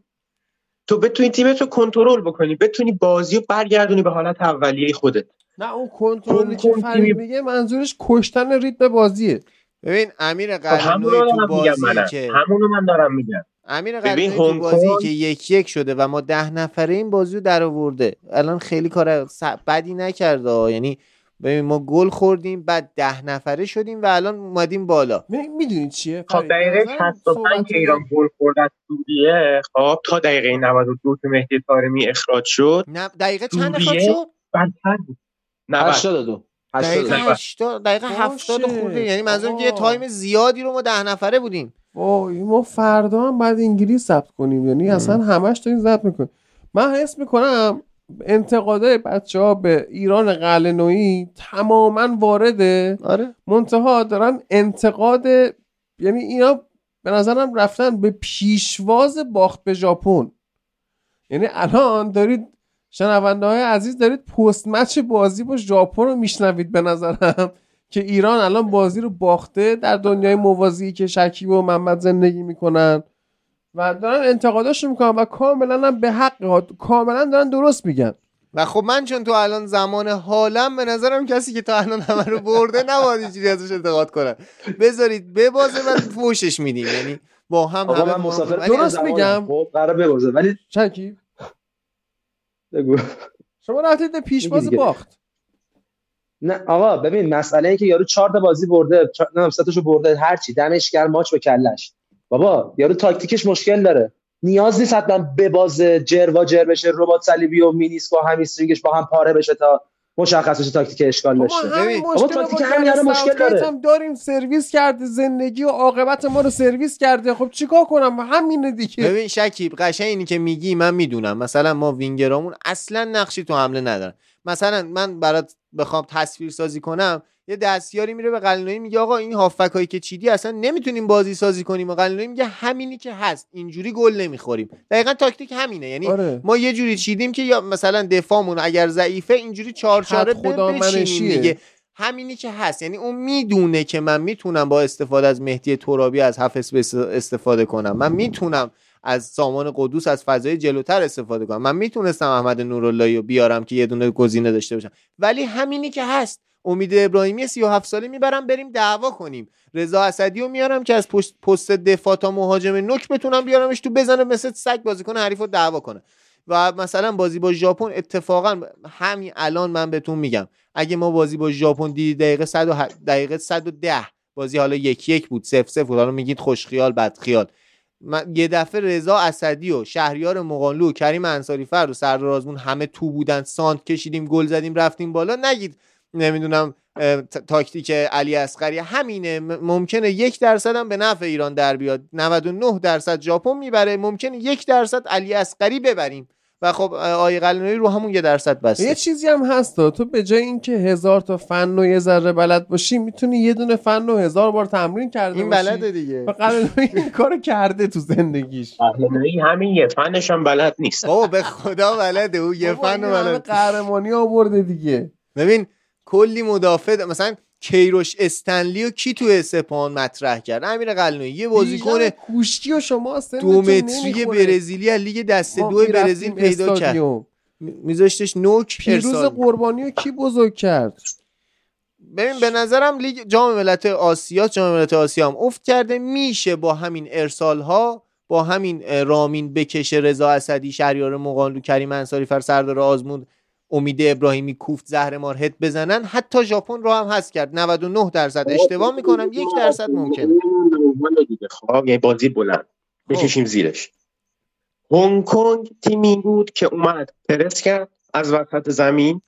تو بتونی تیمت رو کنترل بکنی بتونی بازی رو برگردونی به حالت اولیه خودت. نه اون کنترلی که اون فرید میگه منظورش کشتن ریتم بازیه. ببین امیر خب قلعه‌نویی رو تو بازی که همونو من دارم میگم. امیر قلعه‌نویی تو بازی که یک یک شده و ما ده نفره این بازی رو در آورده. الان خیلی کار س- بدی نکرده. یعنی ببین ما گل خوردیم بعد ده نفره شدیم و الان اومدیم بالا. می‌دونی چیه؟ خب دقیقه نظرم 65 صحبت- که ایران گل خورد از سوریه خب تا دقیقه 92 که مهدی طارمی اخراج شد. نه دقیقه چند اخراج شد؟ بدتر بود. 90 82 دقیقه 82 80 دقیقه باشه. 70 خورده یعنی منظورم که یه. تایم زیادی رو ما ده نفره بودیم. وای ما فردا هم بعد انگلیس ثبت کنیم. یعنی اصلا همش داریم ضبط می‌کنیم. من حس می‌کنم انتقادای بچه ها به ایران قلعه‌نویی تماما وارده. آره. منتها دارن انتقاد یعنی اینا به نظرم رفتن به پیشواز باخت به ژاپن. یعنی الان دارید شنونده های عزیز دارید پست مچ بازی با ژاپن رو میشنوید به نظرم که ایران الان بازی رو باخته در دنیای موازی که شکیب و محمد زندگی می‌کنن. و دارن انتقاداش می‌کنن و کاملا هم به حق ها کاملا دارن درست میگن. و خب من چون تو الان زمان حالم به نظرم کسی که تا الان همه رو برده نباید اینجوری ازش انتقاد کنن بذارید ببازه و فوشش میدیم. یعنی با هم همه من مسافر درست. میگم. خب قرار ببازه. ولی شکیب بگو. شما رفتید به پیشواز. باخت. نه آقا ببین مسئله این که یارو چهار تا بازی برده چهار- نه سه تاشو برده هر چی. دمش گرم ماچ به کلش. بابا یارو تاکتیکش مشکل داره. نیاز نیست حتما ببازه جر و جر بشه رباط صلیبی و مینیسک و همیسترینگش با هم پاره بشه تا مشخص بشه تاکتیک اشکال همین. مشکل بابا با تاکتیک همین الان مشکل داره. هم داریم سرویس کرده زندگی و عاقبت ما رو سرویس کرده. خب چیکار کنم؟ همینه دیگه. ببین شکیب قشنگ اینی که میگی من می‌دونم. مثلا ما وینگرامون اصلا نقشی تو حمله ندارن. مثلا من برات بخوام تصویر سازی کنم یه دستیاری میره به قلنوی میگه آقا این هافک هایی که چیدی اصلا نمی‌تونیم بازی سازی کنیم. و قلنوی میگه همینی که هست اینجوری گل نمی‌خوریم. دقیقا تاکتیک همینه. یعنی آره. ما یه جوری چیدیم که یا مثلا دفاعمون اگر ضعیفه اینجوری چهار بچینیم. دیگه. همینی که هست. یعنی اون می‌دونه که من می‌تونم با استفاده از مهدی ترابی از حفظ استفاده کنم. من می‌تونم از سامان قدوس از فضای جلوتر استفاده کنم. من می‌تونستم احمد نوراللهی رو بیارم که یه دونه گزینه داشته باشم. ولی همینی که هست. امید ابراهیمی 37 ساله می‌برم بریم دعوا کنیم. رضا اسدی رو میارم که از پست, پست دفاع تا مهاجم نوک بتونم بیارمش تو بزنه مثل سگ بازیکن حریف رو دعوا کنه. و مثلا بازی با ژاپن اتفاقا همین الان من بهتون میگم. اگه ما بازی با ژاپن دیدی دقیقه 100 دقیقه 110 بازی حالا یک یک بود سف سف بود. حالا میگید خوش خیال خیال یه دفعه رضا اسدی و شهریار مقانلو و کریم انصاری فر و سردار آزمون همه تو بودن سانت کشیدیم گل زدیم رفتیم بالا. نگید نمی‌دونم تاکتیک علی اسقری همینه. ممکنه یک درصد هم به نفع ایران در بیاد. 99 درصد ژاپن می‌بره. ممکنه یک درصد علی اسقری ببریم. و خب آیه قلنوی رو همون یه درصد بسته. یه چیزی هم هست تو به جای اینکه هزار تا فن و یه ذره بلد باشی می‌تونی یه دونه فن و هزار بار تمرین کرده این بلده دیگه. و قلنوی این کارو کرده تو زندگیش. قلنوی همین یه فنش هم بلد نیست. او به خدا بلده. او یه فن بلد قهرمانی آورده دیگه. ببین کلی مدافع مثلا کیروش استنلی و کی تو سپان مطرح کرد؟ امیر قلنوی یه بازیکن کوشتی و شما دو متری برزیلی از لیگ دست دو برزیل پیدا کرد. میذاشتش نوک پیروز قربانی رو کی بزرگ کرد؟ ببین به نظرم لیگ جام ملت آسیا جام ملت آسیا هم افت کرده. میشه با همین ارسال ها با همین رامین بکشه رضا اسدی شهریار مقانلو کریم انصاری فر سردار آزمون امید ابراهیمی کوفت زهر مار هد بزنن حتی ژاپن رو هم هست کرد. 99 درصد اشتباه می‌کنم یک درصد ممکنه. خب. یه بازی بلند. بکشیم زیرش. هنگ کنگ تیمی بود که اومد پرس کرد از وسط زمین.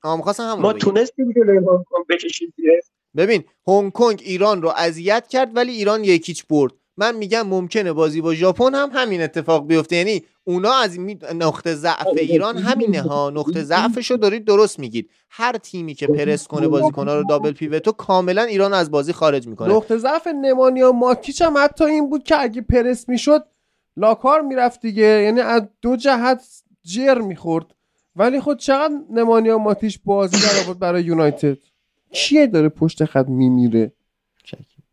ما تونستیم جلوی هنگ کنگ بکشیم زیرش. ببین هنگ کنگ ایران رو اذیت کرد ولی ایران یکیچ برد. من میگم ممکنه بازی با ژاپن هم همین اتفاق بیفته. یعنی اونا از نقطه ضعف ایران همینه ها. نقطه ضعفشو دارید درست میگید. هر تیمی که پرس کنه بازیکن‌ها رو دابل پیوتو کاملا ایران از بازی خارج می‌کنه. نقطه ضعف نمانیا ماتیچ هم حتی این بود که اگه پرس می‌شد لاکار می‌رفت دیگه. یعنی از دو جهت جر می‌خورد. ولی خود چقدر نمانیا ماتیش بازی در برای یونایتد؟ کیه داره پشت خط میمیره؟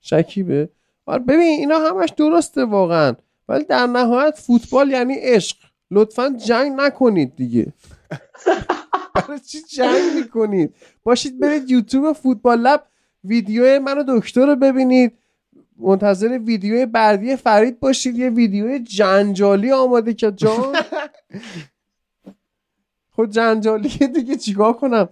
شکیبه. آره ببین اینا همش درسته واقعا. ولی در نهایت فوتبال یعنی عشق. لطفا جنگ نکنید دیگه. برای چی جنگ می‌کنید؟ باشید برید یوتیوب فوتبال لب ویدیو منو دکتر رو ببینید. منتظر ویدیو بردی فرید باشید. یه ویدیو جنجالی آماده که جان. خود جنجالی دیگه چیکار کنم؟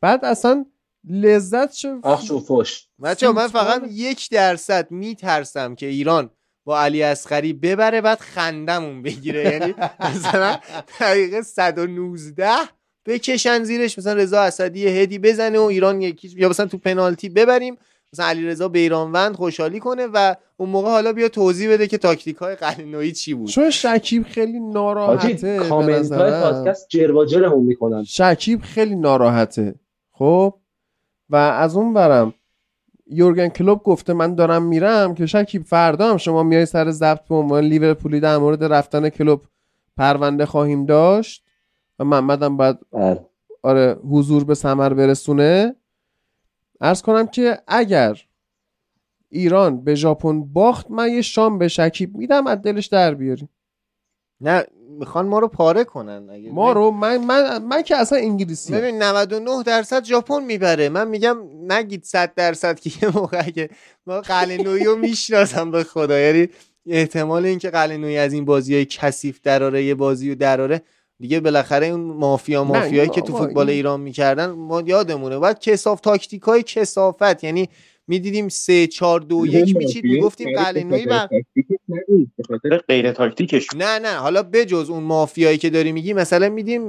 بعد اصلا لذت شو. آخ شو فوش. من فقط یک درصد میترسم که ایران با علی اسخری ببره بعد خندمون بگیره. یعنی مثلا دقیقه 119 بکشن زیرش. مثلا رضا اسدی هدی بزنه و ایران یکی یا مثلا تو پنالتی ببریم. مثلا علی رضا بیرانوند خوشحالی کنه و اون موقع حالا بیا توضیح بده که تاکتیک های قلنویی چی بود. چون شکیب خیلی ناراحته کامنت های پادکست جرواجرمون می‌کنن. شکیب خیلی ناراحته. خب؟ و از اون برم یورگن کلوب گفته من دارم میرم که شکیب فردا هم شما میای سر ضبط به عنوان لیورپولی در مورد رفتن کلوب پرونده خواهیم داشت و محمدم باید بله. آره حضور به سمر برسونه ارز کنم که اگر ایران به ژاپن باخت من یه شام به شکیب میدم از دلش در بیاریم نه می‌خوان ما رو پاره کنن اگه ما رو من, من, من که اصلا انگلیسی. ببین 99 درصد ژاپن می‌بره. من میگم نگید 100 درصد که یه موقع که ما قلنویی رو می‌شناسم به خدا. یعنی احتمال اینکه قلنویی از این بازی های کثیف دراره یه بازی و دراره دیگه بالاخره اون مافیا مافیایی که تو فوتبال ایران می‌کردن ما یادمونه. بعد کساف تاکتیک های کسافت یعنی می‌دیدیم سه چهار دو یک میچید می‌گفتیم قلنوی بر غیر تاکتیکش نه نه حالا بجز اون مافیایی که داری میگی مثلا میدیم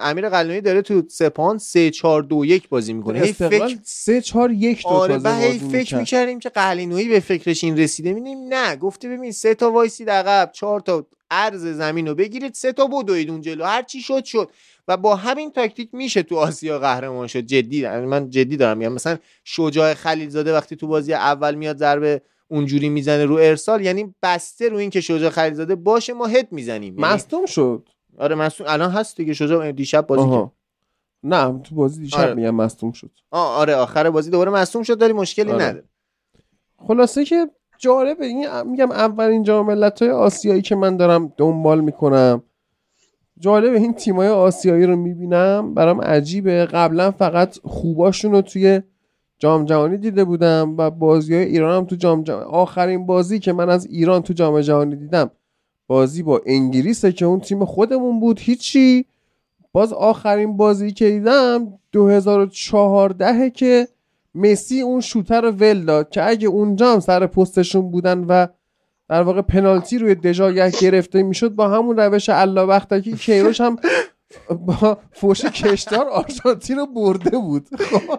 امیر قلنوی داره تو سپاهان سه چهار دو یک بازی می‌کنه. هی فکر سه چهار یک دو آره و هی فکر می‌کردیم که قلنوی به فکرش این رسیده. میدیم نه گفته ببین سه تا وایسی عقب چهار تا عرض زمین رو بگیرید سه تا بدوید اون جلو. هر چی شد شد. و با همین تاکتیک میشه تو آسیا قهرمان شد. جدی من جدی دارم میگم. مثلا شجاع خلیلزاده وقتی تو بازی اول میاد ضربه اونجوری می‌زنه رو ارسال یعنی بسته رو این که شجاع خلیلزاده باشه ما هد می‌زنیم. یعنی مصدوم شد. آره مصدوم. الان هست دیگه. شجاع دیشب بازی کرد. نه تو بازی دیشب آره. میگم مصدوم شد. آه آره آخر بازی دوباره مصدوم شد ولی مشکلی آره. نداره. خلاصه که جالبه این میگم اولین جام ملت‌های آسیایی که من دارم دنبال می‌کنم. جالب این تیمای آسیایی رو می‌بینم. برام عجیبه. قبلا فقط خوباشون رو توی جام جهانی دیده بودم و بازی های ایران هم تو جام جهانی آخرین بازی که من از ایران تو جام جهانی دیدم بازی با انگلیسه که اون تیم خودمون بود. هیچی. باز آخرین بازی که دیدم 2014 که مسی اون شوتر رو ول داد که اگه اونجا هم سر پستشون بودن و در واقع پنالتی روی دژاگه گرفته می‌شد با همون روش الله وقتکی کیروش هم با فوش کشتار آرژانتین رو برده بود. خب.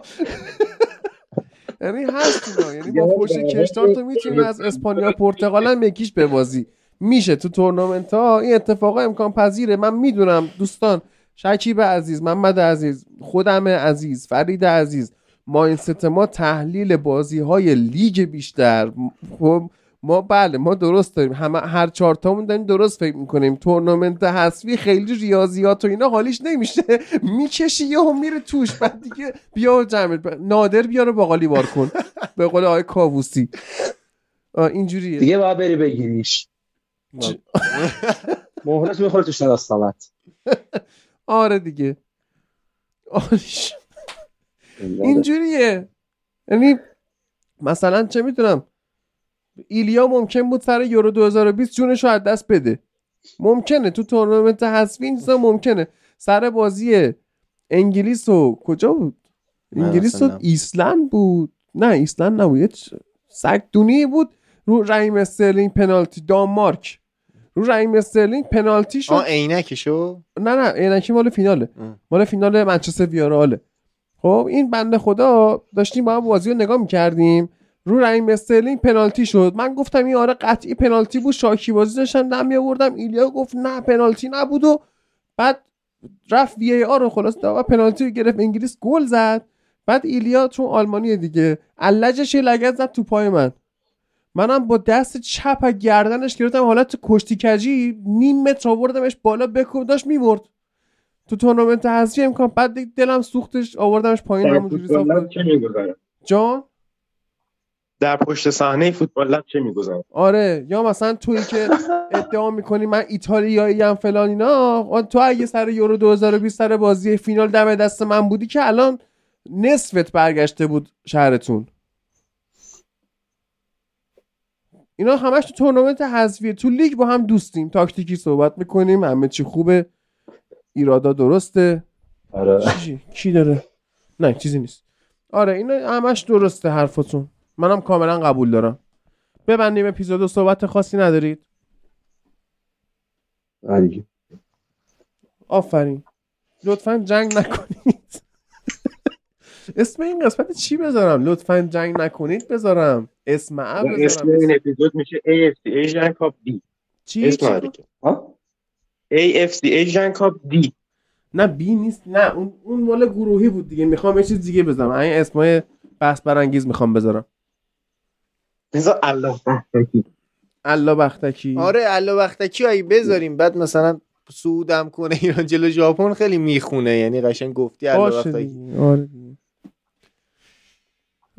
یعنی هست یعنی با فوش کشتار تو می‌تونی از اسپانیا پرتغال هم یکیش ببازی میشه تو تورنمنت ها. این اتفاقا امکان پذیره. من می‌دونم دوستان شکیب عزیز محمد عزیز خودم عزیز فرید عزیز ماینست ما تحلیل بازی های لیگ بیشتر. خب ما بله ما درست داریم. همه هر چهار تامون داریم درست فکر می‌کنیم. تورنمنت حذفی خیلی ریاضیات و اینا حالیش نمیشه. می‌کشی یهو میره توش. بعد دیگه بیا جمع نادر بیاره باقالی بار کن. به قول آقای کاووسی. اینجوریه. دیگه باید بری بگیریش. مهلت می‌خوره تو شناسنامت آره دیگه. اینجوریه. یعنی مثلا چه می‌دونم ایلیا ممکن بود سر یورو 2020 جونش رو از دست بده. ممکنه تو تورنمنت حذفی این ممکنه. سر بازی انگلیس و کجا بود؟ انگلیس و ایسلند بود. نه ایسلند نبود. سگ دونی بود. رو رحیم استرلینگ پنالتی. دانمارک رو رحیم استرلینگ پنالتی شد. آه عینکشو؟ نه نه عینکی مال فیناله. مال فینال منچستر ویارئاله خب این بنده خدا داشتیم با هم بازی رو نگاه می‌کردیم. رو رحیم استرلینگ پنالتی شد. من گفتم این آره قطعی پنالتی بود. شاکی بازی داشتن نمی آوردم ایلیا گفت نه پنالتی نبود و بعد رفت VAR رو خلاص داد پنالتی رو گرفت. انگلیس گل زد. بعد ایلیا چون آلمانی دیگه. علجش لگد زد تو پای من. منم با دست چپ گردنش گرفتم. حالت کشتی کجی نیم متر آوردمش بالا بکوب داشت می‌برد. تو تورنمنت حذفی امکان بعد دلم سوختش آوردمش پایین. همونجوری جان؟ در پشت صحنه فوتبال لب چه می‌گذارم؟ آره یا مثلا تویی که ادعا می‌کنی من ایتالیایی هم فلان اینا تو اگه سر یورو 2020 سر بازی فینال دم دست من بودی که الان نصفت برگشته بود شهرتون. اینا همش تو تورنمنت حذفیه. تو لیگ با هم دوستیم تاکتیکی صحبت می‌کنیم همه چی خوبه ایرادا درسته. آره. چی کی داره؟ نه چیزی نیست. آره اینا همش درسته حرفتون منم کاملا قبول دارم. ببندیم اپیزود صحبت خاصی ندارید؟ آره. آفرین. لطفا جنگ نکنید. اسم این قسمت چی بذارم؟ لطفا جنگ نکنید بذارم. اسم اب اسم بذارم. این اپیزود میشه AFC Asian Cup D. چی؟ اسم. ها؟ AFC Asian Cup D. نه بی نیست. نه اون اون مال گروهی بود دیگه. می‌خوام یه چیز دیگه بذارم. این اسمای بحث برانگیز می‌خوام بذارم. بذار الله بختکی الله بختکی آره الله وقتکی اگه بذاریم. بعد مثلا سودم کنه ایران جلو ژاپن خیلی می‌خونه. یعنی قشنگ گفتی الله دیگه. آره.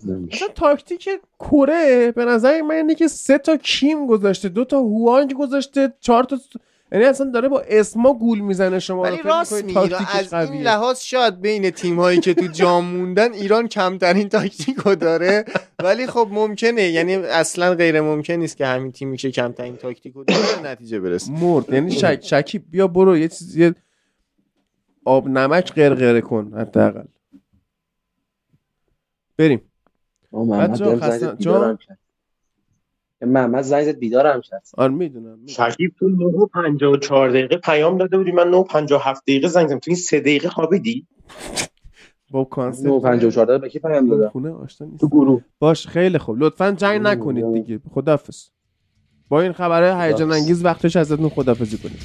مثلا تاکتیک کره به نظر من اینه که سه تا کیم گذاشته دو تا هوانگ گذاشته چهار تا یعنی اصلا داره با اسما گول می‌زنه شما ولی راست میگی. از این قویه. لحاظ شاید بین تیم هایی که تو جام موندن ایران کمترین تاکتیکو داره. ولی خب ممکنه. یعنی اصلا غیر ممکن نیست که همین تیمی که کمترین تاکتیکو داره نتیجه برسه. مرد. یعنی شک شکیب بیا برو. یه چیز یه آب نمک غرغره کن حداقل. بریم. بچه‌ها خسته- محمد زنگ زد بیدارم کرد. آره می‌دونم شکیب تو 9 و 54 دقیقه پیام داده بودی من 9 و 57 دقیقه زنگ زدم. تو این 3 دقیقه خوابیدی؟ با کانسپت 954 دقیقه به کی پیام دادم؟ خونه آشنا نیست تو گروه. باش خیلی خوب. لطفا جنگ نکنید دیگه. خدافظ با این خبره هیجان انگیز وقتش ازتون خدافظی کنید